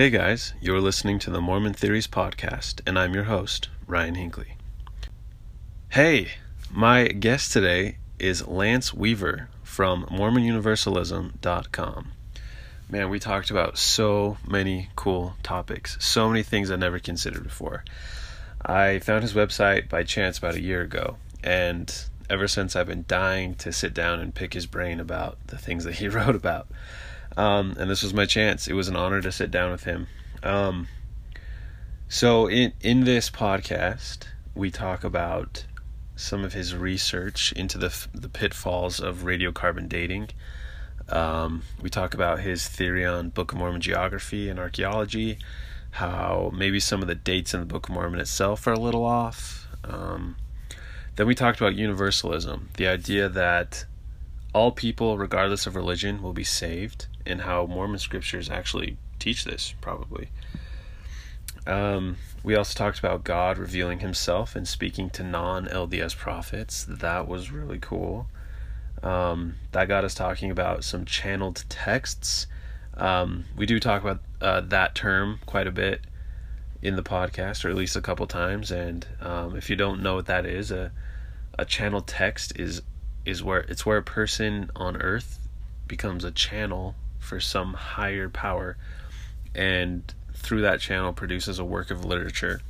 Hey guys, you're listening to the Mormon Theories podcast, and I'm your host, Ryan Hinckley. Hey, my guest today is Lance Weaver from MormonUniversalism.com. Man, we talked about so many cool topics, so many things I never considered before. I found his website by chance about a year ago, and ever since I've been dying to sit down and pick his brain about the things that he wrote about. Um, and this was my chance. It was an honor to sit down with him. Um, so in in this podcast, we talk about some of his research into the the pitfalls of radiocarbon dating. Um, we talk about his theory on Book of Mormon geography and archaeology, how maybe some of the dates in the Book of Mormon itself are a little off. Um, then we talked about universalism, the idea that all people, regardless of religion, will be saved, and how Mormon scriptures actually teach this, probably. Um, we also talked about God revealing himself and speaking to non LDS prophets. That was really cool. Um, that got us talking about some channeled texts. Um, we do talk about uh, that term quite a bit in the podcast, or at least a couple times. And um, if you don't know what that is, a a channeled text is is where it's where a person on earth becomes a channel for some higher power. And through that channel produces a work of literature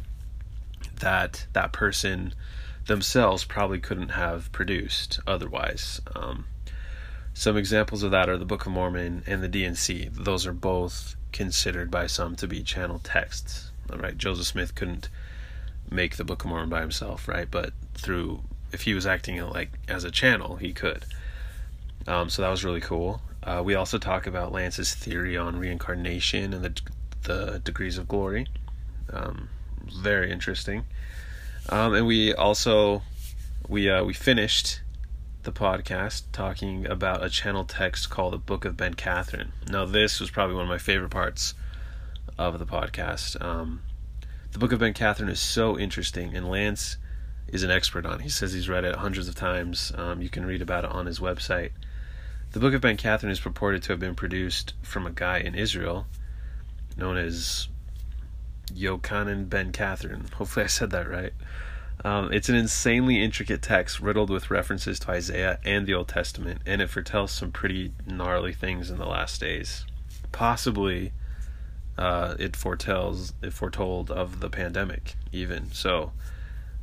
that that person themselves probably couldn't have produced otherwise. Um, some examples of that are the book of mormon and the D&C those are both considered by some to be channel texts right? Joseph smith couldn't make the book of mormon by himself right? But through if he was acting like as a channel, he could. Um, so that was really cool. Uh, we also talk about Lance's theory on reincarnation and the the degrees of glory. Um, very interesting. Um, and we also we uh, we finished the podcast talking about a channel text called the Book of Ben Kathryn. Now this was probably one of my favorite parts of the podcast. Um, the Book of Ben Kathryn is so interesting, and Lance is an expert on. He says he's read it hundreds of times. Um, you can read about it on his website. The Book of Ben Kathryn is purported to have been produced from a guy in Israel known as Yochanan Ben Kathryn. Hopefully, I said that right. Um, it's an insanely intricate text riddled with references to Isaiah and the Old Testament, and it foretells some pretty gnarly things in the last days. Possibly, uh, it foretells it foretold of the pandemic, even so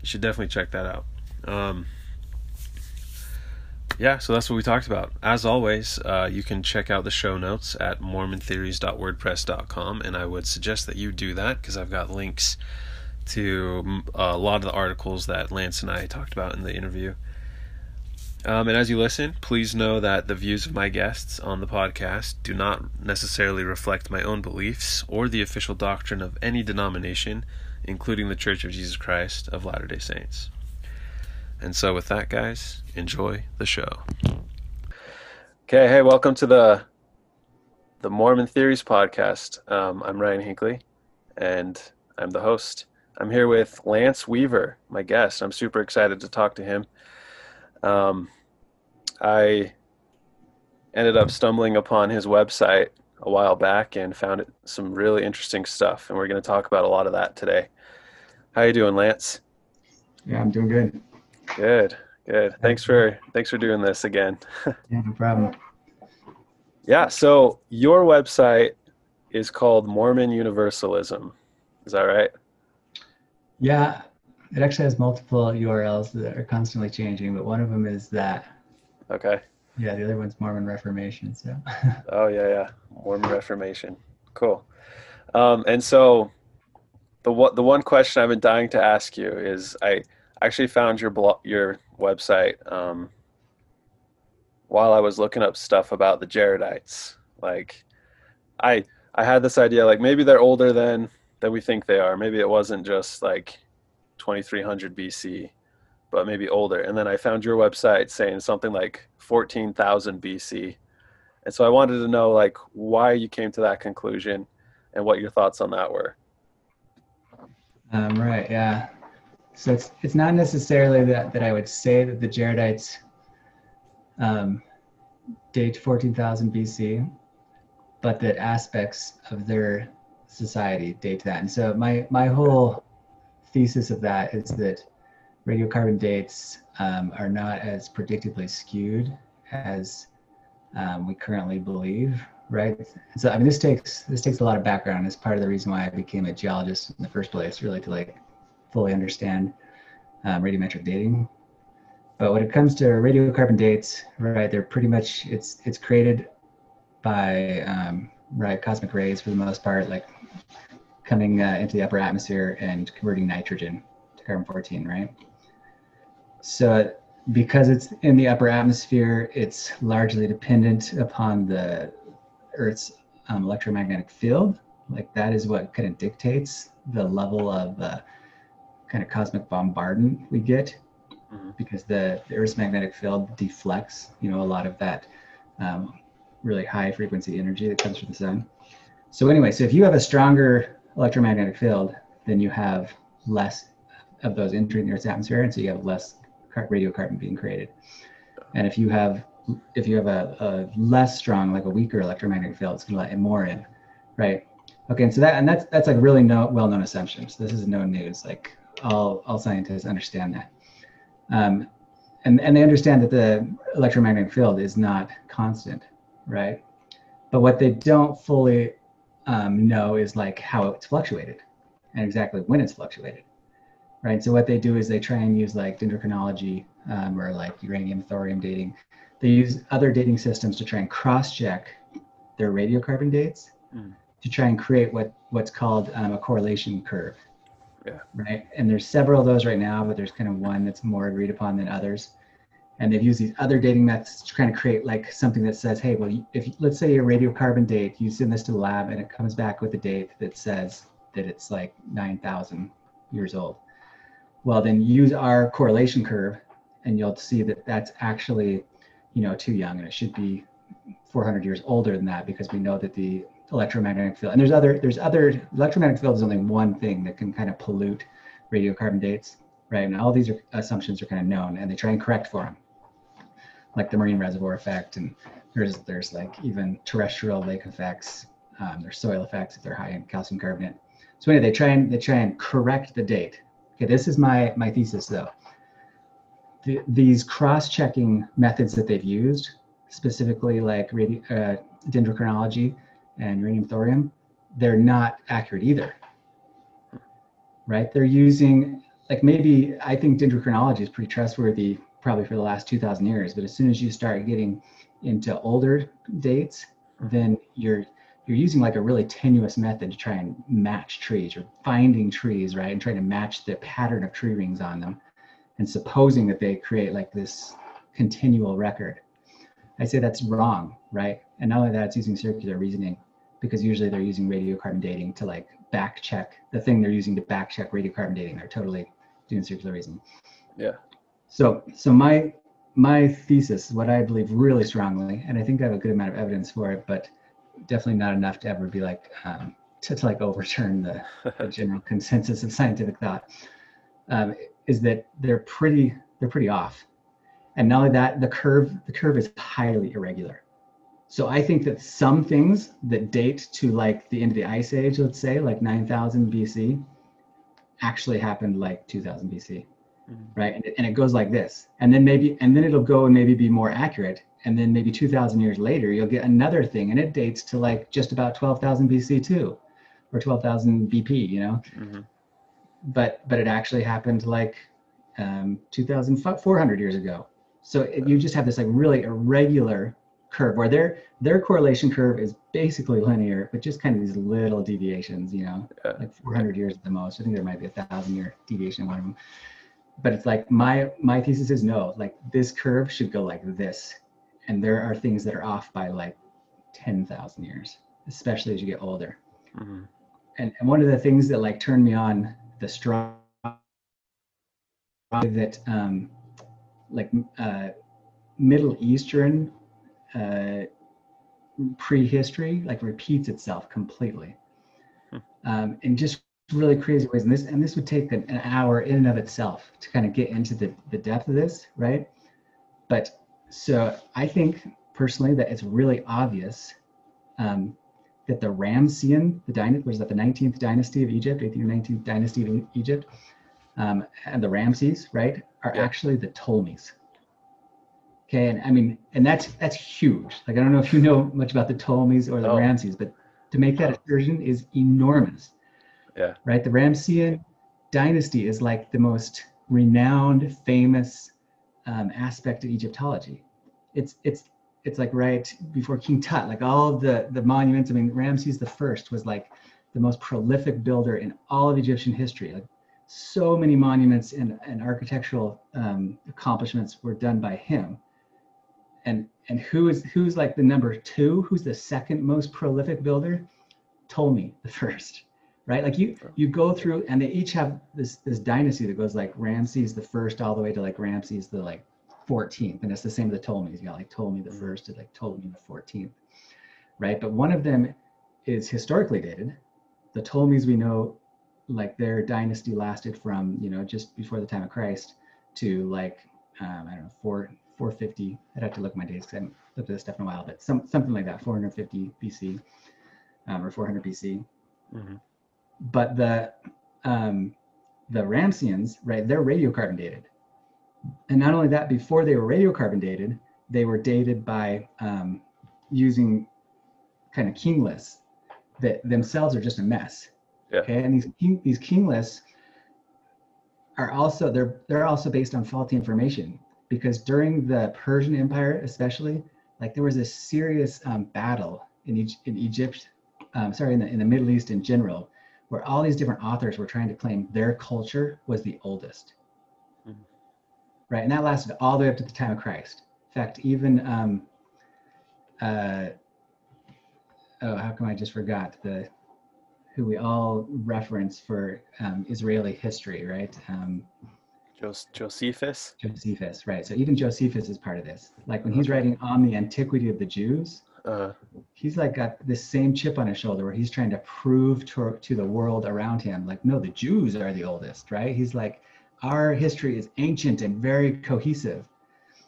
you should definitely check that out. Um, yeah, so that's what we talked about. As always, uh, you can check out the show notes at mormontheories.wordpress.com, and I would suggest that you do that because I've got links to a lot of the articles that Lance and I talked about in the interview. Um, and as you listen, please know that the views of my guests on the podcast do not necessarily reflect my own beliefs or the official doctrine of any denomination including the Church of Jesus Christ of Latter day Saints. And so, with that, guys, enjoy the show. Okay, hey, welcome to the the Mormon Theories podcast. Um, I'm Ryan Hinckley, and I'm the host. I'm here with Lance Weaver, my guest. I'm super excited to talk to him. Um, I ended up stumbling upon his website a while back and found it some really interesting stuff, and we're going to talk about a lot of that today. How you doing, Lance? Yeah, I'm doing good. Good, good. Thanks for thanks for doing this again. yeah, no problem. Yeah, so your website is called Mormon Universalism. Is that right? Yeah, it actually has multiple URLs that are constantly changing, but one of them is that. Okay. Yeah, the other one's Mormon Reformation. So. oh yeah, yeah, Mormon Reformation. Cool. Um, and so the what the one question I've been dying to ask you is I actually found your blog your website um, while I was looking up stuff about the Jaredites. Like I I had this idea like maybe they're older than than we think they are. Maybe it wasn't just like 2300 BC, but maybe older. And then I found your website saying something like 14,000 BC. And so I wanted to know like why you came to that conclusion and what your thoughts on that were. Um, right. Yeah. So it's it's not necessarily that that I would say that the Jaredites um, date 14,000 BC, but that aspects of their society date to that. And so my my whole thesis of that is that radiocarbon dates um, are not as predictably skewed as um, we currently believe, right? So I mean, this takes this takes a lot of background. It's part of the reason why I became a geologist in the first place, really to like fully understand um, radiometric dating. But when it comes to radiocarbon dates, right, they're pretty much it's it's created by um, right cosmic rays for the most part, like coming uh, into the upper atmosphere and converting nitrogen to carbon 14, right? So because it's in the upper atmosphere, it's largely dependent upon the Earth's um, electromagnetic field. Like that is what kind of dictates the level of uh, kind of cosmic bombardment we get, mm-hmm. because the, the, Earth's magnetic field deflects, you know, a lot of that um, really high frequency energy that comes from the sun. So anyway, so if you have a stronger electromagnetic field, then you have less of those entering the Earth's atmosphere, and so you have less radiocarbon being created. And if you have if you have a, a less strong, like a weaker electromagnetic field, it's going to let more in, right? Okay, and so that and that's that's like really no well-known assumption. So this is no news. Like all all scientists understand that, um, and and they understand that the electromagnetic field is not constant, right? But what they don't fully um, know is like how it's fluctuated and exactly when it's fluctuated right? So what they do is they try and use like dendrochronology um, or like uranium thorium dating. They use other dating systems to try and cross-check their radiocarbon dates mm. to try and create what what's called um, a correlation curve. Yeah. Right. And there's several of those right now, but there's kind of one that's more agreed upon than others. And they've used these other dating methods to kind of create like something that says, hey, well, if let's say your radiocarbon date, you send this to the lab and it comes back with a date that says that it's like 9,000 years old well then use our correlation curve and you'll see that that's actually you know too young and it should be 400 years older than that because we know that the electromagnetic field. And there's other there's other electromagnetic field is only one thing that can kind of pollute radiocarbon dates right? And all these are, assumptions are kind of known and they try and correct for them like the marine reservoir effect and there's there's like even terrestrial lake effects um, there's soil effects if they're high in calcium carbonate. So anyway they try and they try and correct the date. Okay, this is my, my thesis though. The, these cross-checking methods that they've used, specifically like radio, uh, dendrochronology and uranium thorium, they're not accurate either. Right? They're using like maybe I think dendrochronology is pretty trustworthy probably for the last 2000 years, but as soon as you start getting into older dates, then you're you're using like a really tenuous method to try and match trees. You're finding trees, right, and trying to match the pattern of tree rings on them, and supposing that they create like this continual record. I say that's wrong, right? And not only that, it's using circular reasoning because usually they're using radiocarbon dating to like back check the thing they're using to back check radiocarbon dating. They're totally doing circular reasoning. Yeah. So, so my my thesis, what I believe really strongly, and I think I have a good amount of evidence for it, but definitely not enough to ever be like um, to, to, like overturn the, the general consensus of scientific thought um, is that they're pretty they're pretty off and not only that the curve the curve is highly irregular so i think that some things that date to like the end of the ice age let's say like 9000 bc actually happened like 2000 bc mm-hmm. right? And it, and it goes like this. And then maybe and then it'll go and maybe be more accurate. And then maybe 2000 years later you'll get another thing. And it dates to like just about 12,000 BC too or 12,000 BP you know? Mm-hmm. but but it actually happened like um 2400 years ago. So it, you just have this like really irregular curve where their their correlation curve is basically linear but just kind of these little deviations you know yeah. like 400 years at the most i think there might be a thousand year deviation in one of them but it's like my my thesis is no like this curve should go like this and there are things that are off by like 10,000 years, especially as you get older. Mm-hmm. And, and one of the things that like turned me on the strong that um, like uh, Middle Eastern uh, prehistory like repeats itself completely, hmm. um, in just really crazy ways. And this and this would take an, an hour in and of itself to kind of get into the the depth of this, right? But so I think personally that it's really obvious um, that the Ramessean, the dynasty, was that the 19th dynasty of Egypt, 18th or 19th dynasty of Egypt, um, and the Ramses, right, are Yeah. actually the Ptolemies. Okay, and I mean, and that's that's huge. Like I don't know if you know much about the Ptolemies or the Oh. Ramses, but to make that assertion is enormous. Yeah. Right. The Ramessean dynasty is like the most renowned, famous um, aspect of Egyptology. It's it's it's like right before King Tut, like all the the monuments. I mean, Ramses the First was like the most prolific builder in all of Egyptian history. Like so many monuments and, and architectural um, accomplishments were done by him. And and who is who's like the number two? Who's the second most prolific builder? Ptolemy the first, right? Like you you go through and they each have this this dynasty that goes like Ramses the first all the way to like Ramses the like 14th, and it's the same with the Ptolemies. You got like Ptolemy the first to like Ptolemy the 14th, right? But one of them is historically dated. The Ptolemies we know like their dynasty lasted from you know just before the time of Christ to like um, I don't know four 450. I'd have to look at my dates because I haven't looked at this stuff in a while, but some something like that 450 BC um, or 400 BC. Mhm. But the um, the Ramsians, right? They're radiocarbon dated, and not only that, before they were radiocarbon dated, they were dated by um, using kind of king lists that themselves are just a mess. Yeah. Okay, and these king, these king lists are also they're they're also based on faulty information because during the Persian Empire, especially, like there was a serious um, battle in Egypt, in Egypt, um, sorry, in the in the Middle East in general, where all these different authors were trying to claim their culture was the oldest. Mhm. Right, and that lasted all the way up to the time of Christ. In fact, even um, uh, oh, how come I just forgot the who we all reference for um, Israeli history, right? Um, Josephus. Josephus, right? So even Josephus is part of this. Like when he's writing on the antiquity of the Jews, Uh, he's like got this same chip on his shoulder where he's trying to prove to, to the world around him, like, no, the Jews are the oldest, right? He's like, our history is ancient and very cohesive.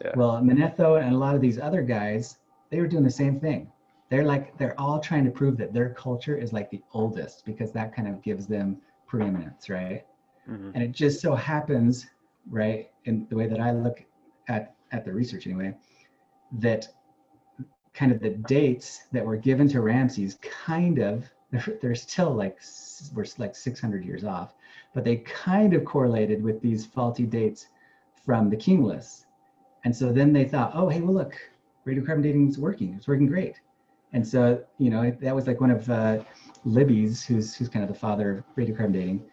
Yeah. Well, Manetho and a lot of these other guys, they were doing the same thing. They're like, they're all trying to prove that their culture is like the oldest because that kind of gives them preeminence, right? mhm. and it just so happens right? In the way that i look at at the research anyway that kind of the dates that were given to ramses kind of they're, still like we're like 600 years off but they kind of correlated with these faulty dates from the king lists and so then they thought oh hey well look radiocarbon dating is working. It's working great. And so you know that was like one of uh, libby's who's who's kind of the father of radiocarbon dating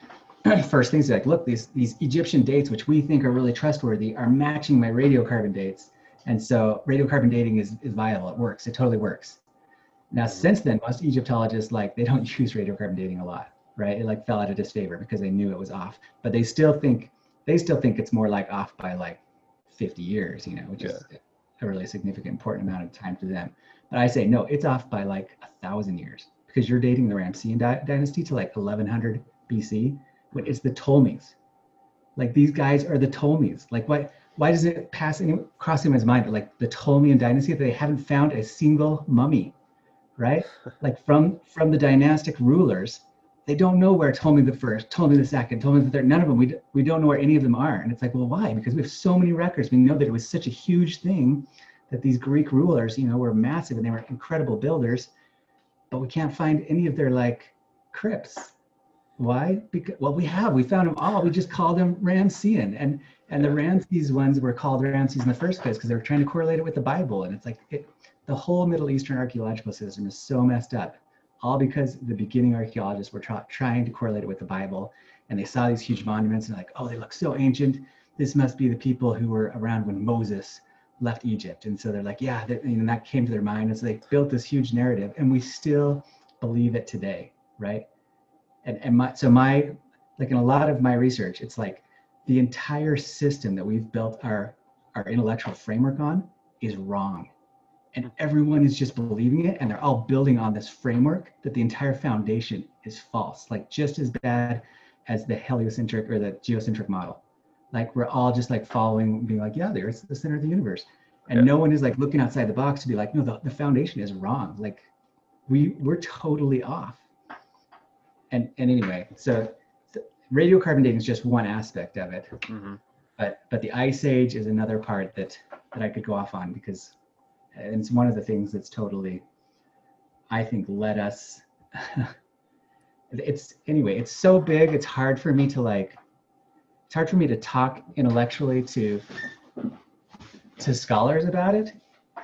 first things like, look, these these Egyptian dates, which we think are really trustworthy, are matching my radiocarbon dates, and so radiocarbon dating is is viable. It works. It totally works. Now, mm-hmm. since then, most Egyptologists like they don't use radiocarbon dating a lot, right? It like fell out of disfavor because they knew it was off, but they still think they still think it's more like off by like 50 years, you know, which is a really significant important amount of time to them. But I say no, it's off by like a thousand years because you're dating the Ramessean dy- dynasty to like 1100 BC when it's the Ptolemies. Like these guys are the Ptolemies. Like why why does it pass any, cross anyone's mind? Like the Ptolemean dynasty, they haven't found a single mummy, right? like from from the dynastic rulers, they don't know where Ptolemy the first, Ptolemy the second, Ptolemy the third. None of them. We we don't know where any of them are. And it's like, well, why? Because we have so many records. We know that it was such a huge thing that these Greek rulers, you know, were massive and they were incredible builders, but we can't find any of their like crypts. Why? Because well, we have. We found them all. We just called them Ramsean, and and the Ramses ones were called Ramses in the first place because they were trying to correlate it with the Bible. And it's like it, the whole Middle Eastern archaeological system is so messed up, all because the beginning archaeologists were tra- trying to correlate it with the Bible, and they saw these huge monuments and like, oh, they look so ancient. This must be the people who were around when Moses left Egypt. And so they're like, yeah, that, you know, that came to their mind. And so they built this huge narrative, and we still believe it today, right? And and my so my like in a lot of my research it's like the entire system that we've built our our intellectual framework on is wrong and everyone is just believing it and they're all building on this framework that the entire foundation is false like just as bad as the heliocentric or the geocentric model like we're all just like following being like yeah there's the center of the universe and Yeah. no one is like looking outside the box to be like no the, the foundation is wrong like we we're totally off. And and anyway, so, so radiocarbon dating is just one aspect of it. hmm but but the ice age is another part that that i could go off on because it's one of the things that's totally i think led us it's anyway it's so big it's hard for me to like it's hard for me to talk intellectually to to scholars about it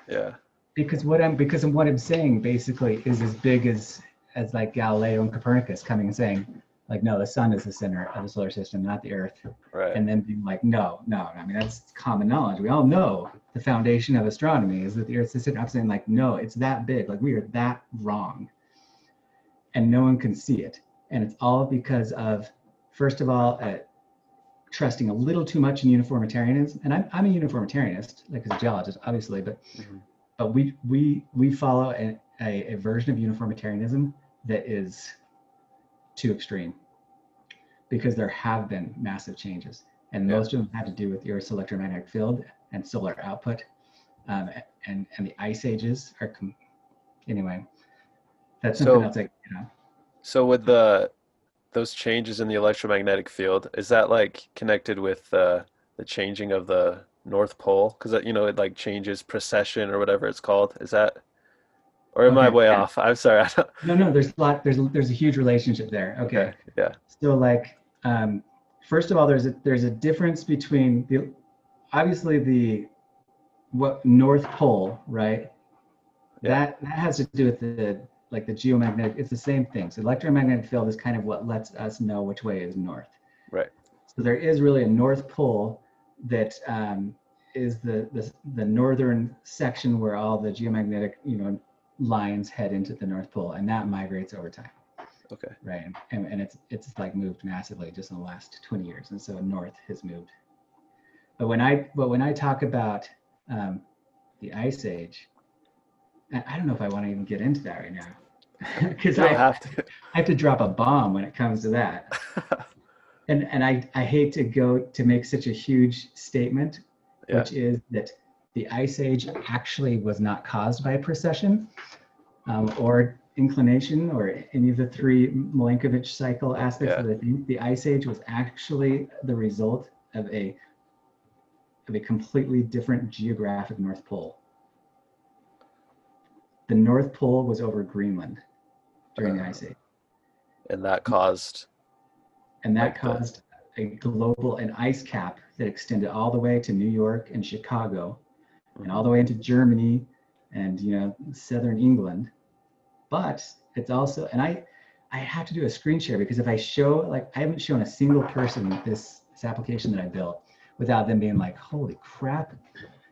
Yeah. because what i'm because of what i'm saying basically is as big as as like galileo and copernicus coming and saying like no the sun is the center of the solar system not the earth Right. and then being like, no, no. I mean, that's common knowledge. We all know the foundation of astronomy is that the Earth's the center. I'm saying like, no, it's that big. Like we are that wrong, and no one can see it. And it's all because of, first of all, uh, trusting a little too much in uniformitarianism. And I'm I'm a uniformitarianist, like as a geologist, obviously, but Mhm. but we we we follow a, a, a version of uniformitarianism that is too extreme because there have been massive changes and Yeah. most of them had to do with the earth's electromagnetic field and solar output um, and and the ice ages are com- anyway that's something So- else like you know So with the those changes in the electromagnetic field, is that like connected with uh, the changing of the North Pole? Because you know it like changes precession or whatever it's called. Is that, or am I way yeah. off? I'm sorry. I don't, no no there's a lot there's there's a huge relationship there okay, okay. Yeah. so like um, first of all there's a there's a difference between the obviously the what north pole right Yeah. that that has to do with the like the geomagnetic it's the same thing so electromagnetic field is kind of what lets us know which way is north Right. so there is really a north pole that um, is the, the the northern section where all the geomagnetic you know lines head into the north pole and that migrates over time Okay. right and, and it's it's like moved massively just in the last 20 years and so north has moved but when i but when i talk about um, the ice age I, I don't know if i want to even get into that right now because I, have to. I have to drop a bomb when it comes to that and and i i hate to go to make such a huge statement Yeah. which is that the ice age actually was not caused by a precession um, or inclination or any of the three Milankovitch cycle aspects of the thing. The ice age was actually the result of a of a completely different geographic North Pole. The North Pole was over Greenland during the ice age, And that caused. and that like the- caused a global an ice cap that extended all the way to New York and Chicago and all the way into Germany and you know southern England. But it's also and I I have to do a screen share because if I show like I haven't shown a single person this this application that I built without them being like, holy crap,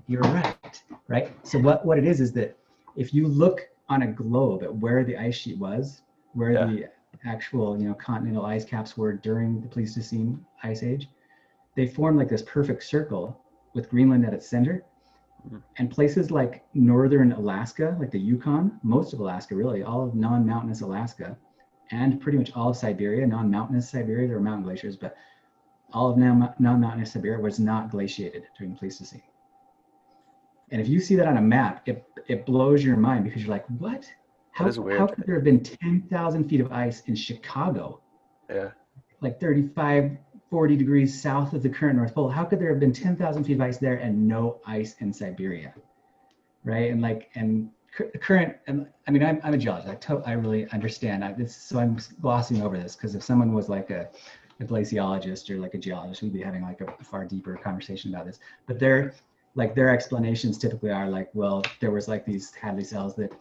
you're right. Right. So what what it is is that if you look on a globe at where the ice sheet was, where Yeah. the actual you know continental ice caps were during the Pleistocene ice age, they formed like this perfect circle with Greenland at its center. And places like northern Alaska, like the Yukon, most of Alaska, really, all of non mountainous Alaska, and pretty much all of Siberia, non mountainous Siberia, there were mountain glaciers, but all of non mountainous Siberia was not glaciated during the Pleistocene. And if you see that on a map, it, it blows your mind because you're like, what? How, how could there have been 10,000 feet of ice in Chicago? Yeah. like 35, 40 degrees south of the current North Pole. How could there have been 10,000 feet of ice there and no ice in Siberia? Right. And like, and cur- current, and I mean, I'm, I'm a geologist. I, I really understand I, this. So I'm glossing over this because if someone was like a, a glaciologist or like a geologist, we'd be having like a, a far deeper conversation about this. But their, like their explanations typically are like, well, there was like these Hadley cells that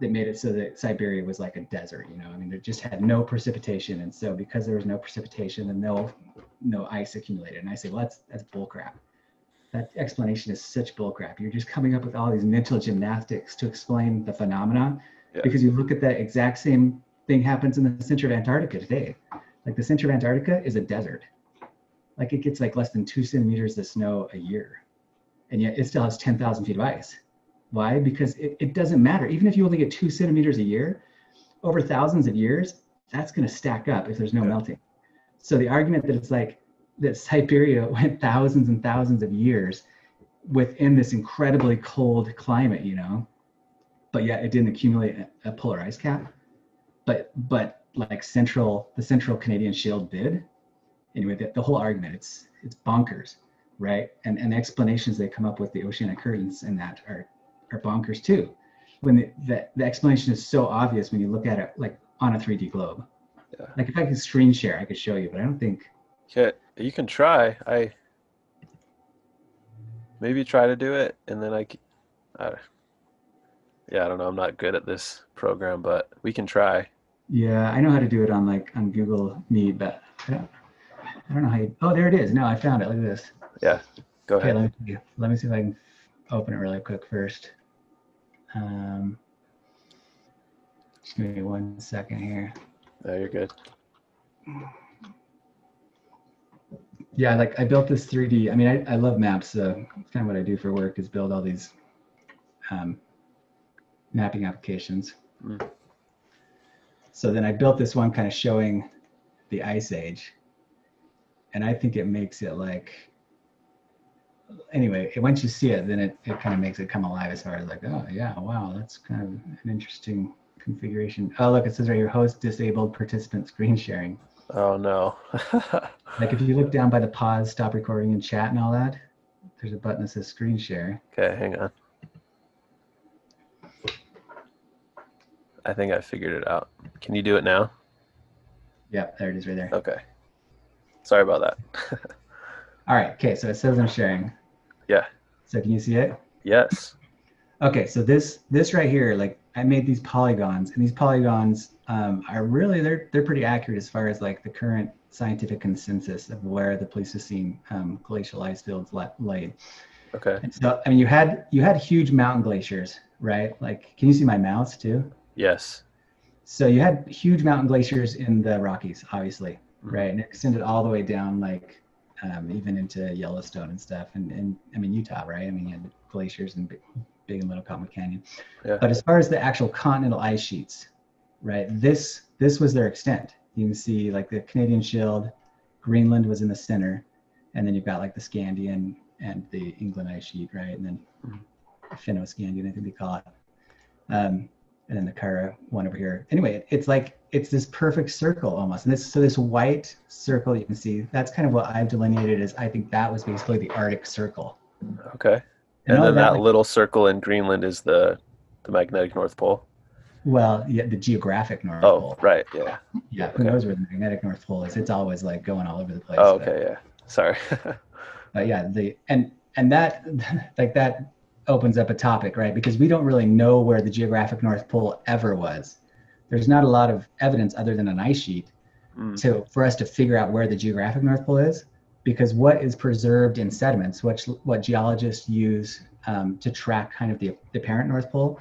that made it so that Siberia was like a desert, you know. I mean, it just had no precipitation, and so because there was no precipitation, then no no ice accumulated. And I say, well, that's that's bullcrap. That explanation is such bullcrap. You're just coming up with all these mental gymnastics to explain the phenomenon, Yeah. because you look at that exact same thing happens in the center of Antarctica today. Like the center of Antarctica is a desert. Like it gets like less than two centimeters of snow a year, and yet it still has 10,000 feet of ice. Why? Because it, it doesn't matter. Even if you only get two centimeters a year, over thousands of years, that's going to stack up if there's no Yeah. melting. So the argument that it's like that Siberia went thousands and thousands of years within this incredibly cold climate, you know, but yet it didn't accumulate a, a polar ice cap. But but like central the central Canadian shield did. Anyway, the, the whole argument it's it's bonkers, right? And and the explanations they come up with the oceanic currents and that are are bonkers too. When the, the the explanation is so obvious when you look at it like on a 3D globe. Yeah. Like if I could screen share, I could show you, but I don't think Yeah, you can try. I maybe try to do it, and then I, yeah, I don't know. I'm not good at this program, but we can try. Yeah, I know how to do it on like on Google Meet, but I don't, I don't know how you. Oh, there it is. No, I found it. Look at this. Yeah, go Okay, ahead. let me let me see if I can open it really quick first. Um, just give me one second here. No, you're good. Yeah, like I built this 3D. I mean, I, I love maps. So it's kind of what I do for work is build all these um, mapping applications. Mm. So then I built this one kind of showing the ice age. And I think it makes it like, anyway, once you see it, then it, it kind of makes it come alive as far as like, oh, yeah, wow, that's kind of an interesting configuration. Oh, look, it says right here host disabled participant screen sharing. Oh no. Like if you look down by the pause, stop recording and chat and all that, there's a button that says screen share. Okay, hang on. I think I figured it out. Can you do it now? Yeah, there it is right there. Okay. Sorry about that. All right, okay, so it says I'm sharing. Yeah. So can you see it? Yes. Okay, so this this right here, like I made these polygons, and these polygons um, are really they're they're pretty accurate as far as like the current scientific consensus of where the Pleistocene um, glacial ice fields la- laid. Okay. And so I mean, you had you had huge mountain glaciers, right? Like, can you see my mouse too? Yes. So you had huge mountain glaciers in the Rockies, obviously, Mhm. right? And it extended all the way down, like um, even into Yellowstone and stuff, and, and I mean Utah, right? I mean you had glaciers and Big, Big and Little Cottonwood Canyon. Yeah. But as far as the actual continental ice sheets, right? This this was their extent. You can see like the Canadian Shield, Greenland was in the center, and then you've got like the Scandian and the England ice sheet, right? And then Mhm. Finno-Scandian, I think they call it. Um, and then the Kara one over here. Anyway, it's like it's this perfect circle almost. And this so this white circle you can see, that's kind of what I've delineated as I think that was basically the Arctic Circle. Okay. And And then that like- little circle in Greenland is the the magnetic North Pole. well, yeah, the geographic North pole. Oh, Pole. right. Yeah. Yeah, who okay. knows where the magnetic North Pole is? It's always like going all over the place. Oh, but- okay. Yeah. Sorry. but yeah the and and that like that opens up a topic right? Because we don't really know where the geographic north pole ever was. There's not a lot of evidence other than an ice sheet Mm, to for us to figure out where the geographic north pole is because what is preserved in sediments what what geologists use um, to track kind of the, the parent north pole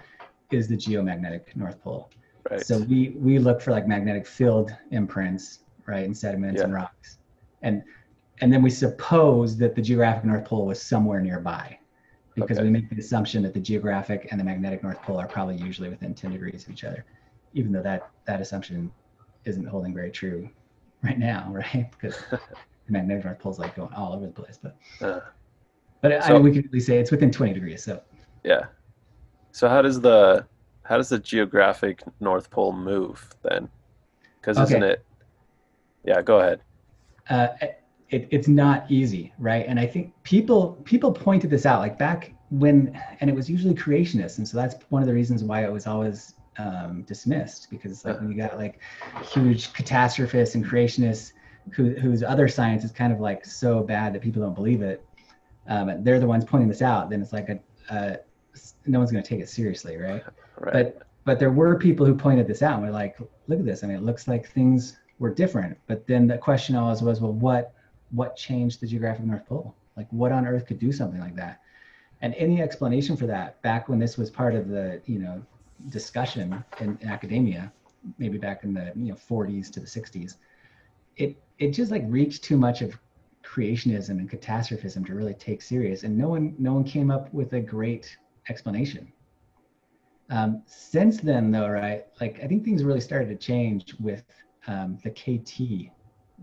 is the geomagnetic north pole. Right. so we we look for like magnetic field imprints, right, in sediments and rocks, and and then we suppose that the geographic North Pole was somewhere nearby, because Okay. we make the assumption that the geographic and the magnetic North Pole are probably usually within 10 degrees of each other, even though that that assumption isn't holding very true right now, right? Because the magnetic North Pole's like going all over the place, but Uh, but I mean we could at least say it's within 20 degrees. So yeah. So how does the how does the geographic North Pole move then? Because isn't it? Yeah. Go ahead. uh, it, it's not easy, right? And I think people people pointed this out like back when, and it was usually creationists, and so that's one of the reasons why it was always um, dismissed because like when you got like huge catastrophists and creationists who, whose other science is kind of like so bad that people don't believe it, um, and they're the ones pointing this out. Then it's like a, a no one's going to take it seriously, right? Right. But but there were people who pointed this out and were like, look at this. I mean, it looks like things were different. But then the question always was, well, what what changed the geographic North Pole? Like what on earth could do something like that? And any explanation for that back when this was part of the, you know, discussion in, in academia, maybe back in the you know 40s to the 60s, it it just like reached too much of creationism and catastrophism to really take serious. And no one no one came up with a great explanation. Um, since then, though, right? Like I think things really started to change with um, the KT,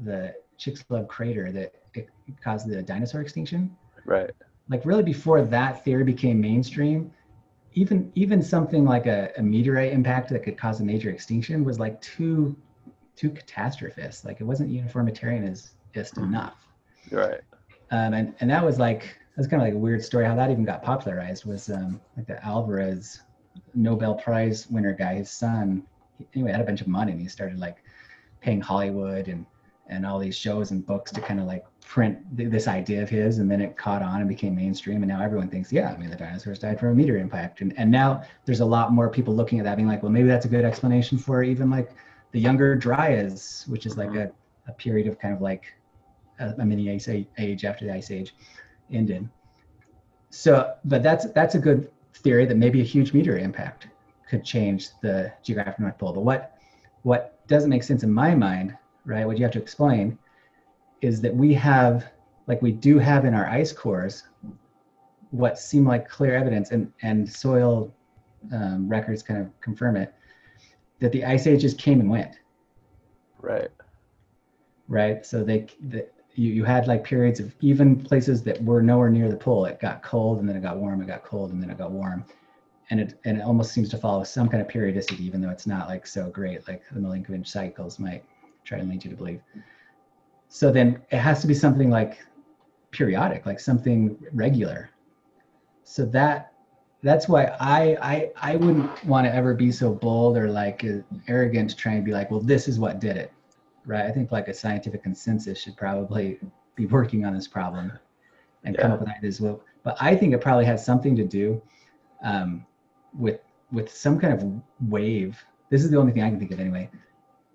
the Chicxulub crater that it caused the dinosaur extinction. right. Like really before that theory became mainstream, even even something like a, a meteorite impact that could cause a major extinction was like too too catastrophist. Like it wasn't uniformitarianist enough. Right. Um, and and that was like that's kind of like a weird story how that even got popularized was um, like the Alvarez Nobel Prize winner guy, his son. Anyway, had a bunch of money and he started like paying Hollywood and and all these shows and books to kind of like print th- this idea of his and then it caught on and became mainstream and now everyone thinks yeah i mean the dinosaurs died from a meteor impact and, and now there's a lot more people looking at that being like well maybe that's a good explanation for even like the younger dryas which is like mm-hmm. a, a period of kind of like a, a mini ice age after the ice age ended so but that's that's a good theory that maybe a huge meteor impact could change the geographic north pole but what what doesn't make sense in my mind right what you have to explain is that we have, like we do have in our ice cores, what seem like clear evidence, and, and soil um, records kind of confirm it, that the ice ages came and went. Right. Right. So they, the, you, you had like periods of even places that were nowhere near the pole. It got cold and then it got warm. It got cold and then it got warm, and it and it almost seems to follow some kind of periodicity, even though it's not like so great, like the Milankovitch cycles might try to lead you to believe. So then it has to be something like periodic, like something regular. So that that's why I I I wouldn't want to ever be so bold or like uh, arrogant to try and be like, well, this is what did it, right? I think like a scientific consensus should probably be working on this problem and yeah. come up with ideas. Well, but I think it probably has something to do um, with with some kind of wave. This is the only thing I can think of anyway,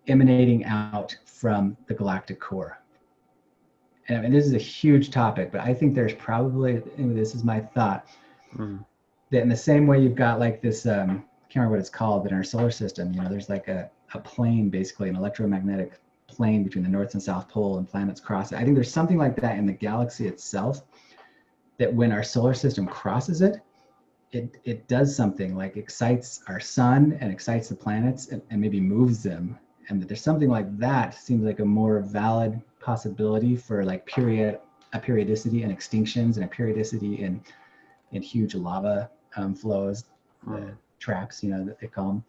emanating out from the galactic core and I mean, this is a huge topic, but I think there's probably, this is my thought, mm. that in the same way you've got like this, um, I can't remember what it's called, but in our solar system, you know, there's like a, a plane, basically an electromagnetic plane between the North and South Pole and planets cross it. I think there's something like that in the galaxy itself that when our solar system crosses it, it, it does something like excites our sun and excites the planets and, and maybe moves them. And that there's something like that seems like a more valid possibility for like period a periodicity and extinctions and a periodicity in in huge lava um, flows, the traps, you know, that they call them,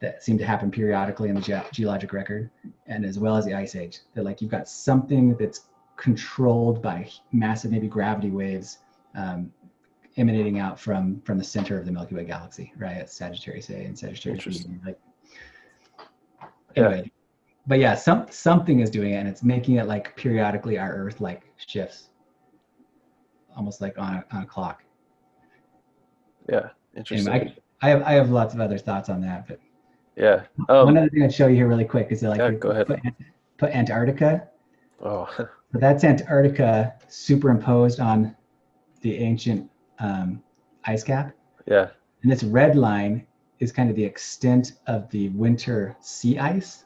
that seem to happen periodically in the ge- geologic record, and as well as the ice age. That like you've got something that's controlled by massive maybe gravity waves um, emanating out from from the center of the Milky Way galaxy, right? At Sagittarius A and Sagittarius B. Like, anyway, yeah but yeah, some something is doing it, and it's making it like periodically our Earth like shifts, almost like on a, on a clock. Yeah, interesting. Anyway, I, I, have I have lots of other thoughts on that, but yeah. Um, one other thing I'd show you here really quick is that like yeah, go ahead. Put, put Antarctica. Oh. but that's Antarctica superimposed on the ancient um, ice cap. Yeah. And this red line is kind of the extent of the winter sea ice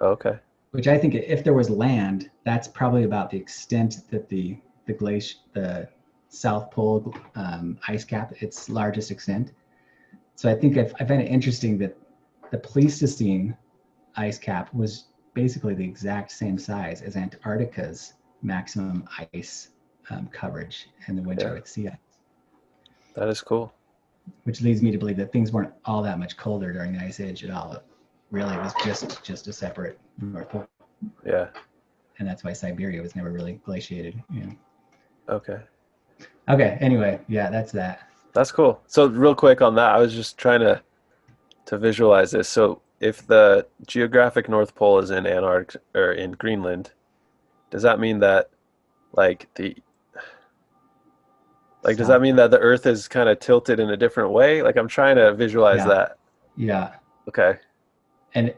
Okay. Which I think, if there was land, that's probably about the extent that the the glacier, the South Pole um, ice cap, its largest extent. So I think I've, I find it interesting that the Pleistocene ice cap was basically the exact same size as Antarctica's maximum ice um, coverage in the winter yeah. with sea ice. That is cool. Which leads me to believe that things weren't all that much colder during the ice age at all really it was just just a separate North Pole. Yeah. And that's why Siberia was never really glaciated. Yeah. Okay. Okay. Anyway, yeah, that's that. That's cool. So real quick on that, I was just trying to to visualize this. So if the geographic North Pole is in Antarctica or in Greenland, does that mean that like the like does that mean that the earth is kind of tilted in a different way? Like I'm trying to visualize yeah. that. Yeah. Okay and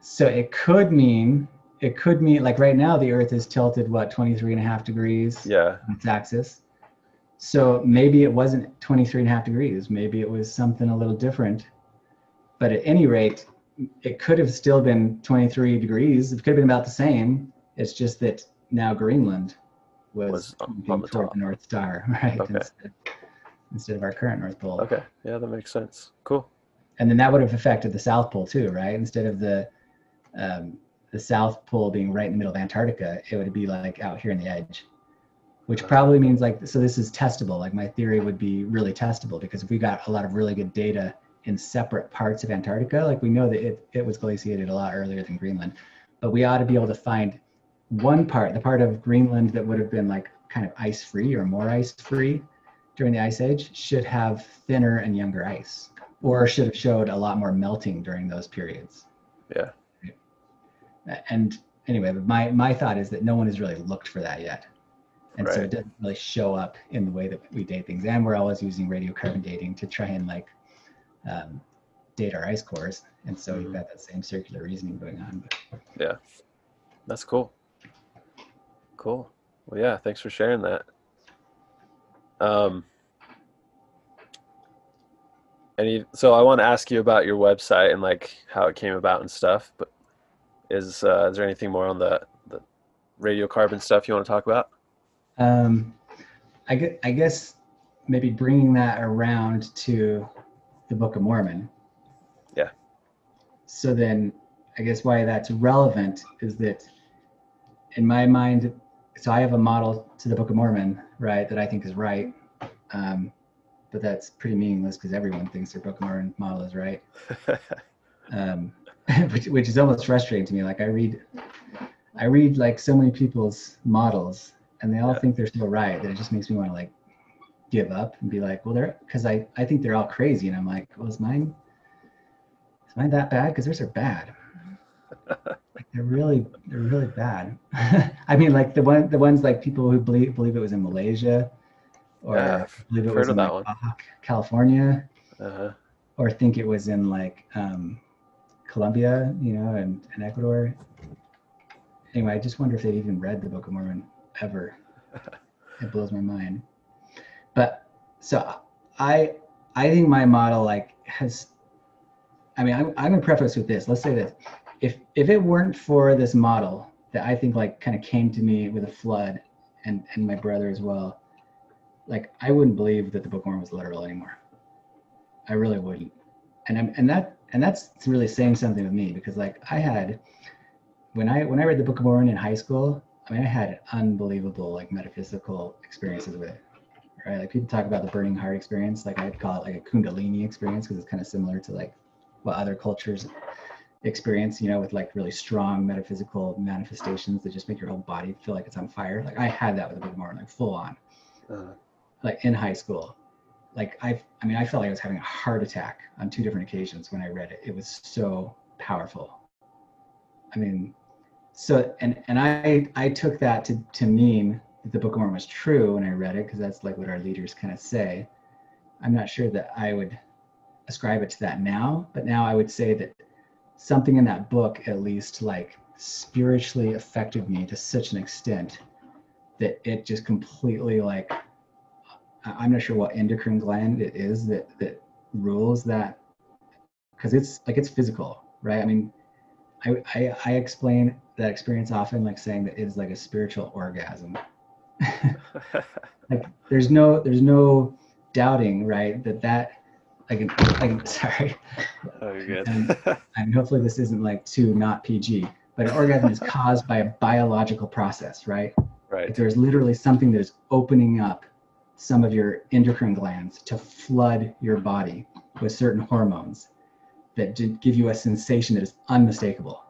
so it could mean it could mean like right now the earth is tilted what 23 and a half degrees yeah on its axis so maybe it wasn't 23 and a half degrees maybe it was something a little different but at any rate it could have still been 23 degrees it could have been about the same it's just that now greenland was, was toward the north star right? Okay. instead, instead of our current north pole. Okay. Yeah that makes sense. Cool. And then that would have affected the South Pole too, right? Instead of the um, the South Pole being right in the middle of Antarctica, it would be like out here in the edge. which probably means like so this is testable. Like my theory would be really testable because if we got a lot of really good data in separate parts of antarctica like we know that it, it was glaciated a lot earlier than greenland. But we ought to be able to find one part the part of greenland that would have been like kind of ice free or more ice free during the ice age should have thinner and younger ice or should have showed a lot more melting during those periods Yeah. and anyway but my my thought is that no one has really looked for that yet and so it doesn't really show up in the way that we date things and we're always using radiocarbon dating to try and like um, date our ice cores and so you've Mhm. got that same circular reasoning going on but That's cool. Cool. Well, yeah, thanks for sharing that. Um, any, so I want to ask you about your website and like how it came about and stuff, but is uh, is there anything more on the the radiocarbon stuff you want to talk about? um, I, guess, I guess maybe bringing that around to the book of mormon Yeah. so then i guess why that's relevant is that in my mind so i have a model to the book of mormon right that i think is right um, but that's pretty meaningless because everyone thinks their book of mormon model is right. Um, which, which is almost frustrating to me like i read i read like so many people's models and they all Yeah. think they're so right that it just makes me want to like give up and be like well they're because i i think they're all crazy and i'm like well is mine is mine that bad? Because theirs are bad they're really they're really bad i mean like the one the ones like people who believe believe it was in malaysia or Yeah, believe it was in like. California Uh-huh. or think it was in like um, Colombia, you know, and, and Ecuador. Anyway, I just wonder if they've even read the Book of Mormon ever. it blows my mind. But so I I think my model like has I mean I'm I'm gonna preface with this. Let's say this. If if it weren't for this model that I think like kind of came to me with a flood and and my brother as well, like I wouldn't believe that the Book of Mormon was literal anymore. I really wouldn't. And I'm, and that and that's really saying something with me because like I had when I when I read the Book of Mormon in high school, I mean I had unbelievable like metaphysical experiences with it. Right? Like people talk about the burning heart experience, like I'd call it like a kundalini experience because it's kind of similar to like what other cultures experience, you know, with like really strong metaphysical manifestations that just make your whole body feel like it's on fire. Like I had that with the Book of Mormon, like full on. Uh, like in high school. Like i i mean i felt like i was having a heart attack on two different occasions when i read it. It was so powerful. I mean so and and i i took that to to mean that the book of mormon was true when i read it because that's like what our leaders kind of say. I'm not sure that i would ascribe it to that now but now i would say that something in that book at least like spiritually affected me to such an extent that it just completely like I'm not sure what endocrine gland it is that that rules that because it's like it's physical, right? I mean, I, I I explain that experience often like saying that it's like a spiritual orgasm. like there's no there's no doubting, right? That that like an, like sorry, oh, you're And- good. and hopefully this isn't like too not PG, but an orgasm is caused by a biological process, right? right. Like there's literally something that is opening up some of your endocrine glands to flood your body with certain hormones that give you a sensation that is unmistakable,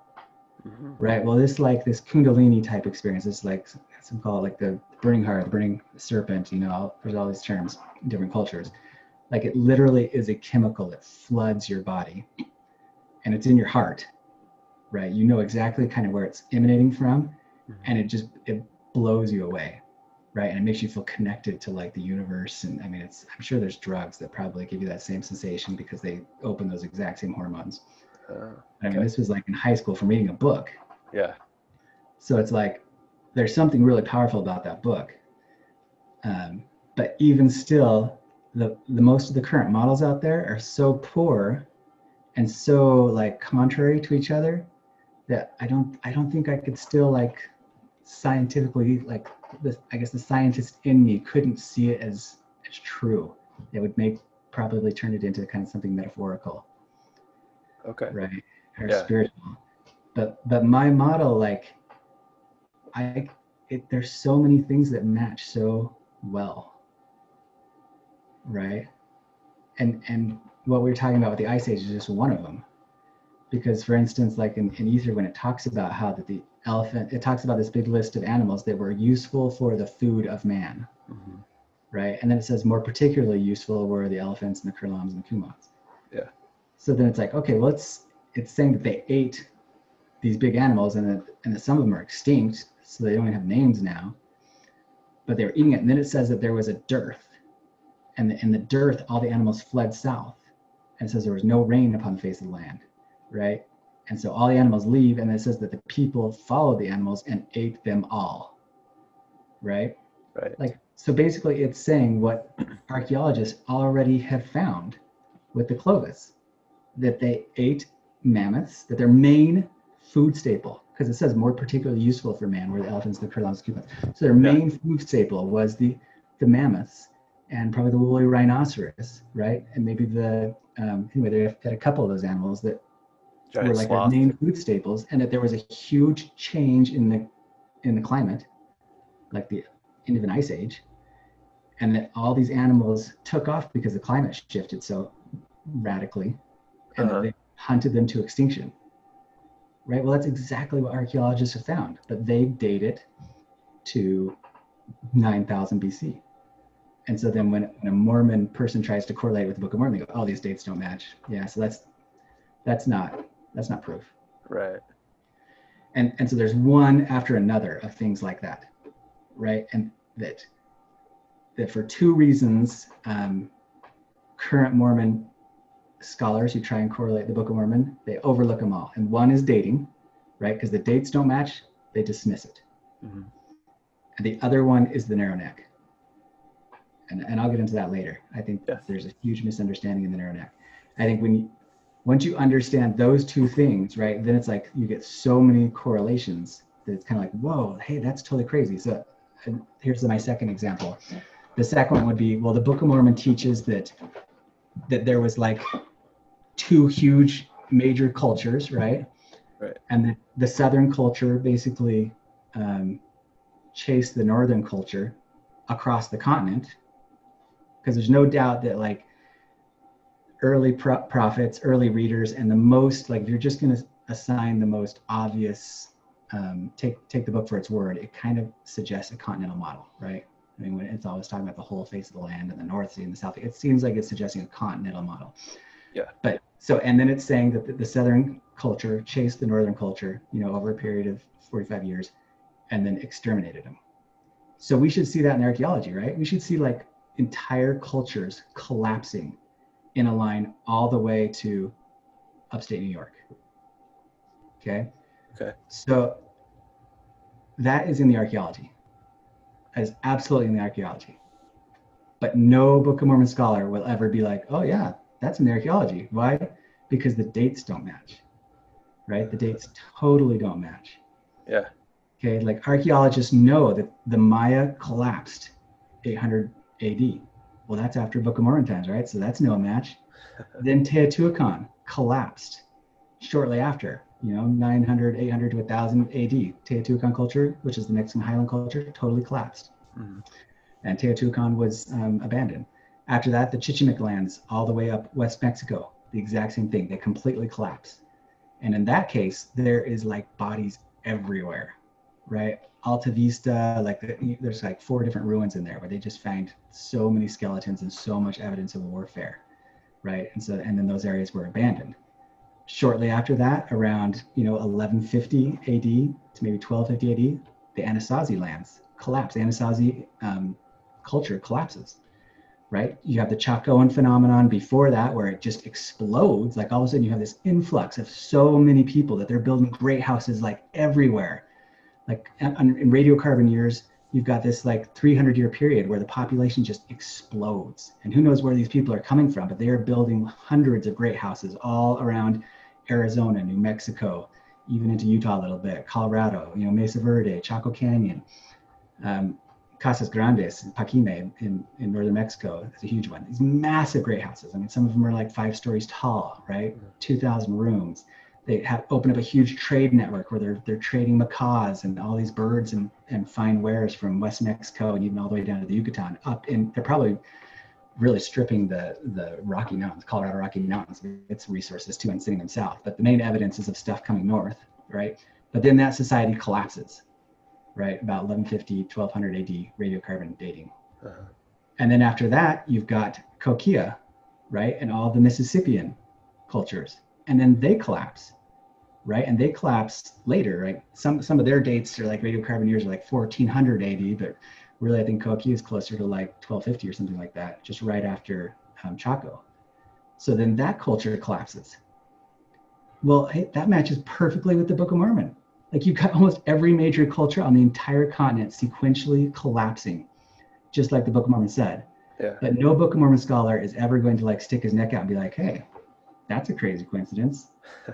Mhm. right? Well, this like this kundalini type experience, this like some call it like the burning heart, the burning serpent. You know, there's all these terms in different cultures. Like it literally is a chemical that floods your body, and it's in your heart, right? You know exactly kind of where it's emanating from, and it just it blows you away right? And it makes you feel connected to like the universe and i mean it's i'm sure there's drugs that probably give you that same sensation because they open those exact same hormones. Uh, i mean this was like in high school from reading a book. Yeah. so it's like there's something really powerful about that book. Um, but even still the, the most of the current models out there are so poor and so like contrary to each other that i don't i don't think i could still like scientifically like the i guess the scientist in me couldn't see it as as true. It would make probably turn it into kind of something metaphorical. Okay. right? Or Yeah. spiritual. But but my model like i it, there's so many things that match so well, right? And and what we are talking about with the ice age is just one of them, because for instance, like in, in Ether, when it talks about how that the elephant, it talks about this big list of animals that were useful for the food of man, hmm right? And then it says more particularly useful were the elephants and the cureloms and the cumoms. Yeah. So then it's like, okay, well, it's it's saying that they ate these big animals and that and that some of them are extinct, so they don't even have names now. But they were eating it, and then it says that there was a dearth, and the, in the dearth, all the animals fled south, and it says there was no rain upon the face of the land, right? And so all the animals leave, and it says that the people followed the animals and ate them all, right? Right. like so basically it's saying what archaeologists already have found with the clovis that they ate mammoths that their main food staple because it says more particularly useful for man were the elephants the cureloms the cumoms so their Yeah. main food staple was the the mammoths and probably the woolly rhinoceros right and maybe the um, anyway they had a couple of those animals that Giant were like sloth. main food staples, and that there was a huge change in the in the climate, like the end of an ice age, and that all these animals took off because the climate shifted so radically, and Uh-huh. they hunted them to extinction. Right. Well, that's exactly what archaeologists have found, but they date it to 9,000 BC. And so then when, when a Mormon person tries to correlate with the Book of Mormon, they go, "Oh, these dates don't match." Yeah, so that's that's not that's not proof. Right. And and so there's one after another of things like that, right? And that that for two reasons, um, current Mormon scholars who try and correlate the Book of Mormon, they overlook them all. And one is dating, right? Because the dates don't match, they dismiss it. hmm And the other one is the narrow neck. And, and I'll get into that later. I think there's a huge misunderstanding in the narrow neck. I think when you, once you understand those two things, right, then it's like you get so many correlations that it's kind of like, whoa, hey, that's totally crazy. So and here's my second example. The second one would be, well, the Book of Mormon teaches that that there was like two huge major cultures, right? Right. And the, the Southern culture basically um, chase the northern culture across the continent because there's no doubt that like early pro- prophets early readers and the most like if you're just going to assign the most obvious um, take take the book for its word it kind of suggests a continental model right i mean when it's always talking about the whole face of the land and the north sea and the south sea, it seems like it's suggesting a continental model Yeah. but so and then it's saying that the, the southern culture chased the northern culture you know over a period of 45 years and then exterminated them so we should see that in archaeology, right? We should see like entire cultures collapsing in a line all the way to upstate New York. Okay. Okay. So that is in the archaeology. That is absolutely in the archaeology. But no Book of Mormon scholar will ever be like, oh, yeah, that's in the archaeology. Why? Because the dates don't match, right? The dates totally don't match. Yeah. Okay, like archaeologists know that the Maya collapsed 800 AD. Well, that's after Book of Mormon times, right? So that's no match. then Teotihuacan collapsed shortly after, you know, 900, 800 to 1000 AD. Teotihuacan culture, which is the Mexican Highland culture, totally collapsed. Mhm. And Teotihuacan was um, abandoned. After that, the Chichimec lands all the way up West Mexico, the exact same thing. They completely collapse. And in that case, there is like bodies everywhere, right? Alta Vista, like the, there's like four different ruins in there where they just find so many skeletons and so much evidence of warfare, right? And so, and then those areas were abandoned. Shortly after that, around you know 1150 AD to maybe 1250 AD, the Anasazi lands collapse. Anasazi um, culture collapses, right? You have the Chacoan phenomenon before that, where it just explodes. Like all of a sudden, you have this influx of so many people that they're building great houses like everywhere. Like in radiocarbon years, you've got this like 300 year period where the population just explodes. And who knows where these people are coming from, but they are building hundreds of great houses all around Arizona, New Mexico, even into Utah a little bit, Colorado, you know, Mesa Verde, Chaco Canyon, um, Casas Grandes, Paquime in, in northern Mexico. It's a huge one. These massive great houses. I mean, some of them are like five stories tall, right? 2,000 rooms. They have opened up a huge trade network where they're they're trading macaws and all these birds and, and fine wares from West Mexico and even all the way down to the Yucatan up and they're probably really stripping the the Rocky Mountains, Colorado Rocky Mountains, its resources too and sending them south. But the main evidence is of stuff coming north, right? But then that society collapses, right? About 1150, 1200 AD radiocarbon dating. Uh-huh. And then after that, you've got Cahokia, right? And all the Mississippian cultures. And then they collapse right? And they collapsed later, right? Some some of their dates are like radiocarbon years are like 1400 AD, but really I think Cahokia is closer to like 1250 or something like that, just right after um, Chaco. So then that culture collapses. Well, hey, that matches perfectly with the Book of Mormon. Like you've got almost every major culture on the entire continent sequentially collapsing, just like the Book of Mormon said. Yeah. But no Book of Mormon scholar is ever going to like stick his neck out and be like, hey, that's a crazy coincidence.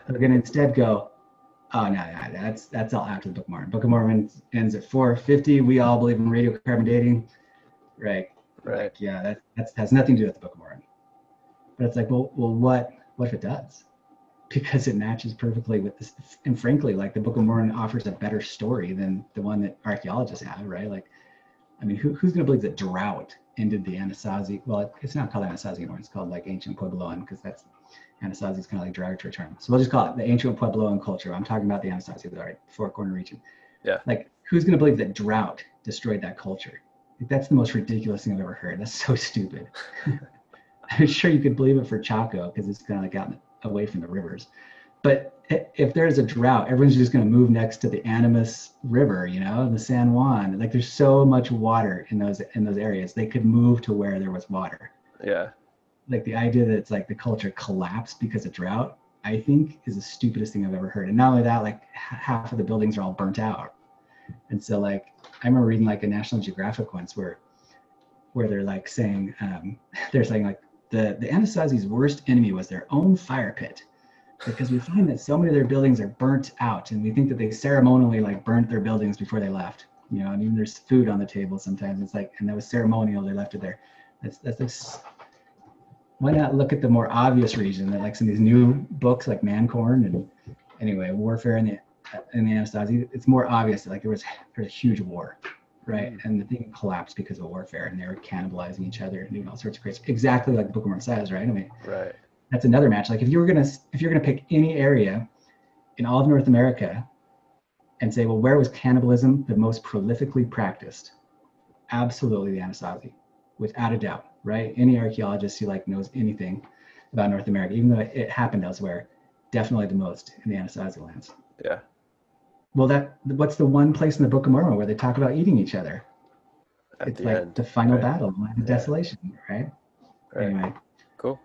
We're going to instead go, oh, no, no, that's that's all after the Book of Mormon. Book of Mormon ends at 450. We all believe in radiocarbon dating. Right. Right. Like, yeah, that that's, has nothing to do with the Book of Mormon. But it's like, well, well, what what if it does? Because it matches perfectly with this. And frankly, like the Book of Mormon offers a better story than the one that archaeologists have, right? Like, I mean, who, who's going to believe that drought ended the Anasazi? Well, it's not called Anasazi anymore. It's called like ancient Puebloan because that's Anasazi is kind of like derogatory term. So we'll just call it the ancient Puebloan culture. I'm talking about the Anasazi, the right, Four Corner region. Yeah. Like, who's going to believe that drought destroyed that culture? Like, that's the most ridiculous thing I've ever heard. That's so stupid. I'm sure you could believe it for Chaco because it's kind of like out away from the rivers. But if there's a drought, everyone's just going to move next to the Animas River, you know, the San Juan. Like there's so much water in those in those areas. They could move to where there was water. Yeah like the idea that it's like the culture collapsed because of drought, I think is the stupidest thing I've ever heard. And not only that, like half of the buildings are all burnt out. And so like I remember reading like a National Geographic once where where they're like saying um, they're saying like the the Anasazi's worst enemy was their own fire pit because we find that so many of their buildings are burnt out and we think that they ceremonially like burnt their buildings before they left you know and even there's food on the table sometimes it's like and that was ceremonial they left it there that's that's why not look at the more obvious reason that like some of these new books like Man Corn and anyway warfare in the in the Anasazi, it's more obvious that like there was there's a huge war, right? Mm-hmm. And the thing collapsed because of warfare, and they were cannibalizing each other and doing all sorts of crazy. Exactly like the Book of Mormon says, right? I mean, right. That's another match. Like if you were gonna if you're gonna pick any area in all of North America and say, well, where was cannibalism the most prolifically practiced? Absolutely the Anasazi, without a doubt right? Any archaeologist who like knows anything about North America, even though it happened elsewhere, definitely the most in the Anasazi lands. Yeah. Well, that what's the one place in the Book of Mormon where they talk about eating each other? At it's the like end, the final right? battle, the yeah. desolation, right? right? Anyway. Cool.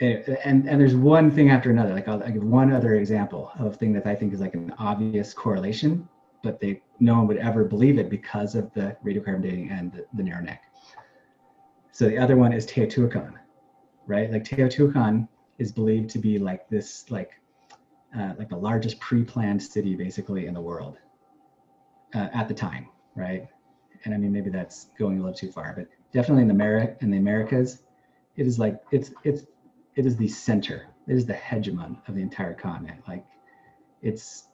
Eh, and and there's one thing after another. Like I'll, I'll give one other example of a thing that I think is like an obvious correlation, but they no one would ever believe it because of the radiocarbon dating and the, the narrow neck. So the other one is Teotihuacan, right? Like Teotihuacan is believed to be like this, like, uh, like the largest pre-planned city basically in the world uh, at the time, right? And I mean, maybe that's going a little too far, but definitely in the Ameri- in the Americas, it is like it's it's it is the center. It is the hegemon of the entire continent. Like, its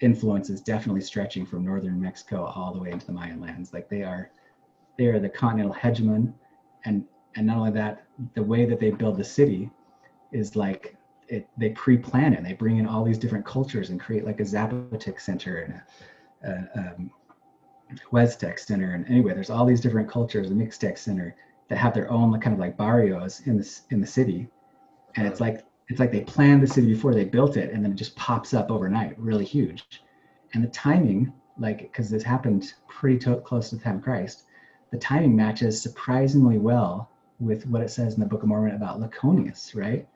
influence is definitely stretching from northern Mexico all the way into the Mayan lands. Like they are, they are the continental hegemon and and not only that, the way that they build the city is like it, they pre-plan it. They bring in all these different cultures and create like a Zapotec center and a, a um, Huastec center. And anyway, there's all these different cultures, a Mixtec center that have their own kind of like barrios in this in the city. And it's like it's like they planned the city before they built it, and then it just pops up overnight, really huge. And the timing, like because this happened pretty to- close to the time of Christ, the timing matches surprisingly well with what it says in the Book of Mormon about Lachoneus, right?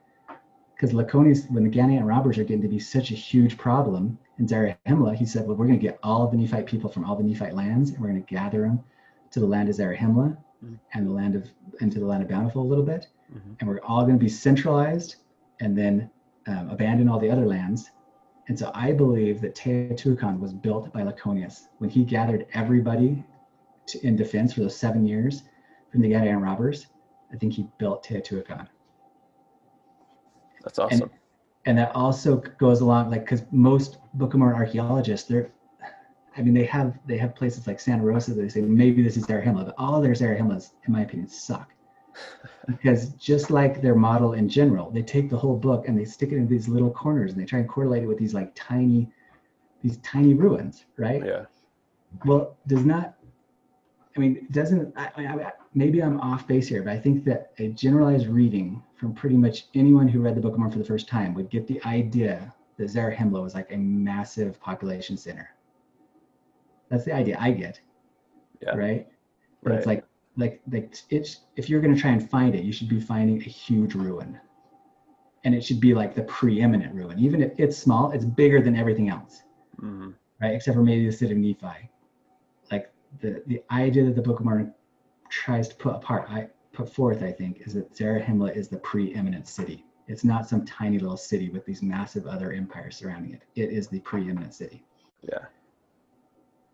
Because Lachoneus, when the Gadianton robbers are getting to be such a huge problem in Zarahemla, he said, well, we're going to get all of the Nephite people from all the Nephite lands, and we're going to gather them to the land of Zarahemla mm-hmm. and the land of into the land of Bountiful a little bit, mm-hmm. and we're all going to be centralized and then um, abandon all the other lands. And so I believe that Teotihuacan was built by Lachoneus when he gathered everybody to, in defense for those seven years from the Gadianton robbers, I think he built Teotihuacan. That's awesome. And, and that also goes along like because most Book of Mormon archaeologists, they're I mean, they have they have places like Santa Rosa that they say maybe this is Zarahemla, but all their Zarahemlas, in my opinion, suck. because just like their model in general, they take the whole book and they stick it in these little corners and they try and correlate it with these like tiny, these tiny ruins, right? Yeah. Well, does not. I mean, it doesn't I, I, maybe I'm off base here, but I think that a generalized reading from pretty much anyone who read the Book of Mormon for the first time would get the idea that Zarahemla was like a massive population center that's the idea I get. Yeah. Right. But Right. it's like like like it's if you're gonna try and find it, you should be finding a huge ruin. And it should be like the preeminent ruin. Even if it's small, it's bigger than everything else. hmm Right. Except for maybe the city of Nephi. Like the the idea that the Book of Mormon tries to put apart, I put forth, I think, is that Zarahemla is the preeminent city. It's not some tiny little city with these massive other empires surrounding it. It is the preeminent city. Yeah.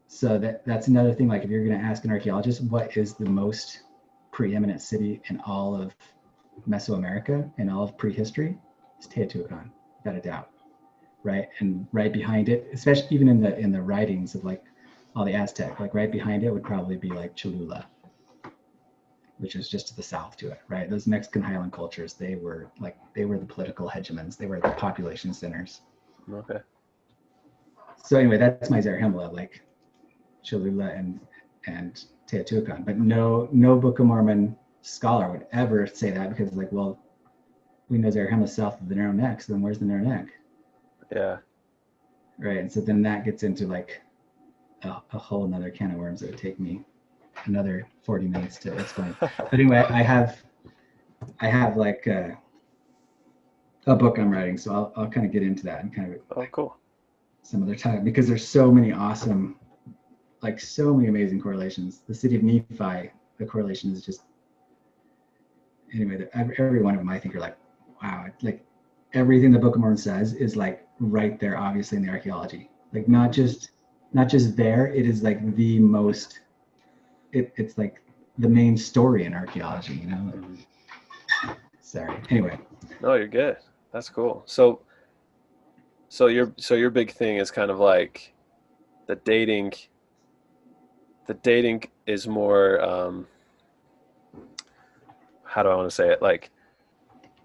So that that's another thing. Like if you're going to ask an archaeologist, what is the most preeminent city in all of Mesoamerica and all of prehistory? It's Teotihuacan, without a doubt, right? And right behind it, especially even in the in the writings of like all the Aztec, like right behind it would probably be like Cholula, which is just to the south to it, right? Those Mexican highland cultures, they were like they were the political hegemons, they were the population centers. Okay. So anyway, that's my Zarahemla, like Cholula and and Teotihuacan. But no no Book of Mormon scholar would ever say that because like, well, we know Zarahemla south of the Narrow Neck, so then where's the Narrow Neck? Yeah. Right. And so then that gets into like a, a whole another can of worms that would take me another 40 minutes to explain. but anyway, I have I have like uh, a book I'm writing, so I'll I'll kind of get into that and kind of Oh, cool. some other time because there's so many awesome, like so many amazing correlations. The city of Nephi, the correlation is just anyway. Every, every one of them, I think, are like, wow, like everything the Book of Mormon says is like right there, obviously in the archaeology. Like not just not just there, it is like the most. It, it's like the main story in archaeology, you know. Mhm. Sorry. Anyway, No, you're good. That's cool. So, so your so your big thing is kind of like the dating. The dating is more. Um, how do I want to say it? Like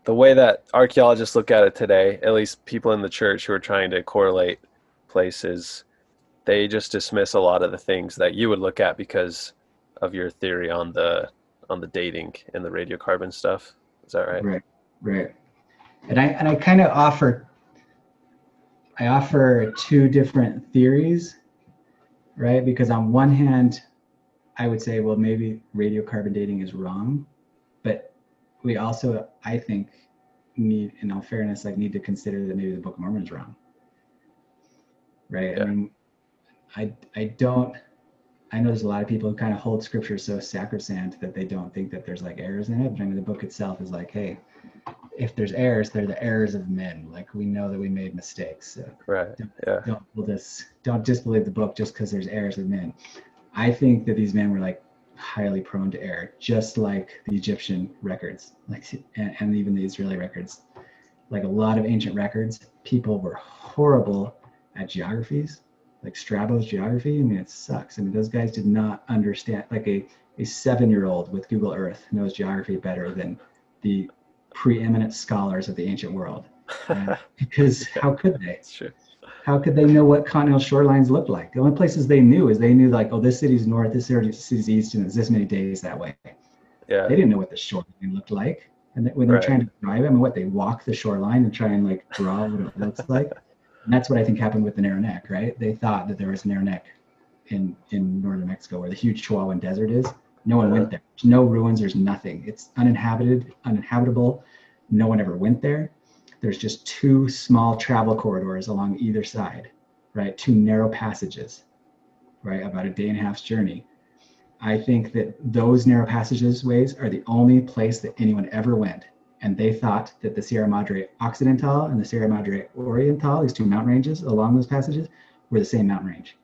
the way that archaeologists look at it today, at least people in the church who are trying to correlate places, they just dismiss a lot of the things that you would look at because of your theory on the on the dating and the radiocarbon stuff. Is that right? Right, right. And I and I kind of offer I offer two different theories, right? Because on one hand, I would say, well, maybe radiocarbon dating is wrong, but we also, I think, need, in all fairness, like need to consider that maybe the Book of Mormon is wrong, right? Yeah. I mean, I I don't. I know there's a lot of people who kind of hold scripture so sacrosanct that they don't think that there's like errors in it. But I mean, the book itself is like, hey, if there's errors, they're the errors of men. Like we know that we made mistakes. So Right. Yeah. don't this. Don't disbelieve the book just because there's errors of men. I think that these men were like highly prone to error, just like the Egyptian records, like and, and even the Israeli records. Like a lot of ancient records, people were horrible at geographies, like Strabo's geography. I mean, it sucks. I mean, those guys did not understand. Like a a seven-year-old with Google Earth knows geography better than the preeminent scholars of the ancient world. Uh, and- because how could they? How could they know what continental shorelines look like? The only places they knew is they knew like, oh, this city's north, this city's east, and it's this many days that way. Yeah. They didn't know what the shoreline looked like. And when they're Right. trying to drive, I mean, what they walk the shoreline and try and like draw what it looks like. And that's what I think happened with the narrow neck, right? They thought that there was a narrow neck in in northern Mexico where the huge Chihuahuan Desert is. No one went there. There's no ruins. There's nothing. It's uninhabited, uninhabitable. No one ever went there. There's just two small travel corridors along either side, right? Two narrow passages, right? About a day and a half's journey. I think that those narrow passages ways are the only place that anyone ever went. And they thought that the Sierra Madre Occidental and the Sierra Madre Oriental, these two mountain ranges along those passages, were the same mountain range.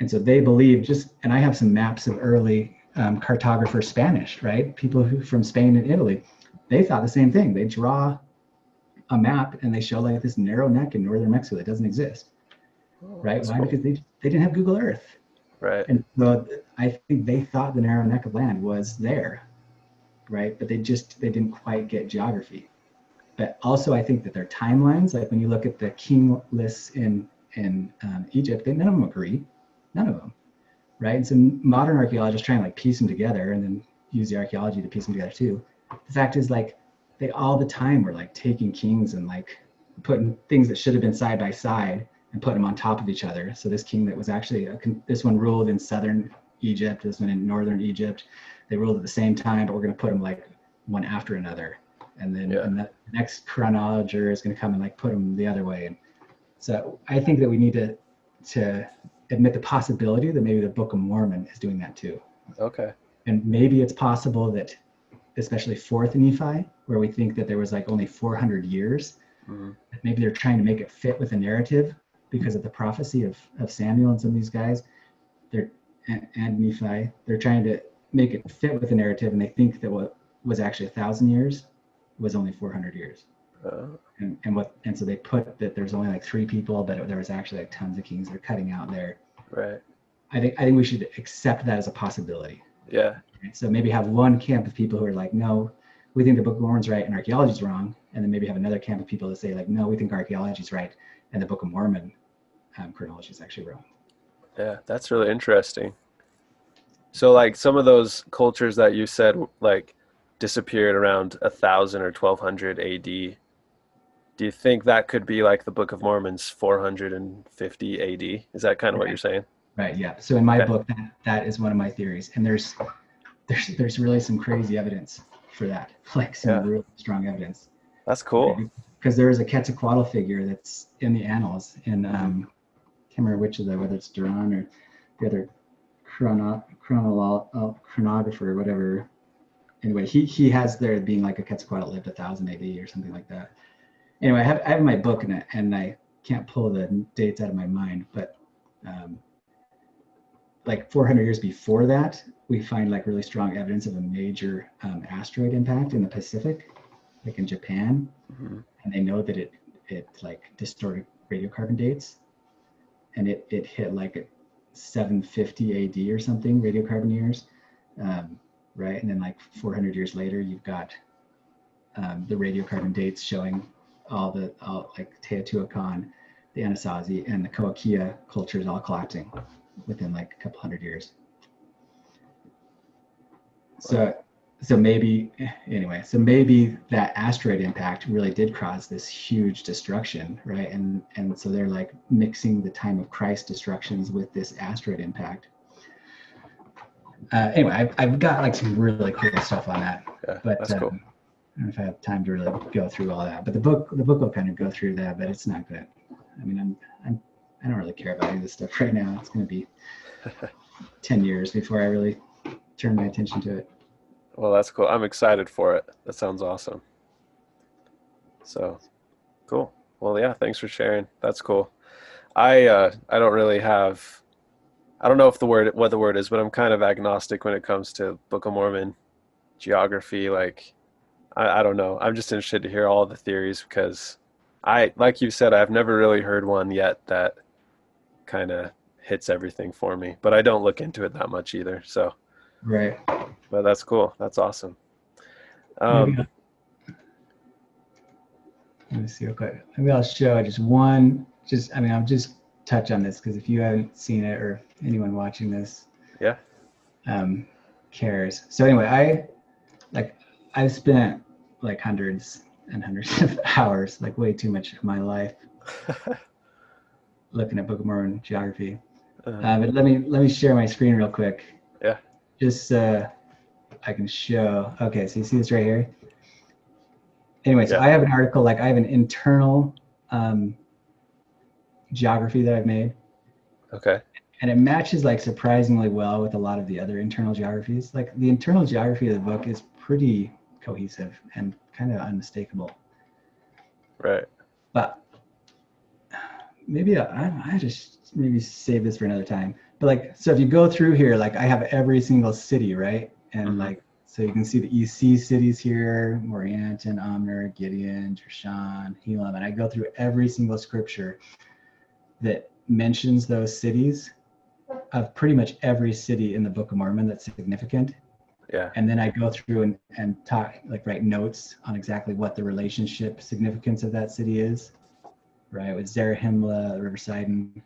And so they believed just, and I have some maps of early um, cartographer Spanish, right? People who from Spain and Italy, they thought the same thing. They draw a map and they show like this narrow neck in northern Mexico that doesn't exist, Oh, right? Why? cool. Because they they didn't have Google Earth, Right. and so I think they thought the narrow neck of land was there, right? But they just they didn't quite get geography. But also, I think that their timelines, like when you look at the king lists in in um, Egypt, they, none of them agree, none of them, right? And so modern archaeologists try and like piece them together, and then use the archaeology to piece them together too. The fact is, like they all the time were like taking kings and like putting things that should have been side by side and putting them on top of each other. So this king that was actually a, this one ruled in southern Egypt, this one in northern Egypt. They ruled at the same time, but we're going to put them like one after another, and then Yeah. and the next chronologer is going to come and like put them the other way. And so I think that we need to to admit the possibility that maybe the Book of Mormon is doing that too Okay. and maybe it's possible that especially fourth nephi where we think that there was like only 400 years Mhm. maybe they're trying to make it fit with the narrative because of the prophecy of, of samuel and some of these guys they're and, and nephi they're trying to make it fit with the narrative and they think that what was actually a thousand years was only 400 years Uh, and, and what and so they put that there's only like three people but there was actually like tons of kings they're cutting out there right. i think i think we should accept that as a possibility Yeah. So maybe have one camp of people who are like, no, we think the Book of Mormon's right and archaeology's wrong, and then maybe have another camp of people that say like, no, we think archaeology's right and the Book of Mormon um, chronology is actually wrong. Yeah, that's really interesting. So, like some of those cultures that you said like disappeared around a thousand or twelve hundred A.D. Do you think that could be like the Book of Mormon's four hundred and fifty A.D.? Is that kind of what you're saying? Right. Yeah. So in my Okay. book, that, that is one of my theories, and there's there's there's really some crazy evidence for that, like some Yeah. real strong evidence. That's cool. Because there is a Quetzalcoatl figure that's in the annals in um, can't remember which of the whether it's Duran or the other chrono, chronolo, uh, chronographer whatever. Anyway, he he has there being like a Quetzalcoatl lived a thousand AD or something like that. Anyway, I have I have my book in it and I can't pull the dates out of my mind, but um, like 400 years before that, we find like really strong evidence of a major um, asteroid impact in the Pacific, like in Japan Mhm. and they know that it it like distorted radiocarbon dates and it it hit like 750 AD or something radiocarbon years um, right? And then like 400 years later you've got um, the radiocarbon dates showing all the all like Teotihuacan the Anasazi and the Cahokia cultures all collapsing within like a couple hundred years. So so maybe anyway so maybe that asteroid impact really did cause this huge destruction right and and so they're like mixing the time of christ destructions with this asteroid impact uh, anyway I've, I've got like some really cool stuff on that Yeah, but that's cool. um, I don't know if I have time to really go through all that. But the book, the book will kind of go through that, but it's not gonna. I mean, I'm, I'm, I don't really care about any of this stuff right now. It's gonna be ten years before I really turn my attention to it. Well, that's cool. I'm excited for it. That sounds awesome. So, cool. Well, yeah, thanks for sharing. That's cool. I uh, I don't really have I don't know if the word what the word is, but I'm kind of agnostic when it comes to Book of Mormon geography. Like, I, I don't know. I'm just interested to hear all the theories because I, like you said, I've never really heard one yet that kind of hits everything for me. But I don't look into it that much either. So, Right. But that's cool. That's awesome. Um, Let me see real quick. Maybe I'll show just one. Just I mean, I'll just touch on this because if you haven't seen it or anyone watching this, Yeah. um, cares. So anyway, I like I've spent like hundreds and hundreds of hours, like way too much of my life, looking at Book of Mormon geography. uh, Uh, but let me let me share my screen real quick. Yeah. Just uh, I can show. Okay, so you see this right here. Anyway, so Yeah. I have an article like I have an internal um, geography that I've made, okay. and it matches like surprisingly well with a lot of the other internal geographies. Like the internal geography of the book is pretty cohesive and kind of unmistakable. Right. but maybe I, I just maybe save this for another time. But like, so if you go through here, like I have every single city, right? And Mhm. like So you can see the EC cities here, Morianton, Omner, Gideon, Jershon, Helam, and I go through every single scripture that mentions those cities of pretty much every city in the Book of Mormon that's significant. Yeah. And then I go through and, and talk, like write notes on exactly what the relationship significance of that city is, right? With Zarahemla, Riverside. And,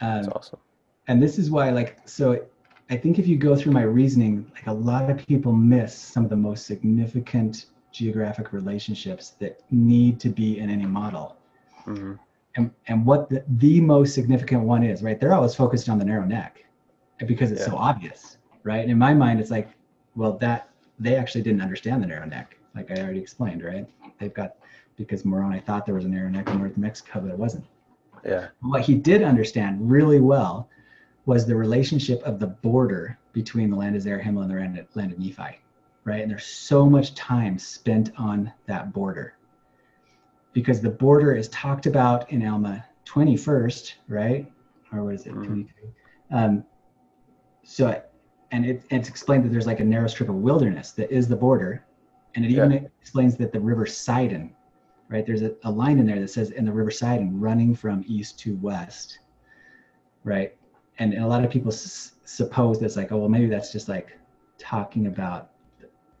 That's um, awesome. and this is why, like, so I think if you go through my reasoning, like a lot of people miss some of the most significant geographic relationships that need to be in any model. hmm and and what the, the most significant one is right they're always focused on the narrow neck because it's so obvious right? And in my mind it's like well that they actually didn't understand the narrow neck like i already explained right? They've got because moroni thought there was a narrow neck in north mexico but it wasn't. Yeah. what he did understand really well was the relationship of the border between the land of Zarahemla and the land of, land of Nephi, right? And there's so much time spent on that border because the border is talked about in Alma 21st, right? Or what is it? Mhm. Um, so, and it, it's explained that there's like a narrow strip of wilderness that is the border. And it even explains that the river Sidon, right? There's a, a line in there that says in the river Sidon running from east to west, right? And, and a lot of people s- suppose that's like, oh, well, maybe that's just like talking about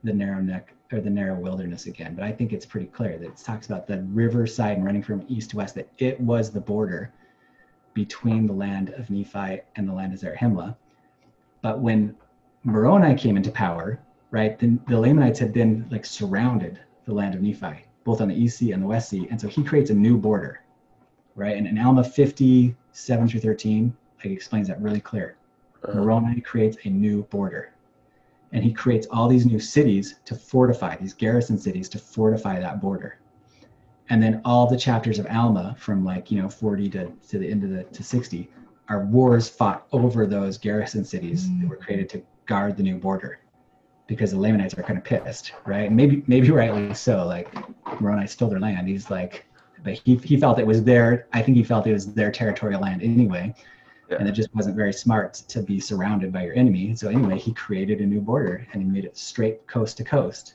the narrow neck or the narrow wilderness again. But I think it's pretty clear that it talks about the river and running from east to west, that it was the border between the land of Nephi and the land of Zarahemla. But when Moroni came into power, right, then the Lamanites had then like surrounded the land of Nephi, both on the east sea and the west sea. And so he creates a new border, right? And in Alma 57 through 13, like explains that really clear. Uh, Moroni creates a new border. And he creates all these new cities to fortify, these garrison cities to fortify that border. And then all the chapters of Alma from like, you know, 40 to, to the end of the to 60 are wars fought over those garrison cities that were created to guard the new border. Because the Lamanites are kind of pissed, right? Maybe maybe rightly so. Like Moroni stole their land. He's like, but he, he felt it was their I think he felt it was their territorial land anyway and it just wasn't very smart to be surrounded by your enemy. So anyway, he created a new border and he made it straight coast to coast,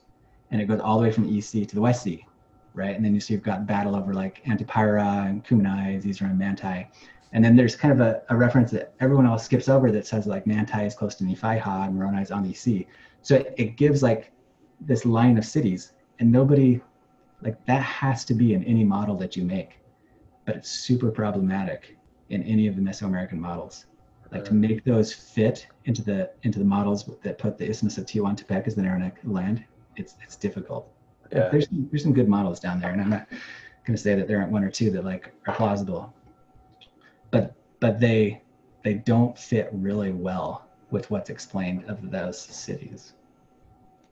and it goes all the way from the East Sea to the West Sea, right? And then you see you've got battle over like Antiparah and Cumeni, are and Manti, and then there's kind of a, a reference that everyone else skips over that says like Manti is close to Nephihah and Moroni is on the sea. So it, it gives like this line of cities, and nobody like that has to be in any model that you make, but it's super problematic in any of the Mesoamerican models. Like to make those fit into the into the models that put the Isthmus of Tehuantepec as the narrow land, it's it's difficult. yeah. There's there's some good models down there, and I'm not going to say that there aren't one or two that like are plausible, but but they they don't fit really well with what's explained of those cities.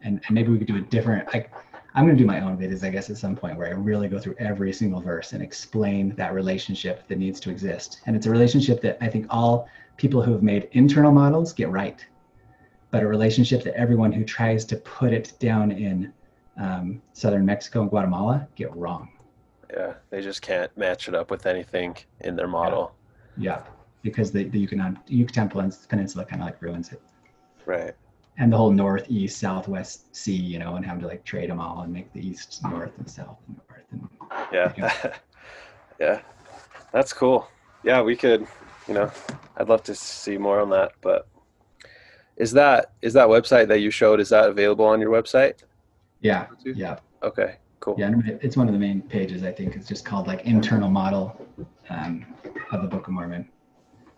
And, and maybe we could do a different like I'm going to do my own videos, I guess, at some point where I really go through every single verse and explain that relationship that needs to exist. And it's a relationship that I think all people who have made internal models get right, but a relationship that everyone who tries to put it down in um, southern Mexico and Guatemala get wrong. Yeah. They just can't match it up with anything in their model. Yeah, because the, the Yucatan, Yucatan Peninsula kind of like ruins it. Right. And the whole north, east, southwest sea, you know, and having to like trade them all and make the east north and south and north. And Yeah. yeah. That's cool. Yeah, we could, you know, I'd love to see more on that, but is that is that website that you showed is that available on your website? yeah, yeah. Okay. Cool. Yeah, it's one of the main pages. I think it's just called like internal model um, of the Book of Mormon.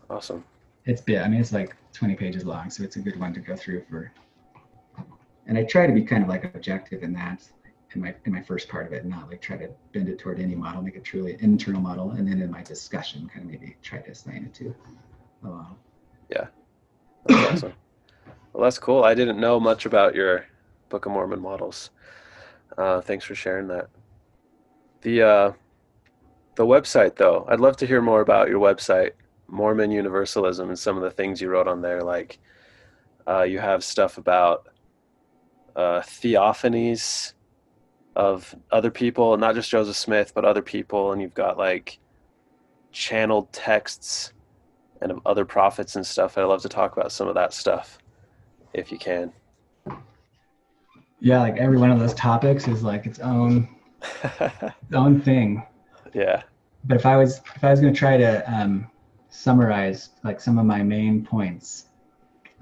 Awesome. It's big. I mean, it's like 20 pages long, so it's a good one to go through for. And I try to be kind of like objective in that, in my in my first part of it, not like try to bend it toward any model, make it truly an internal model, and then in my discussion, kind of maybe try to assign it to a model. That's awesome. Well, that's cool. I didn't know much about your Book of Mormon models. Uh, thanks for sharing that. The uh, the website, though, I'd love to hear more about your website, Mormon Universalism, and some of the things you wrote on there. Like, uh, you have stuff about uh, theophanies of other people, not just Joseph Smith, but other people, and you've got like channeled texts and of other prophets and stuff. I'd love to talk about some of that stuff if you can. Yeah, like every one of those topics is like its own its own thing. Yeah. But if I was if I was going to try to um, summarize like some of my main points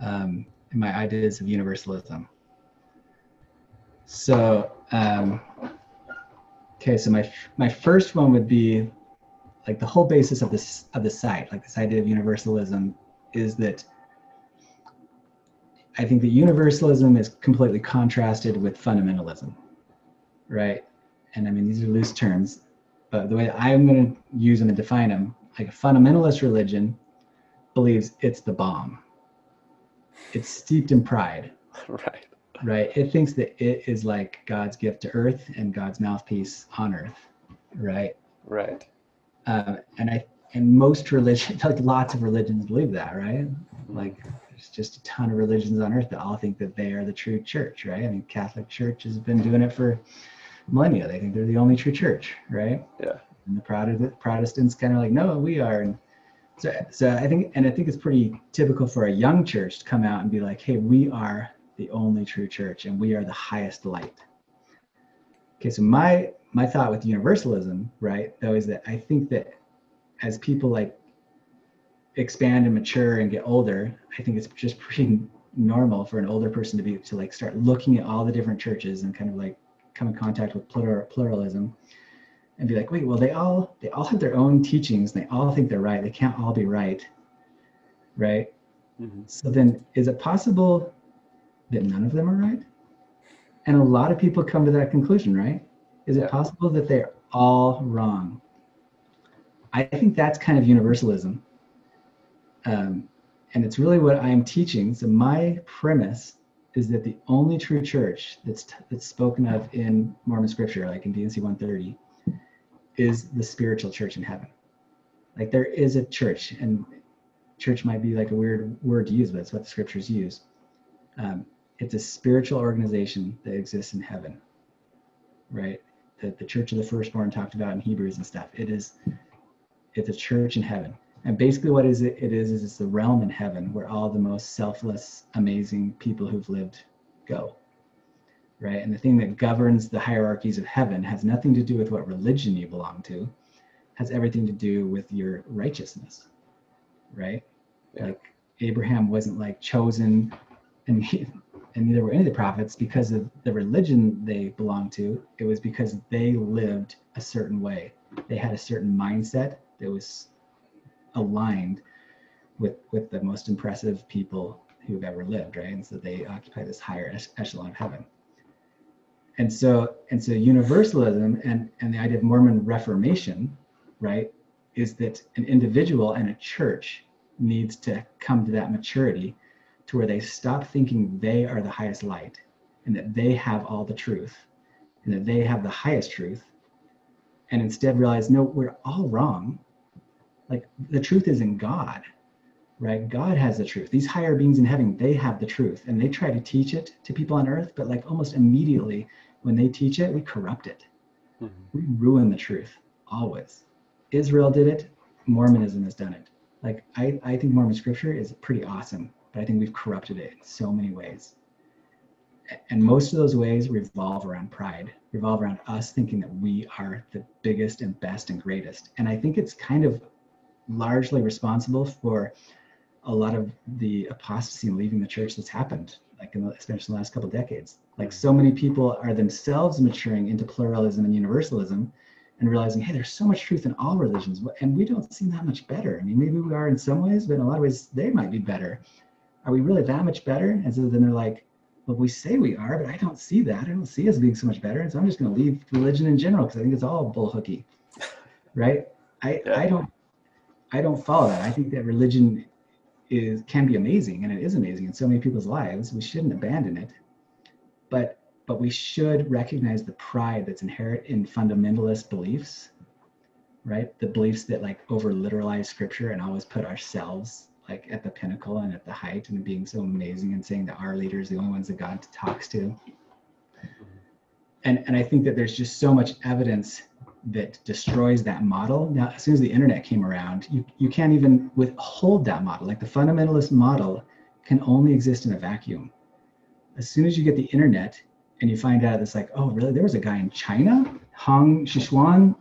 um, in my ideas of universalism. So um, okay, so my my first one would be like the whole basis of this of the site, like this idea of universalism, is that I think that universalism is completely contrasted with fundamentalism, right? And I mean, these are loose terms, but the way I'm going to use them and define them, like a fundamentalist religion believes it's the bomb. It's steeped in pride. Right. Right. It thinks that it is like God's gift to earth and God's mouthpiece on earth. Right. Right. Um, and I and most religions, like lots of religions, believe that, right? Like there's just a ton of religions on earth that all think that they are the true church, right? I mean, Catholic Church has been doing it for millennia. They think they're the only true church, right? Yeah. And the Protestant Protestants kind of like, no, we are. And so, so I think, and I think it's pretty typical for a young church to come out and be like, hey, we are the only true church, and we are the highest light. Okay, so my my thought with universalism, right, though, is that I think that as people like expand and mature and get older, I think it's just pretty normal for an older person to be to like start looking at all the different churches and kind of like come in contact with plural, pluralism and be like, wait, well, they all they all have their own teachings. And They all think they're right. They can't all be right, right? Mm-hmm. So then, is it possible that none of them are right? And a lot of people come to that conclusion, right? Is it possible that they're all wrong? I think that's kind of universalism. Um, and it's really what I'm teaching. So my premise is that the only true church that's that's spoken of in Mormon scripture, like in D&C 130, is the spiritual church in heaven. Like there is a church, and church might be like a weird word to use, but it's what the scriptures use. Um, it's a spiritual organization that exists in heaven, right? That the church of the firstborn talked about in Hebrews and stuff. It is it's a church in heaven. And basically what is it, it is is it's the realm in heaven where all the most selfless, amazing people who've lived go. Right? And the thing that governs the hierarchies of heaven has nothing to do with what religion you belong to, has everything to do with your righteousness. Right? Yeah. Like Abraham wasn't like chosen and he, and neither were any of the prophets because of the religion they belonged to. It was because they lived a certain way. They had a certain mindset that was aligned with with the most impressive people who've ever lived, right? And so they occupy this higher echelon of heaven. And so and so universalism and and the idea of Mormon Reformation, right, is that an individual and a church needs to come to that maturity to where they stop thinking they are the highest light and that they have all the truth and that they have the highest truth and instead realize no we're all wrong. Like the truth is in God, right? God has the truth. These higher beings in heaven, they have the truth and they try to teach it to people on earth, but like almost immediately when they teach it, we corrupt it. Mm-hmm. We ruin the truth always. Israel did it, Mormonism has done it. Like I, I think Mormon scripture is pretty awesome, but I think we've corrupted it in so many ways. And most of those ways revolve around pride, revolve around us thinking that we are the biggest and best and greatest. And I think it's kind of largely responsible for a lot of the apostasy and leaving the church that's happened, like in the, especially in the last couple of decades. Like mm. so many people are themselves maturing into pluralism and universalism and realizing, hey, there's so much truth in all religions, and we don't seem that much better. I mean, maybe we are in some ways, but in a lot of ways, they might be better. Are we really that much better? And so then they're like, well, we say we are, but I don't see that. I don't see us being so much better. And so I'm just going to leave religion in general because I think it's all bull hooky, right? I, yeah. I don't I don't follow that. I think that religion is can be amazing, and it is amazing in so many people's lives. We shouldn't abandon it, but but we should recognize the pride that's inherent in fundamentalist beliefs, right? The beliefs that like over literalize scripture and always put ourselves like at the pinnacle and at the height and being so amazing and saying that our leaders the only ones that God talks to. And and I think that there's just so much evidence that destroys that model. Now, as soon as the internet came around, you, you can't even withhold that model. Like the fundamentalist model can only exist in a vacuum. As soon as you get the internet and you find out it's like, oh, really? There was a guy in China, Hong Xiuquan,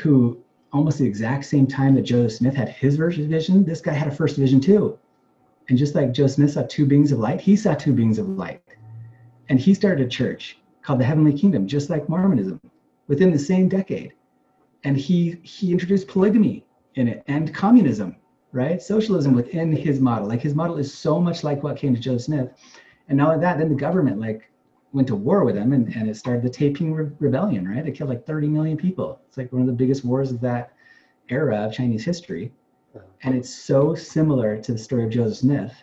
who almost the exact same time that Joseph Smith had his first vision, this guy had a first vision too. And just like Joseph Smith saw two beings of light, he saw two beings of light. And he started a church called the Heavenly Kingdom, just like Mormonism, within the same decade. And he he introduced polygamy in it and communism, right? Socialism within his model. Like his model is so much like what came to Joseph Smith. And not only that, then the government like went to war with him and, and it started the Taiping Re- Rebellion, right? It killed like 30 million people. It's like one of the biggest wars of that era of Chinese history. And it's so similar to the story of Joseph Smith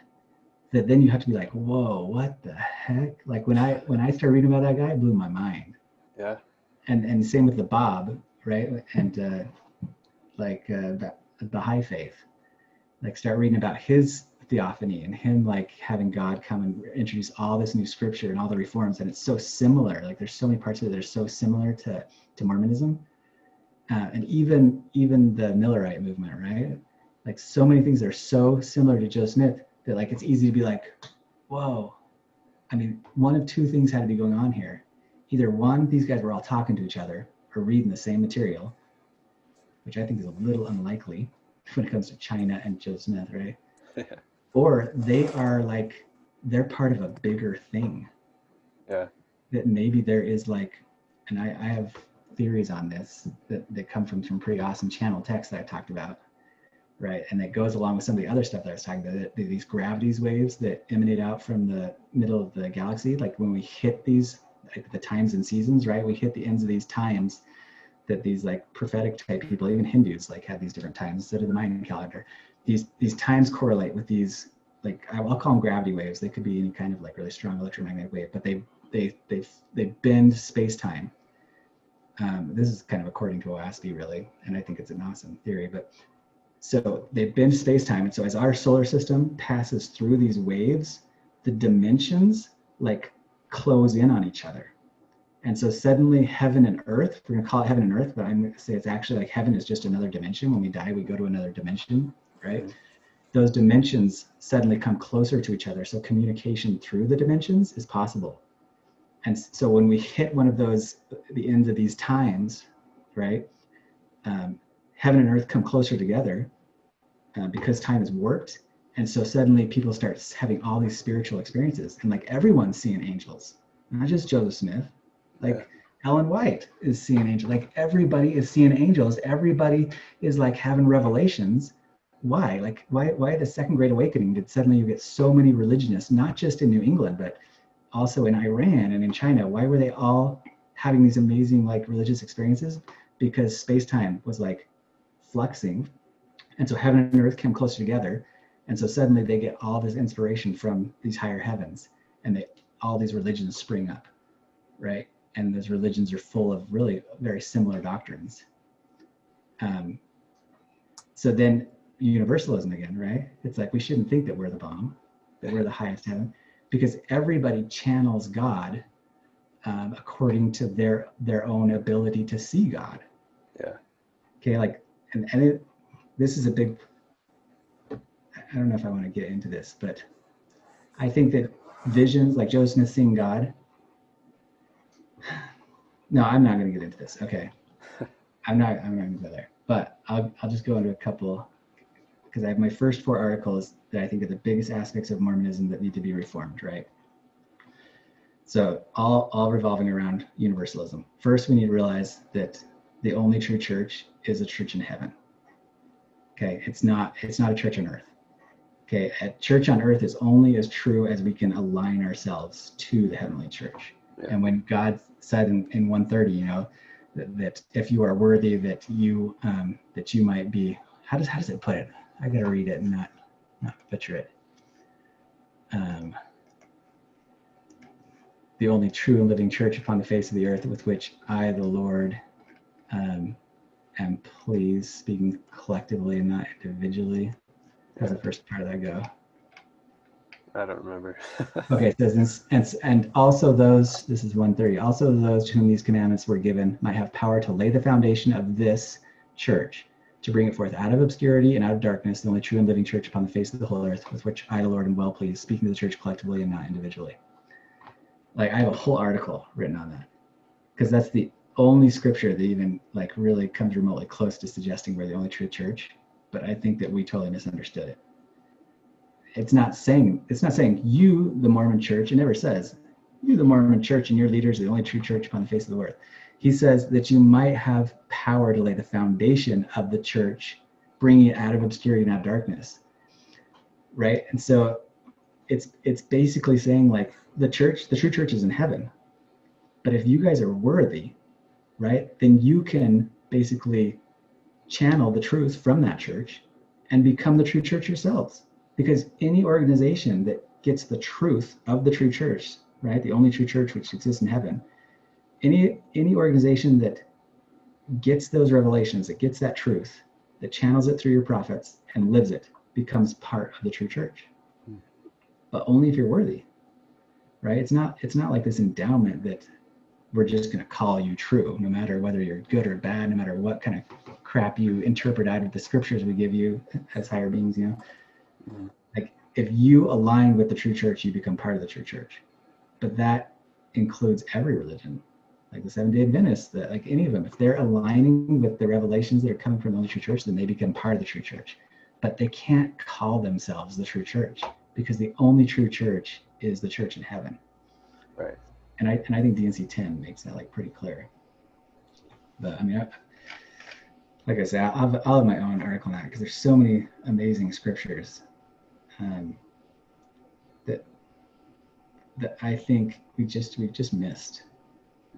that then you have to be like, whoa, what the heck? Like when I when I started reading about that guy, it blew my mind. Yeah. And and same with the Bab, right? And uh, like uh, the Baha'i faith, like start reading about his theophany and him like having God come and introduce all this new scripture and all the reforms, and it's so similar. Like there's so many parts of it that are so similar to to Mormonism, uh, and even even the Millerite movement, right? Like so many things that are so similar to Joe Smith that like it's easy to be like, whoa. I mean, one of two things had to be going on here. Either one, these guys were all talking to each other or reading the same material, which I think is a little unlikely when it comes to China and Joe Smith, right? or they are like they're part of a bigger thing. Yeah. That maybe there is like, and I, I have theories on this that, that come from some pretty awesome channel text that I talked about right? And that goes along with some of the other stuff that I was talking about, these gravities waves that emanate out from the middle of the galaxy. Like when we hit these, the times and seasons, right? We hit the ends of these times that these like prophetic type people, even Hindus, like have these different times instead of the Mayan calendar. These these times correlate with these like I'll call them gravity waves. They could be any kind of like really strong electromagnetic wave, but they they they they bend space time. Um, this is kind of according to Oahspe, really, and I think it's an awesome theory. But so they bend space-time. And so as our solar system passes through these waves, the dimensions like close in on each other. And so suddenly heaven and earth, we're gonna call it heaven and earth, but I'm gonna say it's actually like heaven is just another dimension. When we die, we go to another dimension, right? Mm-hmm. Those dimensions suddenly come closer to each other. So communication through the dimensions is possible. And so when we hit one of those, the ends of these times, right? Um, heaven and earth come closer together uh, because time is worked and so suddenly people start having all these spiritual experiences and like everyone's seeing angels not just joseph smith. Like yeah. ellen white is seeing angels like everybody is seeing angels. Everybody is like having revelations. Why? Like why why the second great awakening did suddenly you get so many religionists not just in new england but also in iran and in china? Why were they all having these amazing like religious experiences? Because space-time was like fluxing. And so heaven and earth came closer together. And so suddenly they get all this inspiration from these higher heavens and they all these religions spring up, right? And those religions are full of really very similar doctrines. Um, so then universalism again, right? It's like we shouldn't think that we're the bomb, that we're the highest heaven, because everybody channels God um, according to their their own ability to see God. Yeah. Okay, like and, and it, this is a big i don't know if i want to get into this but i think that visions like joe smith seeing god. No i'm not going to get into this okay. I'm not i'm not going to go there but I'll, I'll just go into a couple because i have my first four articles that i think are the biggest aspects of mormonism that need to be reformed right? So all all revolving around universalism. First we need to realize that the only true church is a church in heaven. Okay, it's not it's not a church on earth. Okay, a church on earth is only as true as we can align ourselves to the heavenly church. Yeah. And when God said in, in 130, you know, that, that if you are worthy, that you um, that you might be. How does how does it put it? I gotta read it and not not butcher it. Um, the only true and living church upon the face of the earth with which I, the Lord, um, and please speaking collectively and not individually. How's the first part of that go? I don't remember. okay, it says, and, and also those, this is 130, also those to whom these commandments were given might have power to lay the foundation of this church, to bring it forth out of obscurity and out of darkness, the only true and living church upon the face of the whole earth, with which I, the Lord, am well pleased, speaking to the church collectively and not individually. like I have a whole article written on that because that's the only scripture that even like really comes remotely close to suggesting we're the only true church. But I think that we totally misunderstood it. It's not saying it's not saying you, the Mormon church, it never says you, the Mormon church, and your leaders are the only true church upon the face of the earth. He says that you might have power to lay the foundation of the church, bringing it out of obscurity and out of darkness. Right. And so it's it's basically saying like the church, the true church is in heaven. But if you guys are worthy, right, then you can basically channel the truth from that church and become the true church yourselves. Because any organization that gets the truth of the true church, right, the only true church which exists in heaven, any any organization that gets those revelations, that gets that truth, that channels it through your prophets and lives it, becomes part of the true church. Hmm. But only if you're worthy. Right? It's not it's not like this endowment that we're just going to call you true, no matter whether you're good or bad, no matter what kind of crap you interpret out of the scriptures we give you as higher beings, you know. Mm-hmm. Like if you align with the true church, you become part of the true church. But that includes every religion, like the Seventh Day Adventists, that like any of them. If they're aligning with the revelations that are coming from the true church, then they become part of the true church. But they can't call themselves the true church because the only true church is the church in heaven. Right and I and I think D&C 10 makes that like pretty clear. But I mean, I, like I said, I'll have, I'll have my own article on that because there's so many amazing scriptures um, that that I think we just we just missed.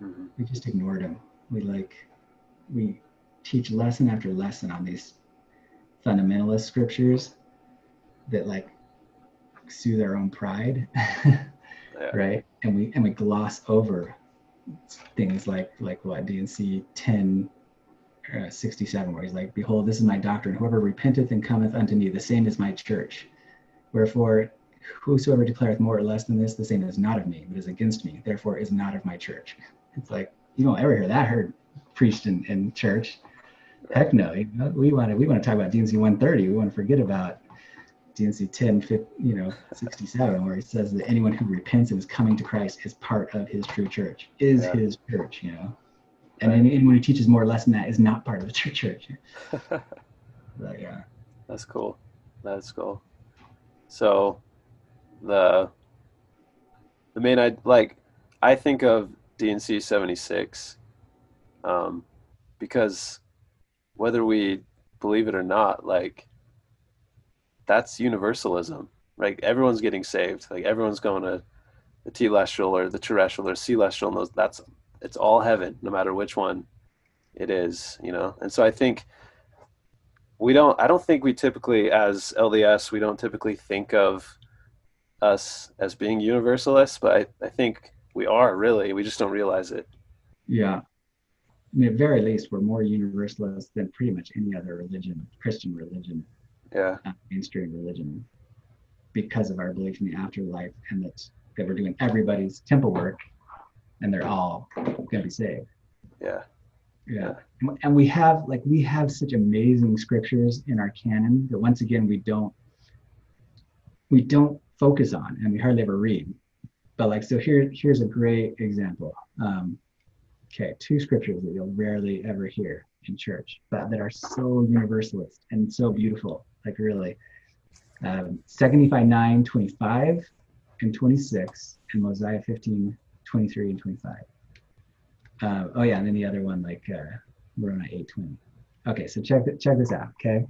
Mm-hmm. We just ignored them. We like we teach lesson after lesson on these fundamentalist scriptures that like soothe our own pride. yeah. right? And we and we gloss over things like like what D&C 10 uh, 67 where he's like behold this is my doctrine. Whoever repenteth and cometh unto me the same is my church. Wherefore whosoever declareth more or less than this the same is not of me but is against me. Therefore is not of my church. It's like you don't ever hear that heard preached in, in church. Heck no. We want to we want to talk about D&C 130 we want to forget about D&C 10, 50, you know, 67, where he says that anyone who repents and is coming to Christ is part of his true church, is yeah. his church, you know. And right. anyone who teaches more or less than that is not part of the true church. but, yeah. That's cool. That's cool. So the the main I like I think of D&C 76 um, because whether we believe it or not, like that's universalism. right? everyone's getting saved. Like everyone's going to the telestial or the terrestrial or celestial. And those, that's it's all heaven, no matter which one it is. You know, and so I think we don't. I don't think we typically, as LDS, we don't typically think of us as being universalists, but I, I think we are really. We just don't realize it. Yeah. At very least, we're more universalist than pretty much any other religion, Christian religion yeah. mainstream religion because of our belief in the afterlife and that that we're doing everybody's temple work and they're all gonna be saved. Yeah. Yeah. And we have like we have such amazing scriptures in our canon that once again we don't we don't focus on and we hardly ever read. But like so here here's a great example. Um okay two scriptures that you'll rarely ever hear in church but that are so universalist and so beautiful like really. Um, 2 Nephi 9, 25 and 26, and Mosiah 15, 23 and 25. Uh, oh yeah, and then the other one, like uh, Moroni 8, 20. Okay, so check, check this out, okay?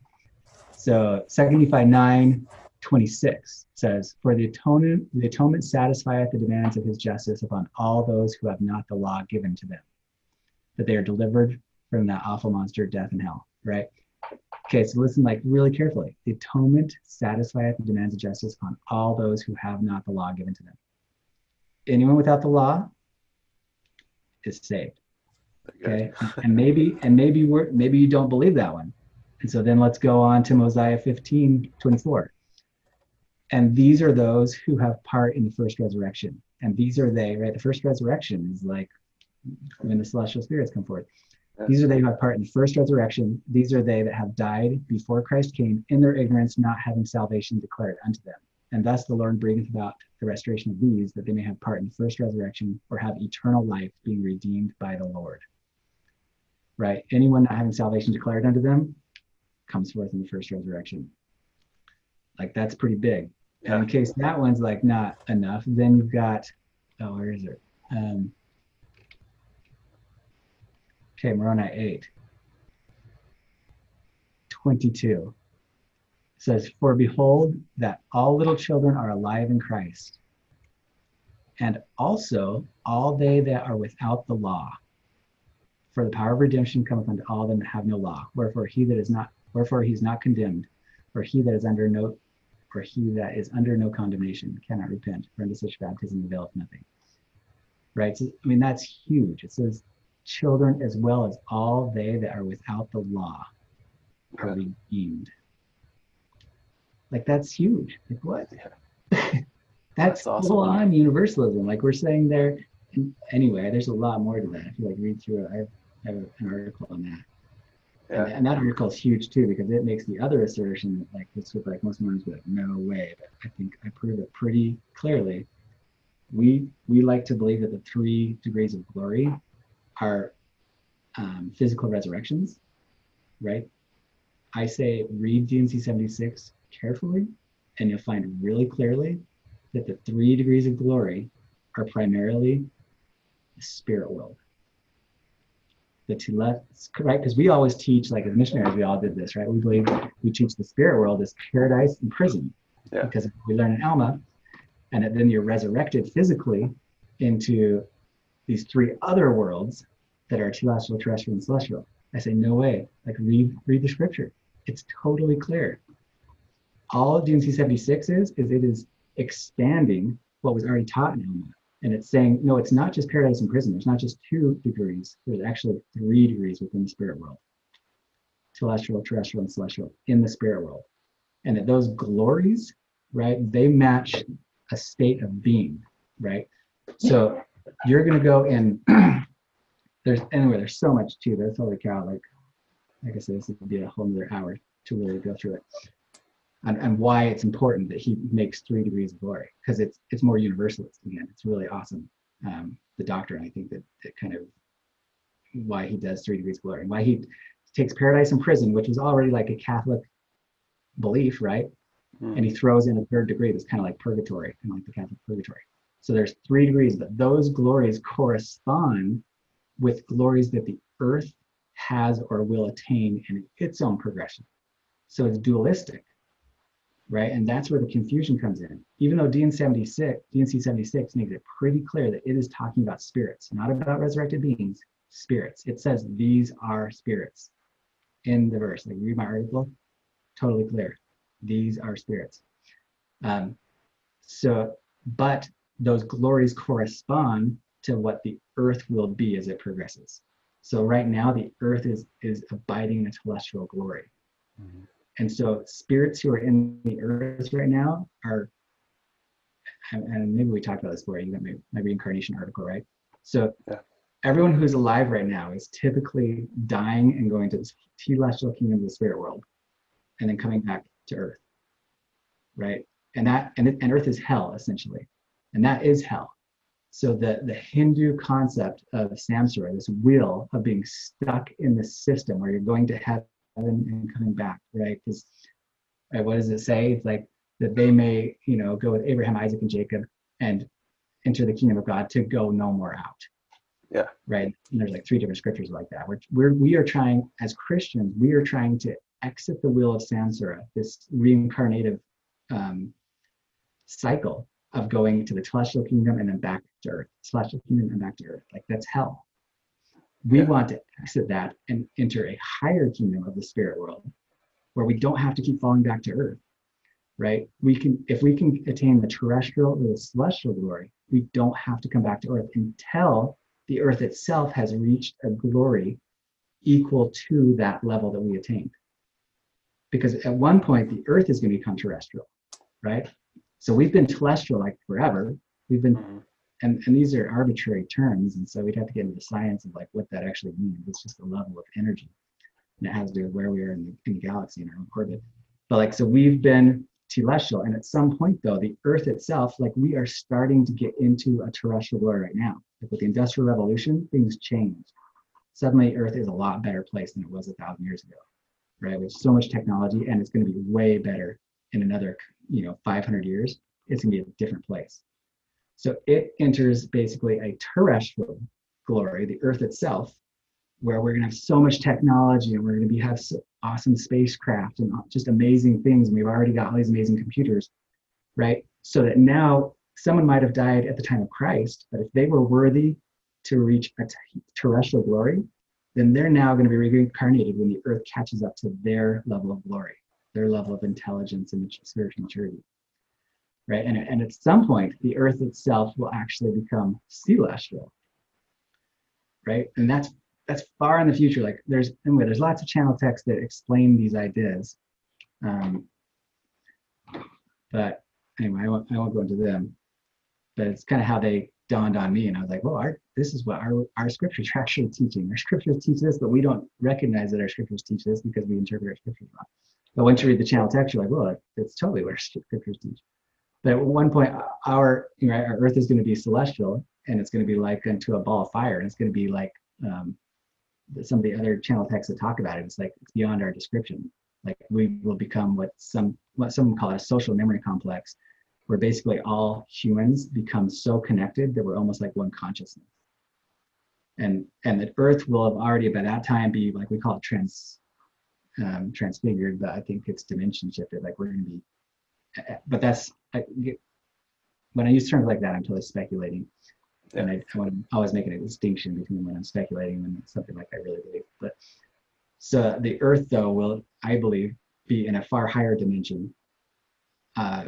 So 2 Nephi 9, 26 says, For the atonement, the atonement satisfieth the demands of his justice upon all those who have not the law given to them, that they are delivered from that awful monster, death and hell, right? Okay, so listen like really carefully. The atonement satisfieth the demands of justice upon all those who have not the law given to them. Anyone without the law is saved. Okay, and maybe and maybe we're maybe you don't believe that one. And so then let's go on to Mosiah 15, 24. And these are those who have part in the first resurrection. And these are they, right? The first resurrection is like when the celestial spirits come forth. These are they who have part in the first resurrection. These are they that have died before Christ came in their ignorance, not having salvation declared unto them. And thus the Lord bringeth about the restoration of these, that they may have part in the first resurrection or have eternal life, being redeemed by the Lord. Right? Anyone not having salvation declared unto them comes forth in the first resurrection. Like that's pretty big. Yeah. And in case that one's like not enough, then you've got oh, where is it? Um, okay, Moroni 8. 22 says, For behold, that all little children are alive in Christ, and also all they that are without the law. For the power of redemption cometh unto all them that have no law. Wherefore he that is not, wherefore he is not condemned, for he that is under no, for he that is under no condemnation cannot repent. For unto such baptism availeth nothing. Right. So, I mean that's huge. It says, children as well as all they that are without the law are Okay. redeemed. Like that's huge. Like what? Yeah. that's That's awesome. full on universalism. Like we're saying there. Anyway, there's a lot more to that. If you like read through it, I have, I have an article on that. And, Yeah. and that article is huge too because it makes the other assertion that like this would like most Mormons would like no way, but I think I prove it pretty clearly. We we like to believe that the three degrees of glory are um, physical resurrections, right? I say read DNC 76 carefully, and you'll find really clearly that the three degrees of glory are primarily the spirit world. The tele, right? Because we always teach, like as missionaries, we all did this, right? We believe we teach the spirit world as paradise and prison. Yeah. Because we learn in Alma, and then you're resurrected physically into these three other worlds that are telestial, terrestrial, and celestial. I say, no way. Like read read the scripture. It's totally clear. All DNC 76 is, is it is expanding what was already taught in Alma. And it's saying, no, it's not just paradise and prison. There's not just two degrees. There's actually three degrees within the spirit world. Telestial, terrestrial, and celestial in the spirit world. And that those glories, right, they match a state of being, right? So you're gonna go in there's anyway, there's so much too. There's holy cow, like like I said, this would be a whole nother hour to really go through it. And, and why it's important that he makes three degrees of glory because it's it's more universalist again. It's really awesome. Um, the doctrine, I think that that kind of why he does three degrees of glory, and why he takes paradise and prison, which is already like a Catholic belief, right? Mm. and he throws in a third degree that's kind of like purgatory, kind of like the Catholic purgatory. So there's three degrees, but those glories correspond with glories that the earth has or will attain in its own progression. So it's dualistic, right? And that's where the confusion comes in. Even though DN 76, DNC 76 makes it pretty clear that it is talking about spirits, not about resurrected beings, spirits. It says these are spirits in the verse. Like read my article, totally clear. These are spirits. Um, so, but those glories correspond to what the earth will be as it progresses. So right now, the earth is is abiding in a telestial glory. Mhm. And so spirits who are in the earth right now are, and, maybe we talked about this before, you got my, my reincarnation article, right? So Yeah. everyone who's alive right now is typically dying and going to the telestial kingdom of the spirit world and then coming back to earth, right? And that, and, and earth is hell essentially. And that is hell. So the, the Hindu concept of samsara, this wheel of being stuck in the system where you're going to heaven and coming back, right? Because right, what does it say? It's like that they may, you know, go with Abraham, Isaac, and Jacob and enter the kingdom of God to go no more out. Yeah. Right. And there's like three different scriptures like that. We're, we're we are trying as Christians, we are trying to exit the wheel of samsara, this reincarnative um, cycle of going to the telestial kingdom and then back to earth, telestial kingdom and back to earth. Like that's hell. We Yeah. want to exit that and enter a higher kingdom of the spirit world where we don't have to keep falling back to earth. Right? We can if we can attain the terrestrial or the celestial glory, we don't have to come back to earth until the earth itself has reached a glory equal to that level that we attained. Because at one point the earth is going to become terrestrial, right? So we've been telestial like forever. We've been Mhm. and, and these are arbitrary terms, and so we'd have to get into the science of like what that actually means. It's just a level of energy, and it has to do with where we are in the, in the galaxy in our own orbit. But like, so we've been telestial. And at some point, though, the Earth itself, like we are starting to get into a terrestrial world right now. Like with the Industrial Revolution, things changed. Suddenly, Earth is a lot better place than it was a thousand years ago, right? With so much technology, and it's going to be way better in another, you know, 500 years. It's going to be a different place. So it enters basically a terrestrial glory, the Earth itself, where we're going to have so much technology and we're going to be have so awesome spacecraft and just amazing things. And we've already got all these amazing computers, right? So that now someone might have died at the time of Christ, but if they were worthy to reach a t- terrestrial glory, then they're now going to be reincarnated when the earth catches up to their level of glory, their level of intelligence and spiritual maturity. Right. And, and at some point, the earth itself will actually become celestial. Right. And that's that's far in the future. Like there's anyway, there's lots of channel texts that explain these ideas. Um, but anyway, I won't, I won't go into them. But it's kind of how they dawned on me, and I was like, well, our, this is what our our scriptures are actually teaching. Our scriptures teach this, but we don't recognize that our scriptures teach this because we interpret our scriptures wrong. But once you read the channel text, you're like, well, it's totally our scriptures teach. But at one point, our you know, our Earth is going to be celestial, and it's going to be like unto a ball of fire, and it's going to be like um, some of the other channel texts that talk about it, it's like it's beyond our description. Like we will become what some what some call a social memory complex, where basically all humans become so connected that we're almost like one consciousness. And and that Earth will have already by that time be like we call it trans um, transfigured, but I think it's dimension shifted. Like we're going to be, but that's I, when I use terms like that, I'm totally speculating. Yeah. And I, I want to always make a distinction between when I'm speculating and something like I really believe. But so the Earth, though, will I believe be in a far higher dimension. Uh,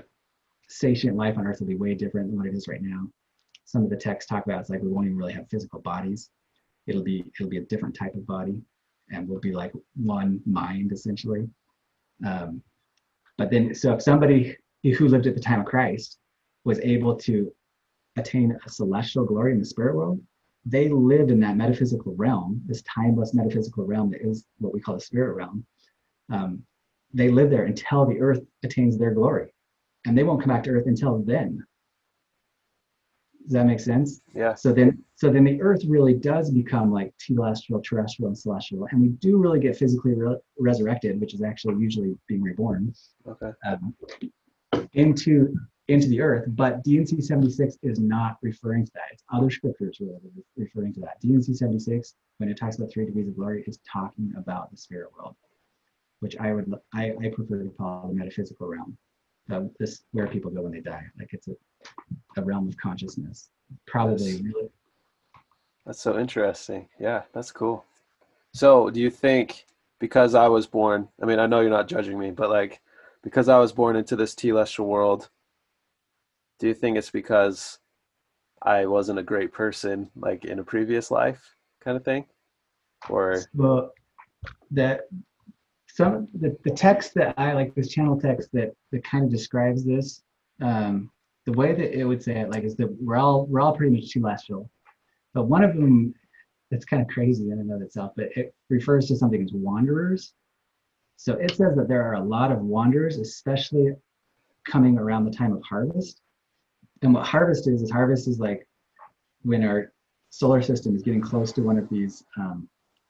sentient life on Earth will be way different than what it is right now. Some of the texts talk about it's like we won't even really have physical bodies. It'll be it'll be a different type of body, and we'll be like one mind essentially. Um, but then, so if somebody who lived at the time of Christ was able to attain a celestial glory in the spirit world, they lived in that metaphysical realm, this timeless metaphysical realm that is what we call the spirit realm. Um, they live there until the earth attains their glory, and they won't come back to earth until then. Does that make sense? Yeah. So then, so then the earth really does become like telestial, terrestrial, and celestial, and we do really get physically re- resurrected, which is actually usually being reborn. Okay. Um, into into the earth, but D&C 76 is not referring to that. It's other scriptures really referring to that. D&C 76, when it talks about three degrees of glory, is talking about the spirit world, which I would I, I prefer to call the metaphysical realm. Uh, this where people go when they die. Like it's a, a realm of consciousness. Probably Yes. really That's so interesting. Yeah, that's cool. So, do you think because I was born, I mean, I know you're not judging me, but like because I was born into this telestial world, do you think it's because I wasn't a great person like in a previous life kind of thing? Or well that some the, the text that I like this channel text that that kind of describes this um the way that it would say it like is that we're all we're all pretty much celestial. But one of them that's kind of crazy in and of itself but it refers to something as wanderers. So it says that there are a lot of wanderers especially coming around the time of harvest. And what harvest is is harvest is like when our solar system is getting close to one of these um,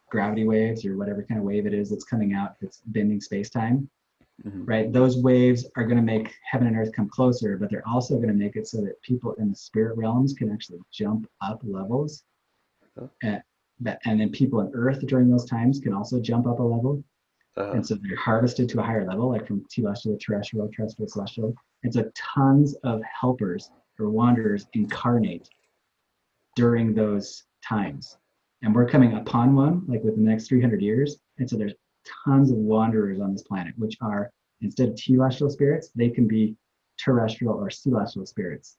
gravity waves or whatever kind of wave it is that's coming out that's bending space-time Mhm. right those waves are going to make heaven and earth come closer but they're also going to make it so that people in the spirit realms can actually jump up levels and, that, and then people on earth during those times can also jump up a level uh, and so they're harvested to a higher level, like from telestial to terrestrial, terrestrial to celestial. And so tons of helpers or wanderers incarnate during those times. And we're coming upon one like within the next 300 years. And so there's tons of wanderers on this planet, which are instead of telestial spirits, they can be terrestrial or celestial spirits.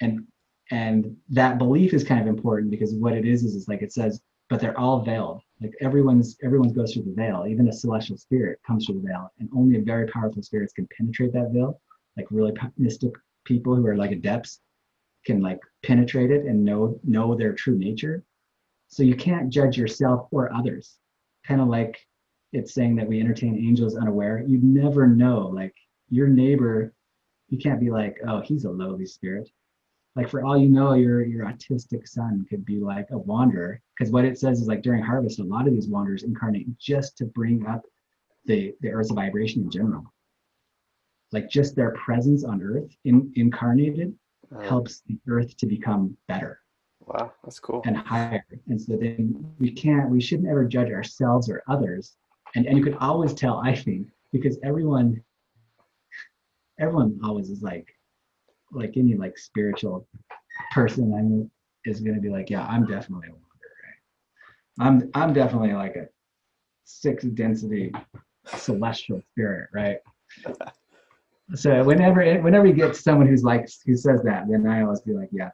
And and that belief is kind of important because what it is is, like it says, but they're all veiled. Like everyone's everyone goes through the veil. Even a celestial spirit comes through the veil, and only very powerful spirits can penetrate that veil. Like really mystic people who are like adepts can like penetrate it and know know their true nature. So you can't judge yourself or others. Kind of like it's saying that we entertain angels unaware. You never know. Like your neighbor, you can't be like, oh, he's a lowly spirit. Like for all you know, your your autistic son could be like a wanderer. Because what it says is like during harvest, a lot of these wanderers incarnate just to bring up the the earth's vibration in general. Like just their presence on earth in, incarnated helps the earth to become better wow, that's cool. and higher. And so then we can't, we shouldn't ever judge ourselves or others. And and you could always tell, I think, because everyone, everyone always is like, like any like spiritual person I know is gonna be like, yeah, I'm definitely a wanderer, right? I'm I'm definitely like a six density celestial spirit, right? So whenever whenever you get someone who's like who says that, then I always be like, yeah,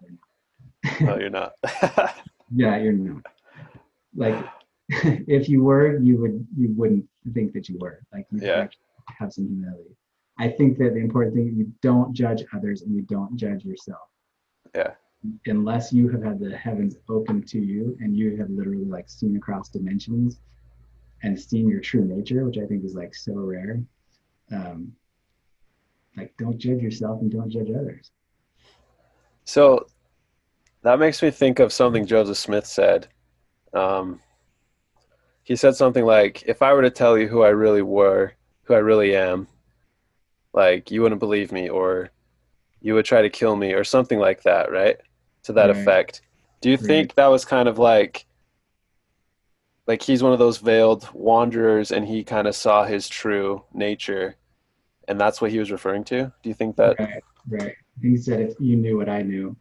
no, you're not. yeah, you're not. Like, if you were, you would you wouldn't think that you were. Like, you Yeah. have some humility. I think that the important thing is you don't judge others and you don't judge yourself. Yeah. Unless you have had the heavens open to you and you have literally like seen across dimensions and seen your true nature, which I think is like so rare. Um, like, don't judge yourself and don't judge others. So that makes me think of something Joseph Smith said. Um, he said something like, "If I were to tell you who I really were, who I really am, like you wouldn't believe me, or you would try to kill me, or something like that, right? To that Right. effect. Do you Right. think that was kind of like, like he's one of those veiled wanderers, and he kind of saw his true nature, and that's what he was referring to? Do you think that? right, right. He said, if you knew what I knew.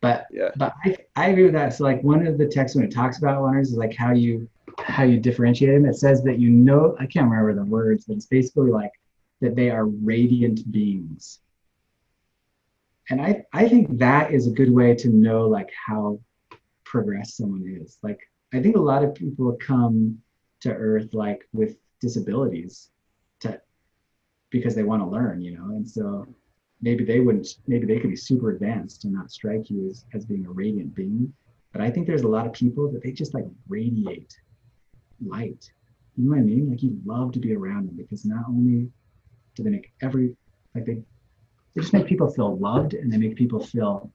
But Yeah. but I, I agree with that. So like one of the texts when it talks about wonders is like how you how you differentiate them. It says that you know I can't remember the words, but it's basically like that they are radiant beings. And I I think that is a good way to know like how progressed someone is. Like I think a lot of people come to Earth like with disabilities to because they want to learn, you know, and so maybe they wouldn't maybe they could be super advanced and not strike you as, as being a radiant being. But i think there's a lot of people that they just like radiate light. You know what i mean? Like you love to be around them because not only do they make every like they they just make people feel loved and they make people feel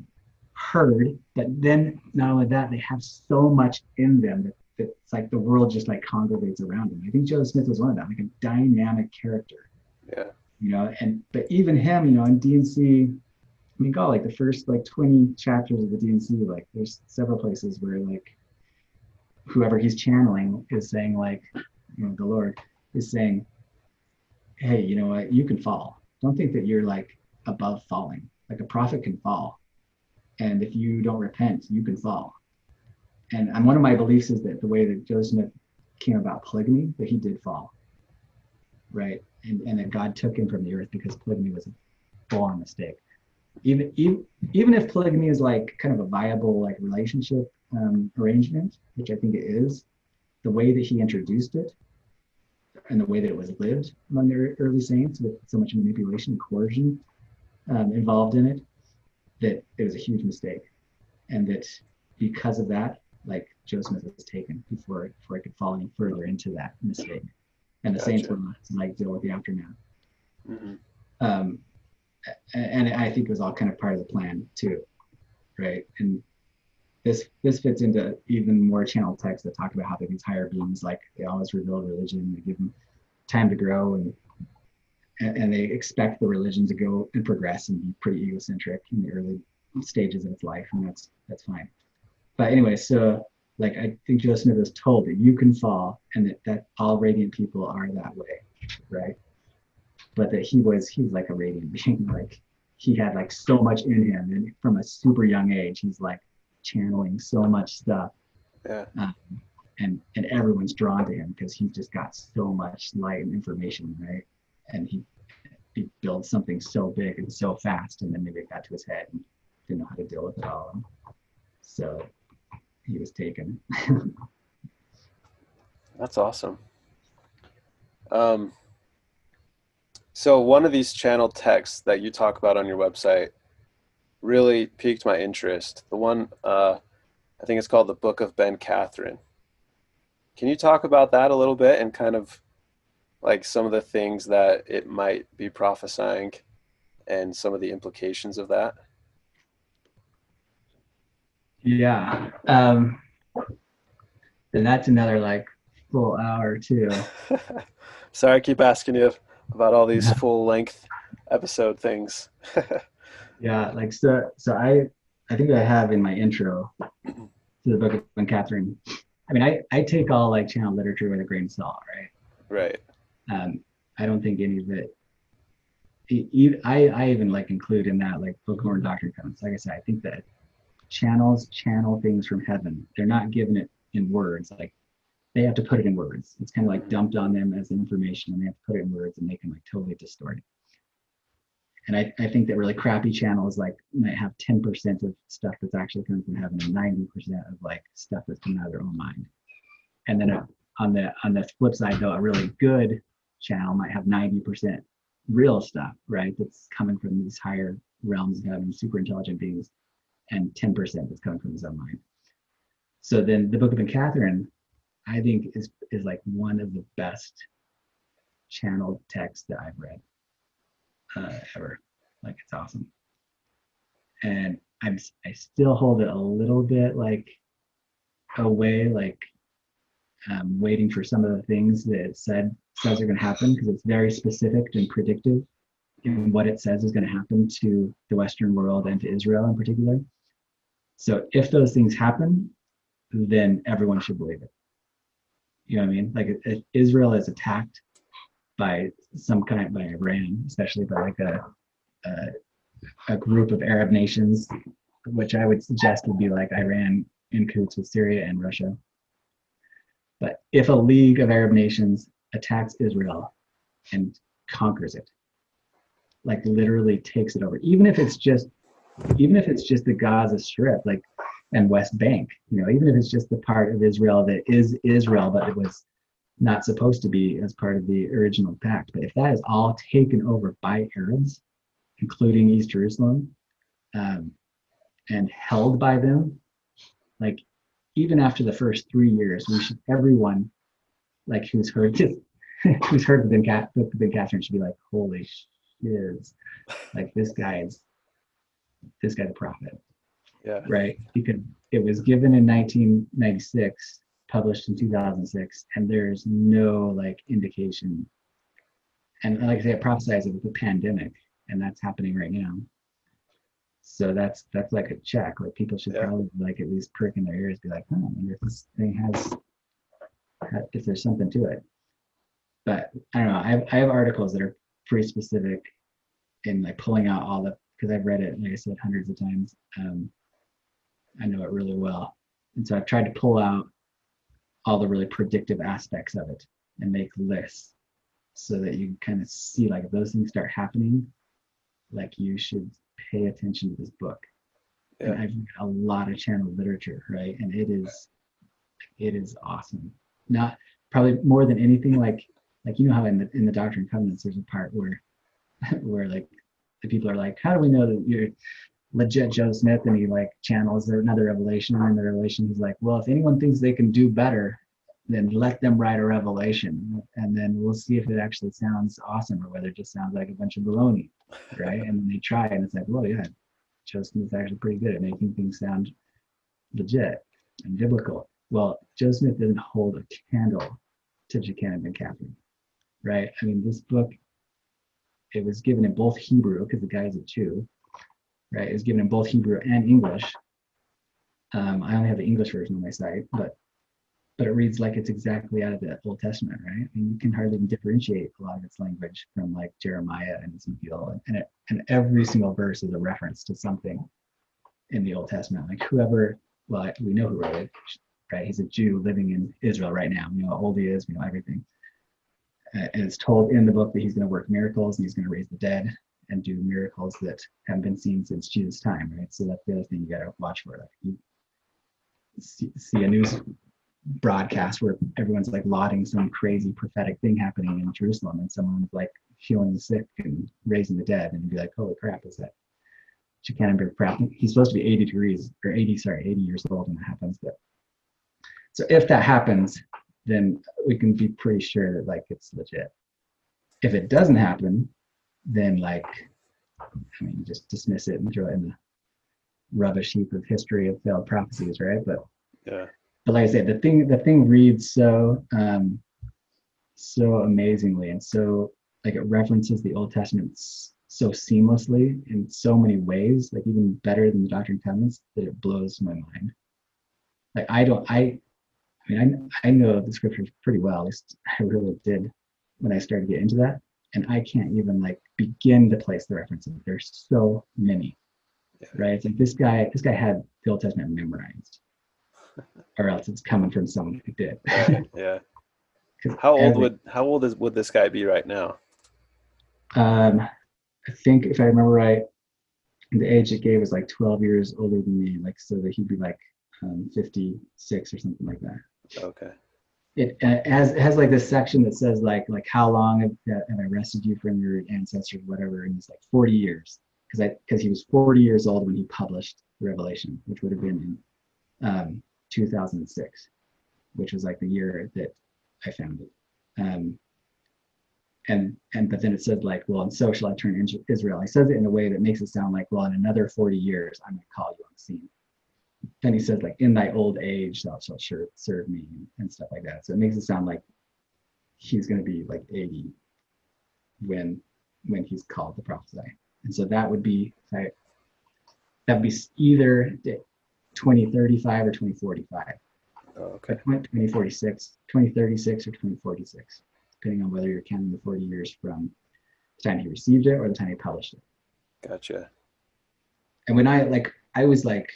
heard. But then not only that they have so much in them that, that it's like the world just like congregates around them. I think joe smith was one of them like a dynamic character. Yeah. You know and but even him you know in dnc i mean god like the first like 20 chapters of the dnc like there's several places where like whoever he's channeling is saying like you know the lord is saying hey you know what? You can fall. Don't think that you're like above falling. Like a prophet can fall. And if you don't repent you can fall. And I'm, one of my beliefs is that the way that joseph smith came about polygamy that he did fall. Right and, and that God took him from the earth because polygamy was a full-on mistake. Even, even even if polygamy is like kind of a viable like relationship um, arrangement, which I think it is, the way that he introduced it and the way that it was lived among the early saints with so much manipulation and coercion um, involved in it, that it was a huge mistake, and that because of that, like Joe Smith was taken before before I could fall any further into that mistake and the saints Gotcha. will not like deal with the aftermath. Mhm. Um, and I think it was all kind of part of the plan too, right? And this this fits into even more channel texts that talk about how these higher beings like they always reveal religion, they give them time to grow, and and and they expect the religion to go and progress and be pretty egocentric in the early stages of its life, and that's that's fine. But anyway, so like I think Joe Smith was told that you can fall and that, that all radiant people are that way, right? But that he was he was like a radiant being, like he had like so much in him, and from a super young age, he's like channeling so much stuff, Yeah. Um, and and everyone's drawn to him because he's just got so much light and information, right? And he he builds something so big and so fast, and then maybe it got to his head and didn't know how to deal with it all. So he was taken. That's awesome. Um, so one of these channel texts that you talk about on your website really piqued my interest. The one, uh, I think it's called the Book of Ben Kathryn. Can you talk about that a little bit and kind of like some of the things that it might be prophesying and some of the implications of that? Yeah. Um, and that's another like full hour too. Sorry, I keep asking you about all these full length episode things. yeah, like so. So I, I think I have in my intro to the book of Ben Kathryn. I mean, I I take all like channel literature with a grain of salt, right? Right. Um, I don't think any of it. I I even like include in that like Book of Mormon Doctrine Covenants. Like I said, I think that channels channel things from heaven. They're not given it in words. Like they have to put it in words. It's kind of like dumped on them as information, and they have to put it in words, and they can like totally distort it. And I, I think that really crappy channels like might have 10% of stuff that's actually coming from heaven and 90% of like stuff that's coming out of their own mind. And then a, on the on the flip side though, a really good channel might have 90% real stuff, right? That's coming from these higher realms of having super intelligent beings, and 10% that's coming from his own mind. So then the Book of Kathryn, I think is is like one of the best channeled texts that I've read uh, ever. Like it's awesome. And I'm I still hold it a little bit like away, like um, waiting for some of the things that it said says are going to happen because it's very specific and predictive in what it says is going to happen to the Western world and to Israel in particular. So if those things happen, then everyone should believe it. You know what I mean? Like if Israel is attacked by some kind by Iran, especially by like a, a a group of Arab nations, which I would suggest would be like Iran in cahoots with Syria and Russia. But if a league of Arab nations attacks Israel and conquers it, like literally takes it over, even if it's just, even if it's just the Gaza Strip, like and West Bank, you know, even if it's just the part of Israel that is Israel, but it was not supposed to be as part of the original pact. But if that is all taken over by Arabs, including East Jerusalem, um, and held by them, like even after the first three years, we should everyone like who's heard this, who's heard the Ben Kathryn should be like, holy shiz, like this guy is this guy the prophet. Yeah. Right. You Because it was given in 1996, published in 2006, and there's no like indication. And like I say, it prophesies of the pandemic, and that's happening right now. So that's that's like a check. Like people should yeah. probably like at least prick in their ears, be like, "Huh, I wonder if this thing has, if there's something to it." But I don't know. I have, I have articles that are pretty specific in like pulling out all the because I've read it, like I said, hundreds of times. Um, I know it really well, and so I've tried to pull out all the really predictive aspects of it and make lists so that you kind of see like if those things start happening, like you should pay attention to this book. Yeah. And I've read a lot of channel literature, right? And it is it is awesome. Not probably more than anything like like you know how in the in the Doctrine and Covenants there's a part where where like the people are like, how do we know that you're legit Joe Smith? And he like channels another revelation, and the revelation he's like, well, if anyone thinks they can do better, then let them write a revelation, and then we'll see if it actually sounds awesome or whether it just sounds like a bunch of baloney right? and then they try, and it's like, well, yeah, Joe Smith's actually pretty good at making things sound legit and biblical. Well, Joe Smith didn't hold a candle to Jachin and Kathryn, right? I mean, this book, it was given in both Hebrew because the guy is a Jew, right? It was given in both Hebrew and English. Um, I only have the English version on my site, but but it reads like it's exactly out of the Old Testament, right? And you can hardly differentiate a lot of its language from like Jeremiah and Ezekiel, and and, it, and every single verse is a reference to something in the Old Testament. Like whoever, well, we know who wrote it, right? He's a Jew living in Israel right now. We know how old he is. We know everything. And it's told in the book that he's going to work miracles and he's going to raise the dead and do miracles that haven't been seen since Jesus' time, right? So that's the other thing you got to watch for. Like you see, see a news broadcast where everyone's like lauding some crazy prophetic thing happening in Jerusalem and someone's like healing the sick and raising the dead and you'd be like, holy crap, is that crap? He's supposed to be 80 degrees or 80, sorry, 80 years old when that happens. But so if that happens, then we can be pretty sure that like it's legit. if it doesn't happen, then like, I mean, just dismiss it and throw it in the rubbish heap of history of failed prophecies, right? But Yeah. but like I said, the thing the thing reads so um, so amazingly and so like it references the Old Testament so seamlessly in so many ways, like even better than the Doctrine and Covenants, that it blows my mind. Like I don't I I mean I I know the scriptures pretty well, at least I really did when I started to get into that. And I can't even like begin to place the references. There's so many. Yeah. Right? It's like this guy this guy had the Old Testament memorized or else it's coming from someone who did. yeah. How old every- would how old is would this guy be right now? Um, I think if I remember right, the age it gave was like 12 years older than me, like so that he'd be like um, 56 or something like that. Okay. It uh, has has like this section that says like like how long have, have I arrested you from your ancestors, whatever, and it's like 40 years because I because he was 40 years old when he published Revelation, which would have been in um, 2006, which was like the year that I found it. Um, and and but then it says like, well, and so shall I turn Is- Israel. He says it in a way that makes it sound like, well, in another 40 years, I'm going to call you on the scene. Then he says like, in thy old age, thou shalt sure serve me and stuff like that. So it makes it sound like he's going to be like 80 when when he's called to prophesy. And so that would be that would be either 2035 or 2045. Oh, okay. 2046, 2036, or 2046, depending on whether you're counting the 40 years from the time he received it or the time he published it. Gotcha. And when I like, I was like,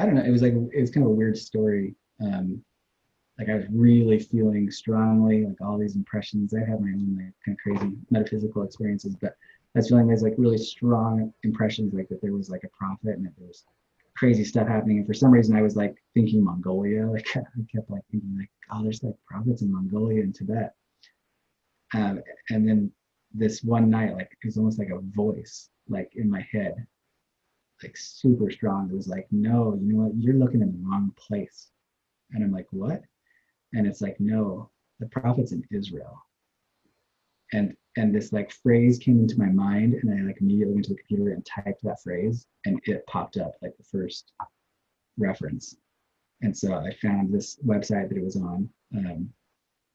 I don't know, it was like it was kind of a weird story. Um, like I was really feeling strongly, like all these impressions. I had my own like kind of crazy metaphysical experiences, but I was feeling these like really strong impressions, like that there was like a prophet and that there was crazy stuff happening. And for some reason, I was like thinking Mongolia. Like I kept like thinking like, oh, there's like prophets in Mongolia and Tibet. Um, and then this one night, like it was almost like a voice, like in my head, like super strong. It was like, no, you know what? You're looking in the wrong place. And I'm like, what? And it's like, no, the prophet's in Israel. And and this like phrase came into my mind, and I like immediately went to the computer and typed that phrase, and it popped up like the first reference. And so I found this website that it was on, um,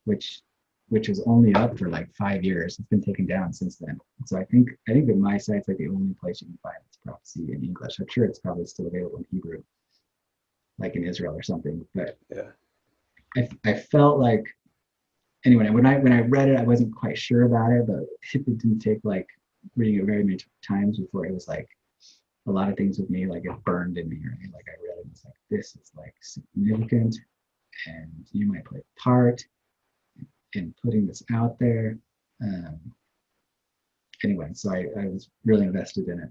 which which was only up for like five years. It's been taken down since then. So I think I think that my site's like the only place you can find prophecy in English. I'm sure it's probably still available in Hebrew, like in Israel or something. But Yeah. I, I felt like anyway when I when I read it, I wasn't quite sure about it, but it didn't take like reading it very many times before it was like a lot of things with me like it burned in me. Right? Like I read it, and it's like this is like significant, and you might play a part in putting this out there. Um, anyway, so I, I was really invested in it,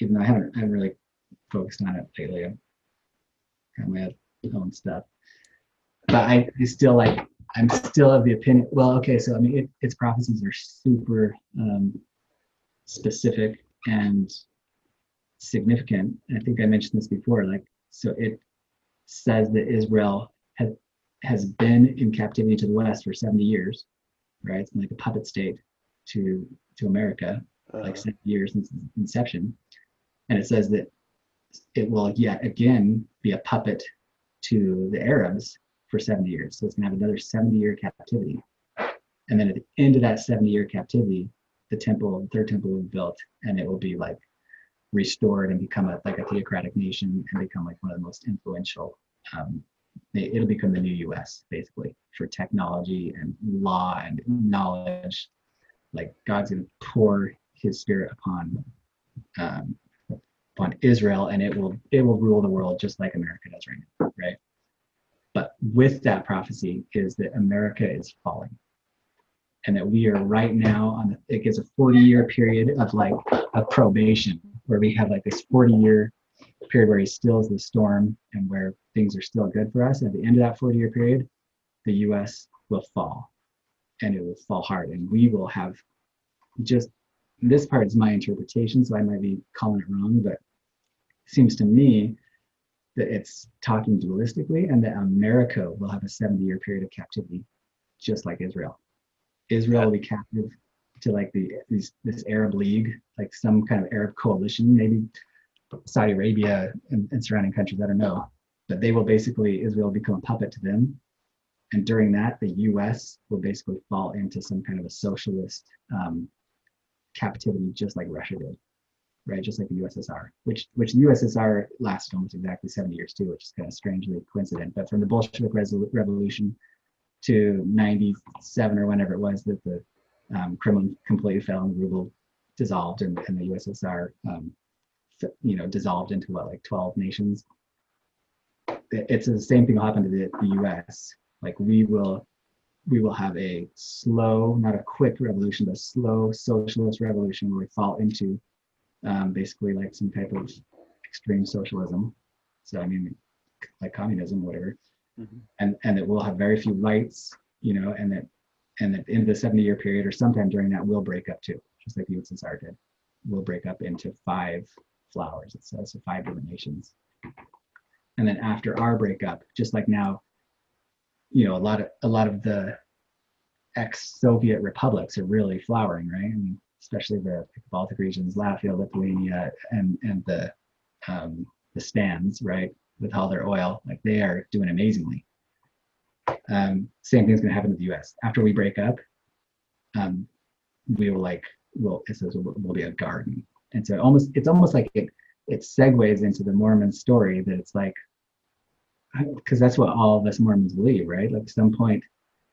even though I haven't I haven't really focused on it lately. I've got my own stuff but I I still like I'm still of the opinion. Well, okay, so I mean, it, its prophecies are super um, specific and significant. I think I mentioned this before. Like, so it says that Israel has has been in captivity to the west for 70 years, right? It's like a puppet state to to America, Uh, like 70 years since inception, and it says that it will yet again be a puppet to the Arabs for 70 years. So it's gonna have another 70 year captivity. And then at the end of that 70 year captivity, the temple, the third temple will be built and it will be like restored and become a, like a theocratic nation and become like one of the most influential. Um, it- it'll become the new US basically for technology and law and knowledge. Like God's gonna pour his spirit upon um, upon Israel and it will it will rule the world just like America does right now, right? But with that prophecy is that America is falling. And that we are right now on the, it gives a 40 year period of like a probation where we have like this 40 year period where he stills the storm and where things are still good for us. And at the end of that 40 year period, the US will fall and it will fall hard. And we will have just this part is my interpretation, so I might be calling it wrong, but seems to me that it's talking dualistically and that America will have a 70 year period of captivity, just like Israel. Israel will be captive to like the these this Arab League, like some kind of Arab coalition, maybe Saudi Arabia and, and surrounding countries. I don't know, but they will basically Israel will become a puppet to them, and during that, the U.S. will basically fall into some kind of a socialist um, captivity, just like Russia did, right? Just like the USSR, which which the USSR lasted almost exactly 70 years too, which is kind of strangely coincident. But from the Bolshevik Revolution to 97 or whenever it was that the um, Kremlin completely fell and the ruble dissolved and, and the USSR, um, you know, dissolved into what, like 12 nations. It's the same thing will happen to the, the US. Like we will, we will have a slow, not a quick revolution, but a slow socialist revolution where we fall into um, basically like some type of extreme socialism. So, I mean, like communism, whatever. Mm-hmm. And, and that we'll have very few rights, you know, and that and at the end of the 70 year period or sometime during that will break up too, just like the USSR did. We'll break up into five flowers, it says, so five different nations. And then after our breakup, just like now, you know, a lot of a lot of the ex-Soviet republics are really flowering, right? I mean, especially the Baltic regions, Latvia, Lithuania, and and the um, the stands, right, with all their oil, like they are doing amazingly. Um, same thing's going to happen to the U.S. After we break up, um, we will like, well, it says will, will be a garden, and so almost it's almost like it it segues into the Mormon story that it's like, because that's what all of us Mormons believe, right? Like at some point,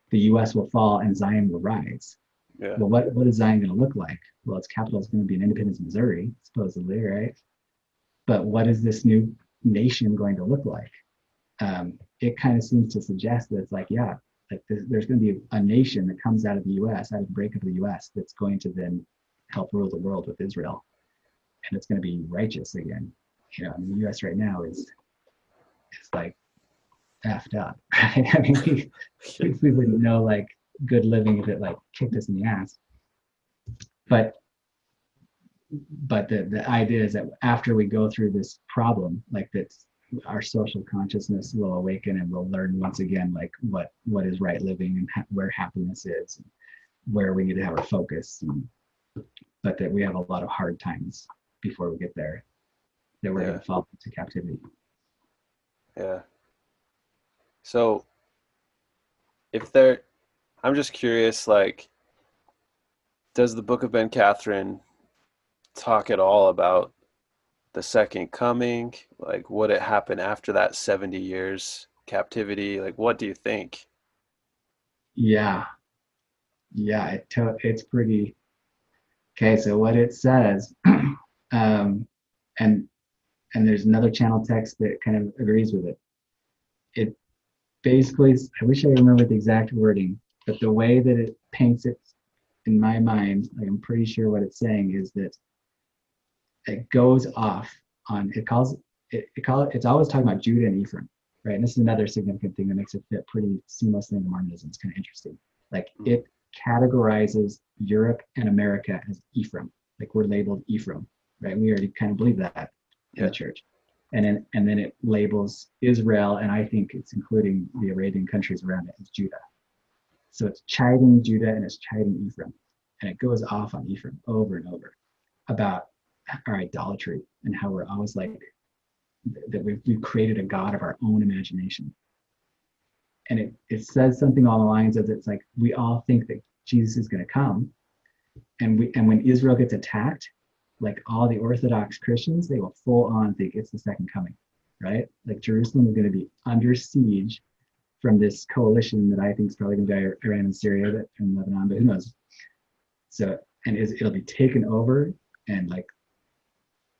the U.S. will fall and Zion will rise. Yeah. Well, what what is Zion going to look like? Well, its capital is going to be in Independence, Missouri, supposedly, right? But what is this new nation going to look like? Um, it kind of seems to suggest that it's like, yeah, like there's going to be a nation that comes out of the U.S., out of the breakup of the U.S., that's going to then help rule the world with Israel, and it's going to be righteous again. You know, the U.S. right now is is like effed up, right? I mean, we, we wouldn't know like good living if it like kicked us in the ass. But but the the idea is that after we go through this problem, like that's our social consciousness will awaken and we'll learn once again like what what is right living and ha- where happiness is and where we need to have our focus and, but that we have a lot of hard times before we get there that we're yeah. going to fall into captivity yeah so if there i'm just curious like does the book of ben kathryn talk at all about the second coming? Like, would it happen after that 70 years captivity? Like, what do you think? Yeah. Yeah, it to- it's pretty. Okay, so what it says, um, and and there's another channel text that kind of agrees with it. It basically, I wish I remember the exact wording, but the way that it paints it in my mind, I'm pretty sure what it's saying is that it goes off on it calls it, it call it's always talking about Judah and Ephraim, right? And this is another significant thing that makes it fit pretty seamlessly into Mormonism. It's kind of interesting. Like hmm. it categorizes Europe and America as Ephraim. Like we're labeled Ephraim, right? We already kind of believe that in the church. And then and then it labels Israel, and I think it's including the Arabian countries around it as Judah. So it's chiding Judah and it's chiding Ephraim. And it goes off on Ephraim over and over about our idolatry and how we're always like that we've, we've created a god of our own imagination. And it, it says something along the lines of it's like we all think that jesus is going to come. And we and when israel gets attacked like all the orthodox christians they will full on think it's the second coming right? Like jerusalem is going to be under siege from this coalition that i think is probably going to be iran and syria from lebanon but who knows so and it'll be taken over and like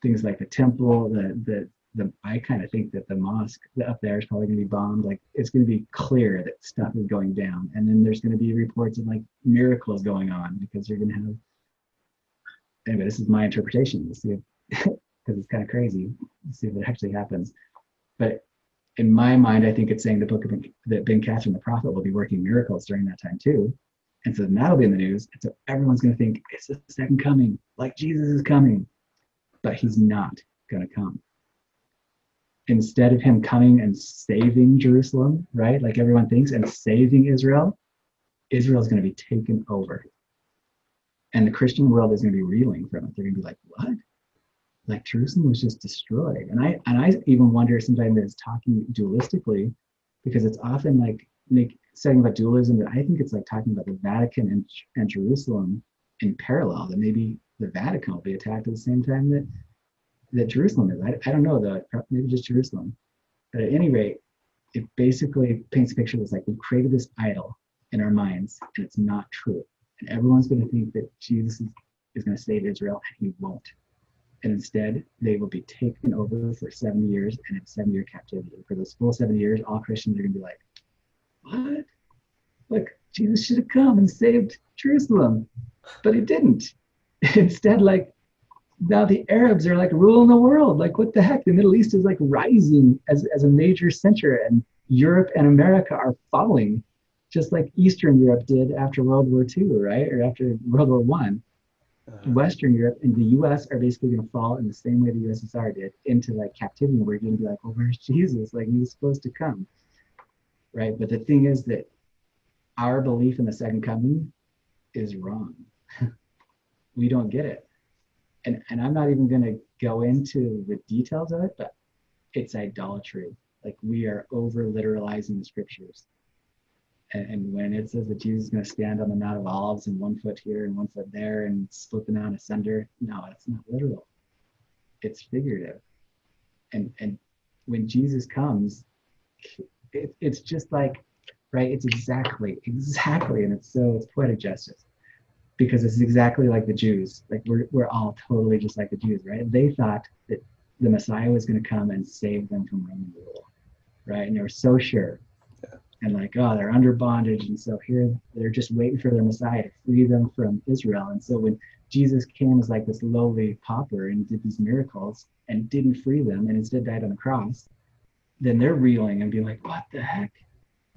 things like the temple, the the the I kind of think that the mosque up there is probably going to be bombed. Like it's going to be clear that stuff is going down, and then there's going to be reports of like miracles going on because you're going to have. Anyway, this is my interpretation. See, because it's kind of crazy. Let's see if it actually happens. But in my mind, I think it's saying the book of ben, that Ben Kathryn the prophet will be working miracles during that time too. And so that'll be in the news. And so everyone's going to think it's the second coming, like Jesus is coming but he's not going to come. Instead of him coming and saving Jerusalem, right? Like everyone thinks, and saving Israel, Israel is going to be taken over. And the Christian world is going to be reeling from it. They're going to be like, what? Like Jerusalem was just destroyed. And I and I even wonder sometimes that it's talking dualistically, because it's often like make saying about dualism, but I think it's like talking about the Vatican and, and Jerusalem in parallel, that maybe the Vatican will be attacked at the same time that that Jerusalem is. I, I don't know though, maybe just Jerusalem. But at any rate, it basically paints a picture that's like we created this idol in our minds and it's not true. And everyone's going to think that Jesus is, is going to save Israel and he won't. And instead, they will be taken over for 70 years and in seven year captivity. For those full seven years, all Christians are going to be like, what? Look, Jesus should have come and saved Jerusalem, but he didn't. Instead, like now the Arabs are like ruling the world. Like what the heck? The Middle East is like rising as, as a major center and Europe and America are falling just like Eastern Europe did after World War II, right? Or after World War One. Uh-huh. Western Europe and the US are basically going to fall in the same way the USSR did into like captivity you're going to be like, well, where's Jesus? Like he was supposed to come. Right. But the thing is that our belief in the second coming is wrong. we don't get it and, and I'm not even going to go into the details of it, but it's idolatry. Like we are over literalizing the scriptures. And, and when it says that Jesus is going to stand on the Mount of Olives and one foot here and one foot there and split the mountain asunder, no, it's not literal. It's figurative. And and when Jesus comes, it, it's just like, right? It's exactly, exactly, and it's so it's poetic justice because it's exactly like the Jews. Like we're we're all totally just like the Jews, right? They thought that the Messiah was going to come and save them from Roman rule, right? And they were so sure. And like, oh, they're under bondage, and so here they're just waiting for their Messiah to free them from Israel. And so when Jesus came as like this lowly pauper and did these miracles and didn't free them, and instead died on the cross, then they're reeling and being like, what the heck?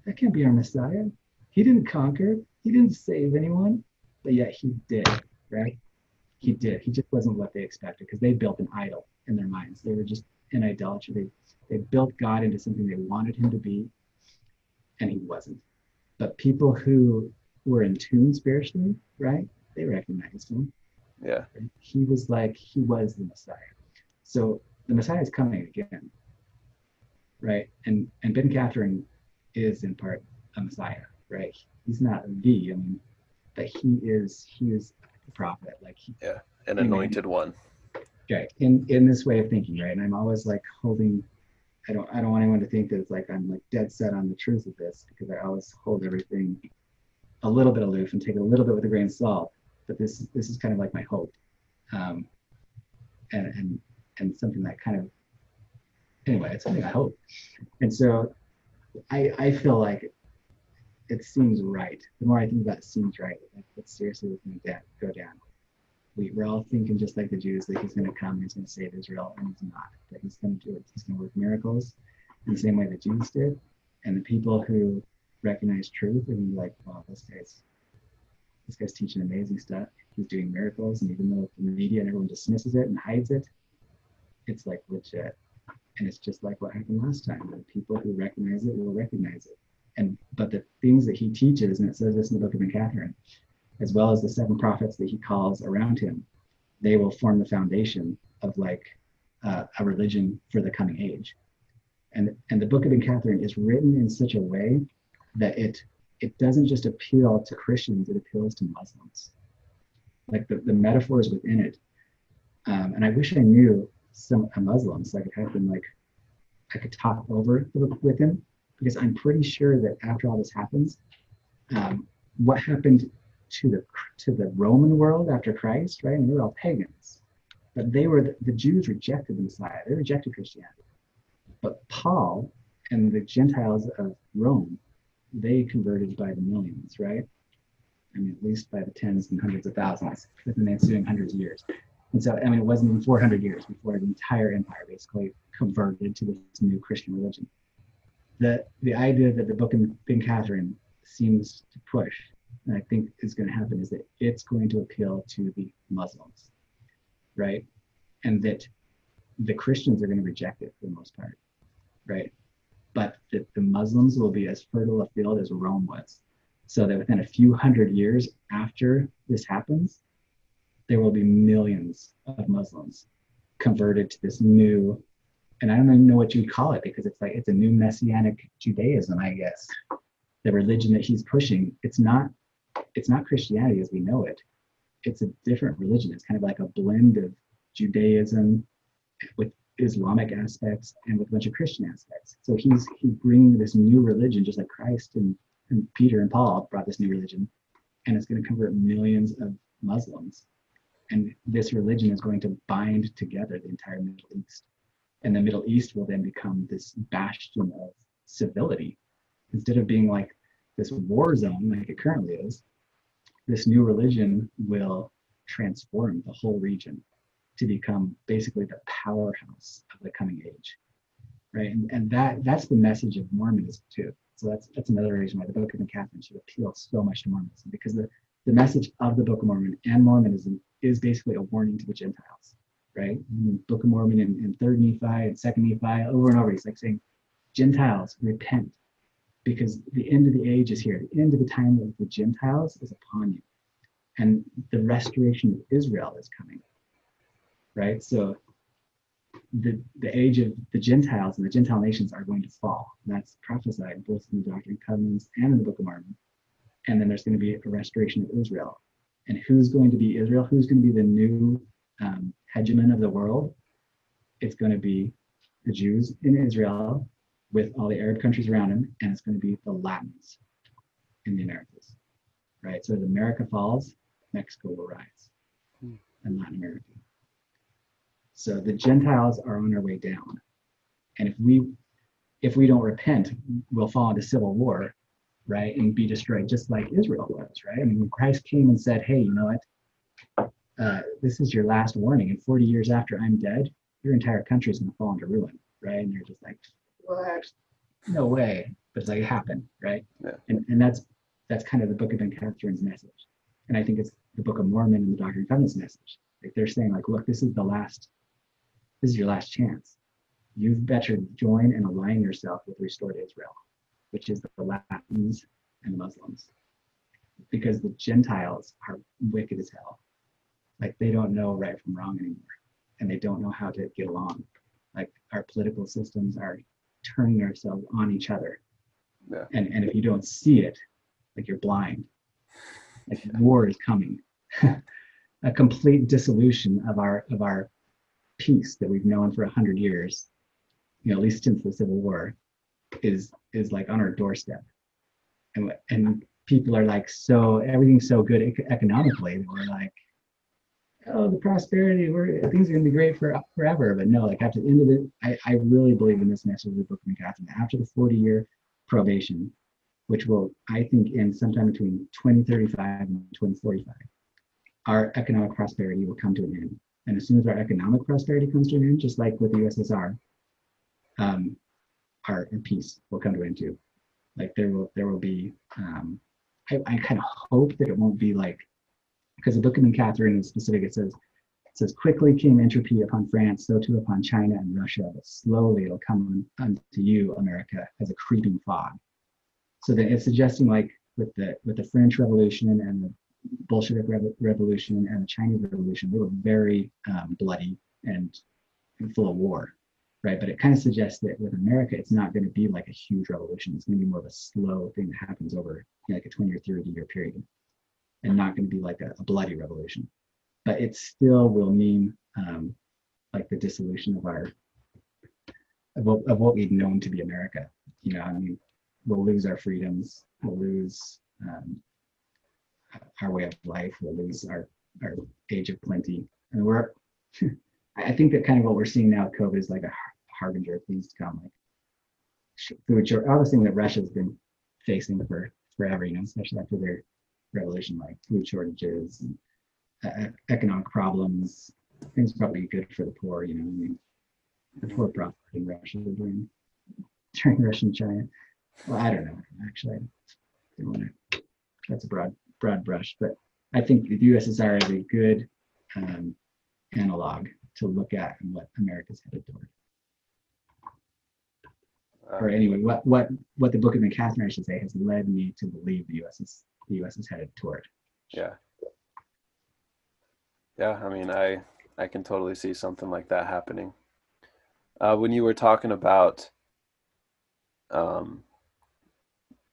That can't be our Messiah. He didn't conquer. He didn't save anyone but yet he did, right? He did. He just wasn't what they expected because they built an idol in their minds. They were just in idolatry. They, they built God into something they wanted him to be, and he wasn't. But people who were in tune spiritually, right? They recognized him. Yeah. He was like, he was the Messiah. So the Messiah is coming again, right? And and Ben Kathryn is in part a Messiah, right? He's not the. I mean, but he is he is a prophet like he, yeah an anointed one right in in this way of thinking right and i'm always like holding i don't i don't want anyone to think that it's like i'm like dead set on the truth of this because i always hold everything a little bit aloof and take it a little bit with a grain of salt but this this is kind of like my hope um and and and something that kind of anyway it's something i hope and so i i feel like it seems right. The more I think about it, seems right. Like, but seriously was going to go down. We, we're all thinking just like the Jews that he's going to come, he's going to save Israel, and he's not. That he's going to do it. He's going to work miracles in the same way the Jews did. And the people who recognize truth and be like, wow, this guy's this guy's teaching amazing stuff. He's doing miracles, and even though the media and everyone dismisses it and hides it, it's like legit. And it's just like what happened last time. The people who recognize it will recognize it and but the things that he teaches, and it says this in the book of Kathryn, as well as the seven prophets that he calls around him, they will form the foundation of like uh, a religion for the coming age. And and the book of Kathryn is written in such a way that it it doesn't just appeal to Christians, it appeals to Muslims. Like the, the metaphors within it. Um, and I wish I knew some a Muslim so I could have them like I could talk over the book with him because I'm pretty sure that after all this happens, um, what happened to the to the Roman world after Christ, right? And they were all pagans, but they were the, the Jews rejected the Messiah. They rejected Christianity, but Paul and the Gentiles of Rome, they converted by the millions, right? I mean, at least by the tens and hundreds of thousands within the ensuing hundreds of years. And so, I mean, it wasn't even 400 years before the entire empire basically converted to this new Christian religion the the idea that the book in Ben Kathryn seems to push, and I think is going to happen, is that it's going to appeal to the Muslims, right? And that the Christians are going to reject it for the most part, right? But that the Muslims will be as fertile a field as Rome was, so that within a few hundred years after this happens, there will be millions of Muslims converted to this new, and I don't even know what you'd call it because it's like it's a new messianic Judaism, I guess. The religion that he's pushing, it's not it's not Christianity as we know it. It's a different religion. It's kind of like a blend of Judaism with Islamic aspects and with a bunch of Christian aspects. So he's he's bringing this new religion, just like Christ and, and Peter and Paul brought this new religion, and it's going to convert millions of Muslims. And this religion is going to bind together the entire Middle East. And the Middle East will then become this bastion of civility. Instead of being like this war zone like it currently is, this new religion will transform the whole region to become basically the powerhouse of the coming age right? And, and that that's the message of mormonism too. So that's that's another reason why the book of Kathryn should appeal so much to mormonism because the the message of the book of mormon and mormonism is basically a warning to the gentiles right? Book of mormon and third nephi and second nephi over and over he's like saying gentiles repent because the end of the age is here. The end of the time of the Gentiles is upon you. And the restoration of Israel is coming. Right? So the, the age of the Gentiles and the Gentile nations are going to fall. That's prophesied both in the Doctrine and Covenants and in the Book of Mormon. And then there's going to be a restoration of Israel. And who's going to be Israel? Who's going to be the new um, hegemon of the world? It's going to be the Jews in Israel with all the Arab countries around him, and it's going to be the Latins in the Americas, right? So as America falls, Mexico will rise, hmm. and Latin America. So the Gentiles are on their way down, and if we if we don't repent, we'll fall into civil war, right, and be destroyed just like Israel was, right? I mean, when Christ came and said, "Hey, you know what? Uh, this is your last warning, and 40 years after I'm dead, your entire country is going to fall into ruin," right? And they're just like, what? No way. But it's like it happened, right? Yeah. And and that's that's kind of the Book of Ben Kathryn's message. And I think it's the Book of Mormon and the Doctrine and Covenants message. Like they're saying, like, look, this is the last, this is your last chance. You've better join and align yourself with restored Israel, which is the Latins and the Muslims. Because the Gentiles are wicked as hell. Like they don't know right from wrong anymore. And they don't know how to get along. Like our political systems are turning ourselves on each other. Yeah. And and if you don't see it, like you're blind. Like war is coming. a complete dissolution of our of our peace that we've known for a hundred years, you know, at least since the Civil War, is is like on our doorstep. And and people are like so everything's so good economically that we're like oh, the prosperity, we're, things are going to be great for forever. But no, like after the end of it, I, I really believe in this message of the Book of Kathryn. After the 40 year probation, which will, I think, end sometime between 2035 and 2045, our economic prosperity will come to an end. And as soon as our economic prosperity comes to an end, just like with the USSR, um, our, our peace will come to an end too. Like there will there will be um, I, I kind of hope that it won't be like because the Book of Kathryn is specific. It says, it says, quickly came entropy upon France, so too upon China and Russia, but slowly it'll come unto you, America, as a creeping fog. So that it's suggesting like with the with the French Revolution and the Bolshevik Revolution and the Chinese Revolution, they were very um, bloody and, and full of war, right? But it kind of suggests that with America, it's not going to be like a huge revolution. It's going to be more of a slow thing that happens over you know, like a 20 or 30 year period and not going to be like a, a, bloody revolution. But it still will mean um, like the dissolution of our of what, of what we've known to be America. You know, I mean, we'll lose our freedoms, we'll lose um, our way of life, we'll lose our our age of plenty, and we're. I think that kind of what we're seeing now with COVID is like a harbinger of things to come, like food short. All the thing that Russia's been facing for forever, you know, especially after their revolution like food shortages and uh, economic problems. Things probably good for the poor, you know. I mean, the poor prospered in Russia during during Russian China. Well, I don't know. Actually, I to. That's a broad broad brush, but I think the USSR is a good um, analog to look at and what America's headed toward. Uh, or anyway, what what what the Book of Kathryn, I should say, has led me to believe the U.S. the U.S. is headed toward. Yeah. Yeah, I mean, I I can totally see something like that happening. Uh, when you were talking about um,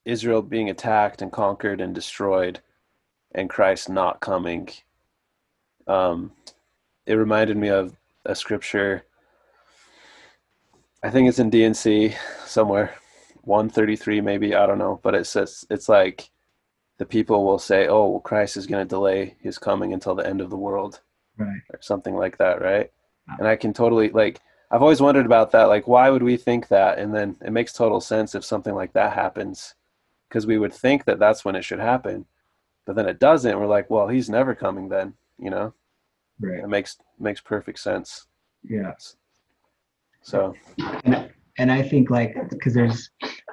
Israel being attacked and conquered and destroyed, and Christ not coming, um, it reminded me of a scripture. I think it's in D&C somewhere, 133 maybe, I don't know, but it says it's like the people will say, "Oh, well, Christ is going to delay his coming until the end of the world." Right. Or something like that, right? And I can totally like I've always wondered about that like why would we think that and then it makes total sense if something like that happens because we would think that that's when it should happen. But then it doesn't. We're like, "Well, he's never coming then," you know? Right. It makes makes perfect sense. Yeah. So, and and I think like because there's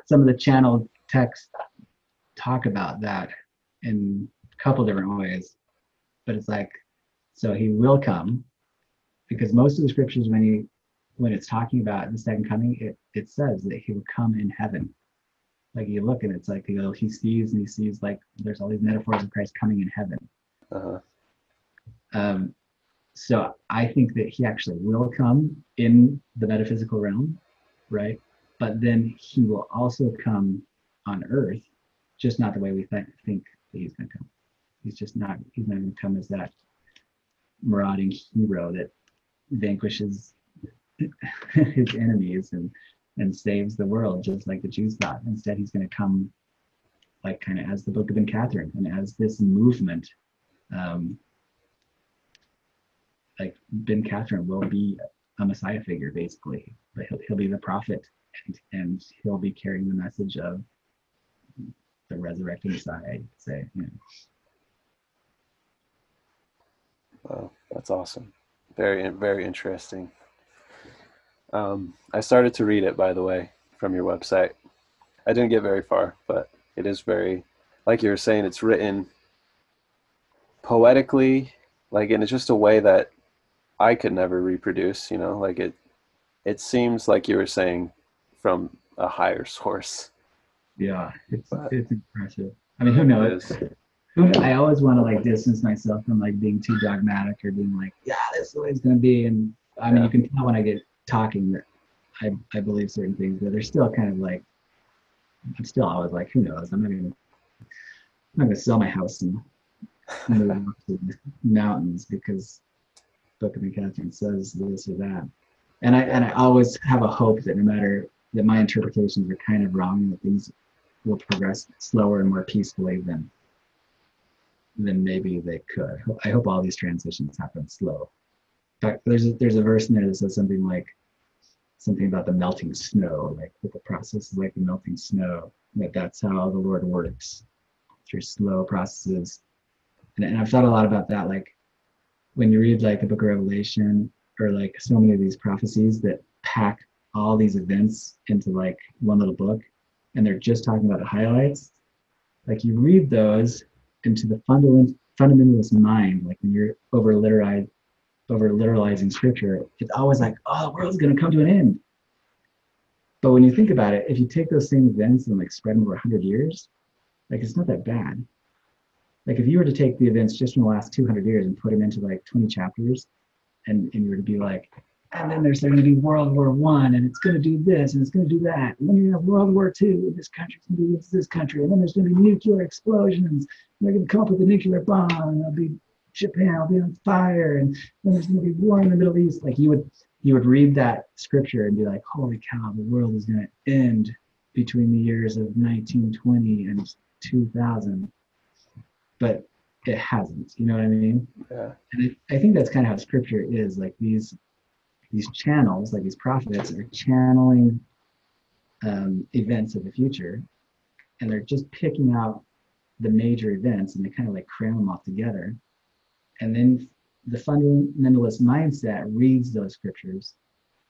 some of the channeled texts talk about that in a couple different ways, but it's like so he will come because most of the scriptures when he when it's talking about the second coming, it it says that he will come in heaven. Like you look and it's like you know he sees and he sees like there's all these metaphors of Christ coming in heaven. uh-huh. Um, so I think that he actually will come in the metaphysical realm, right? But then he will also come on earth, just not the way we th- think that he's going to come. He's just not, he's not going to come as that marauding hero that vanquishes his enemies and, and saves the world, just like the Jews thought. Instead, he's going to come like kind of as the Book of Ben Kathryn and as this movement um, like Ben Kathryn will be a Messiah figure basically, but he'll, he'll be the prophet and, and he'll be carrying the message of the resurrected Messiah, I'd say. Know. Wow, that's awesome. Very, very interesting. Um, I started to read it, by the way, from your website. I didn't get very far, but it is very, like you were saying, it's written poetically, like, and it's just a way that I could never reproduce. You know, like it. It seems like you were saying from a higher source. Yeah, it's But- it's impressive. I mean, who knows? It is. Who kn- I always want to like distance myself from like being too dogmatic or being like, yeah, this is the way it's gonna be. And I mean, Yeah. you can tell when I get talking that I I believe certain things, but they're still kind of like I'm still always like, who knows? I'm not gonna I'm not gonna sell my house and move up to the mountains because Book of Kathryn says this or that. And I and I always have a hope that no matter that my interpretations are kind of wrong, and that things will progress slower and more peacefully than than maybe they could. I hope all these transitions happen slow. In fact, there's a, there's a verse in there that says something like something about the melting snow, like the process is like the melting snow. That that's how the Lord works through slow processes. And, and I've thought a lot about that. Like when you read like the Book of Revelation or like so many of these prophecies that pack all these events into like one little book, and they're just talking about the highlights. Like you read those into the fundament, fundamentalist mind, like when you're over literalized, over literalizing scripture, it's always like, oh, the world's gonna come to an end. But when you think about it, if you take those same events and like spread them over 100 years, like it's not that bad. Like if you were to take the events just from the last 200 years and put them into like 20 chapters, and, and you were to be like, and then there's going to be World War One, and it's going to do this, and it's going to do that. And then you have World War Two, and this country's going to be against this country, and then there's going to be nuclear explosions. And they're going to come up with a nuclear bomb, and it'll be Japan will be on fire, and then there's going to be war in the Middle East. Like you would you would read that scripture and be like, holy cow, the world is going to end between the years of 1920 and 2000. But it hasn't. You know what I mean? Yeah. And I, I think that's kind of how scripture is. Like these these channels, like these prophets, are channeling um, events of the future, and they're just picking out the major events, and they kind of like cram them all together. And then the fundamentalist mindset reads those scriptures,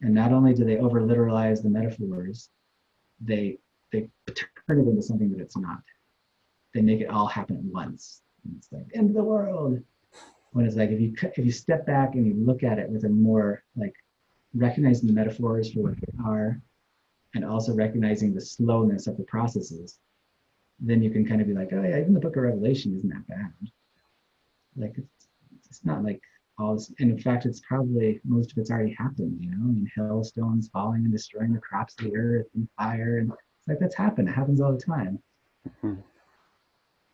and not only do they over literalize the metaphors, they they turn it into something that it's not. They make it all happen at once. And it's like end of the world. When it's like if you if you step back and you look at it with a more like recognizing the metaphors for what they are, and also recognizing the slowness of the processes, then you can kind of be like, oh yeah, even the book of Revelation isn't that bad. Like it's, it's not like all this, and in fact, it's probably most of it's already happened, you know, I mean, hailstones falling and destroying the crops of the earth and fire. And it's like that's happened. It happens all the time. Mhm.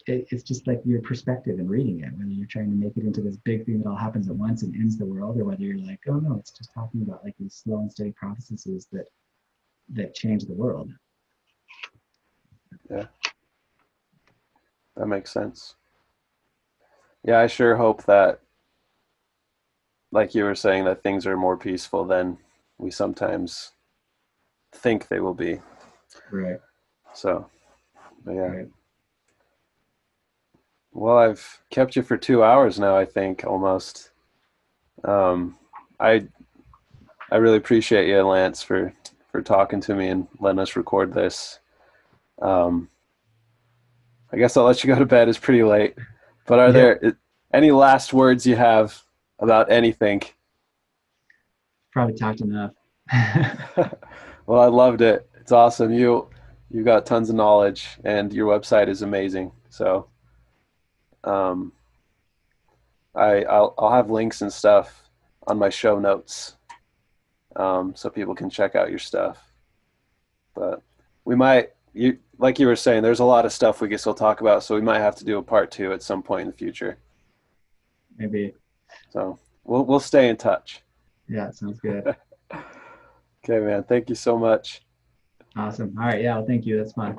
It, it's just like your perspective in reading it, whether you're trying to make it into this big thing that all happens at once and ends the world, or whether you're like, oh no, it's just talking about like these slow and steady processes that that change the world. Yeah. That makes sense. Yeah, I sure hope that, like you were saying, that things are more peaceful than we sometimes think they will be. Right. So, yeah. Right. Well, I've kept you for two hours now, I think, almost. Um, I I really appreciate you, Lance, for for talking to me and letting us record this. Um, I guess I'll let you go to bed. It's pretty late. But are Yeah. there any last words you have about anything? Probably talked enough. well, I loved it. It's awesome. You you got tons of knowledge, and your website is amazing. So, um, I I'll I'll have links and stuff on my show notes, um, so people can check out your stuff. But we might you like you were saying, there's a lot of stuff we can still talk about, so we might have to do a part two at some point in the future. Maybe. So we'll we'll stay in touch. Yeah, sounds good. Okay, man. Thank you so much. awesome. All right. Yeah. Well, thank you. That's fun.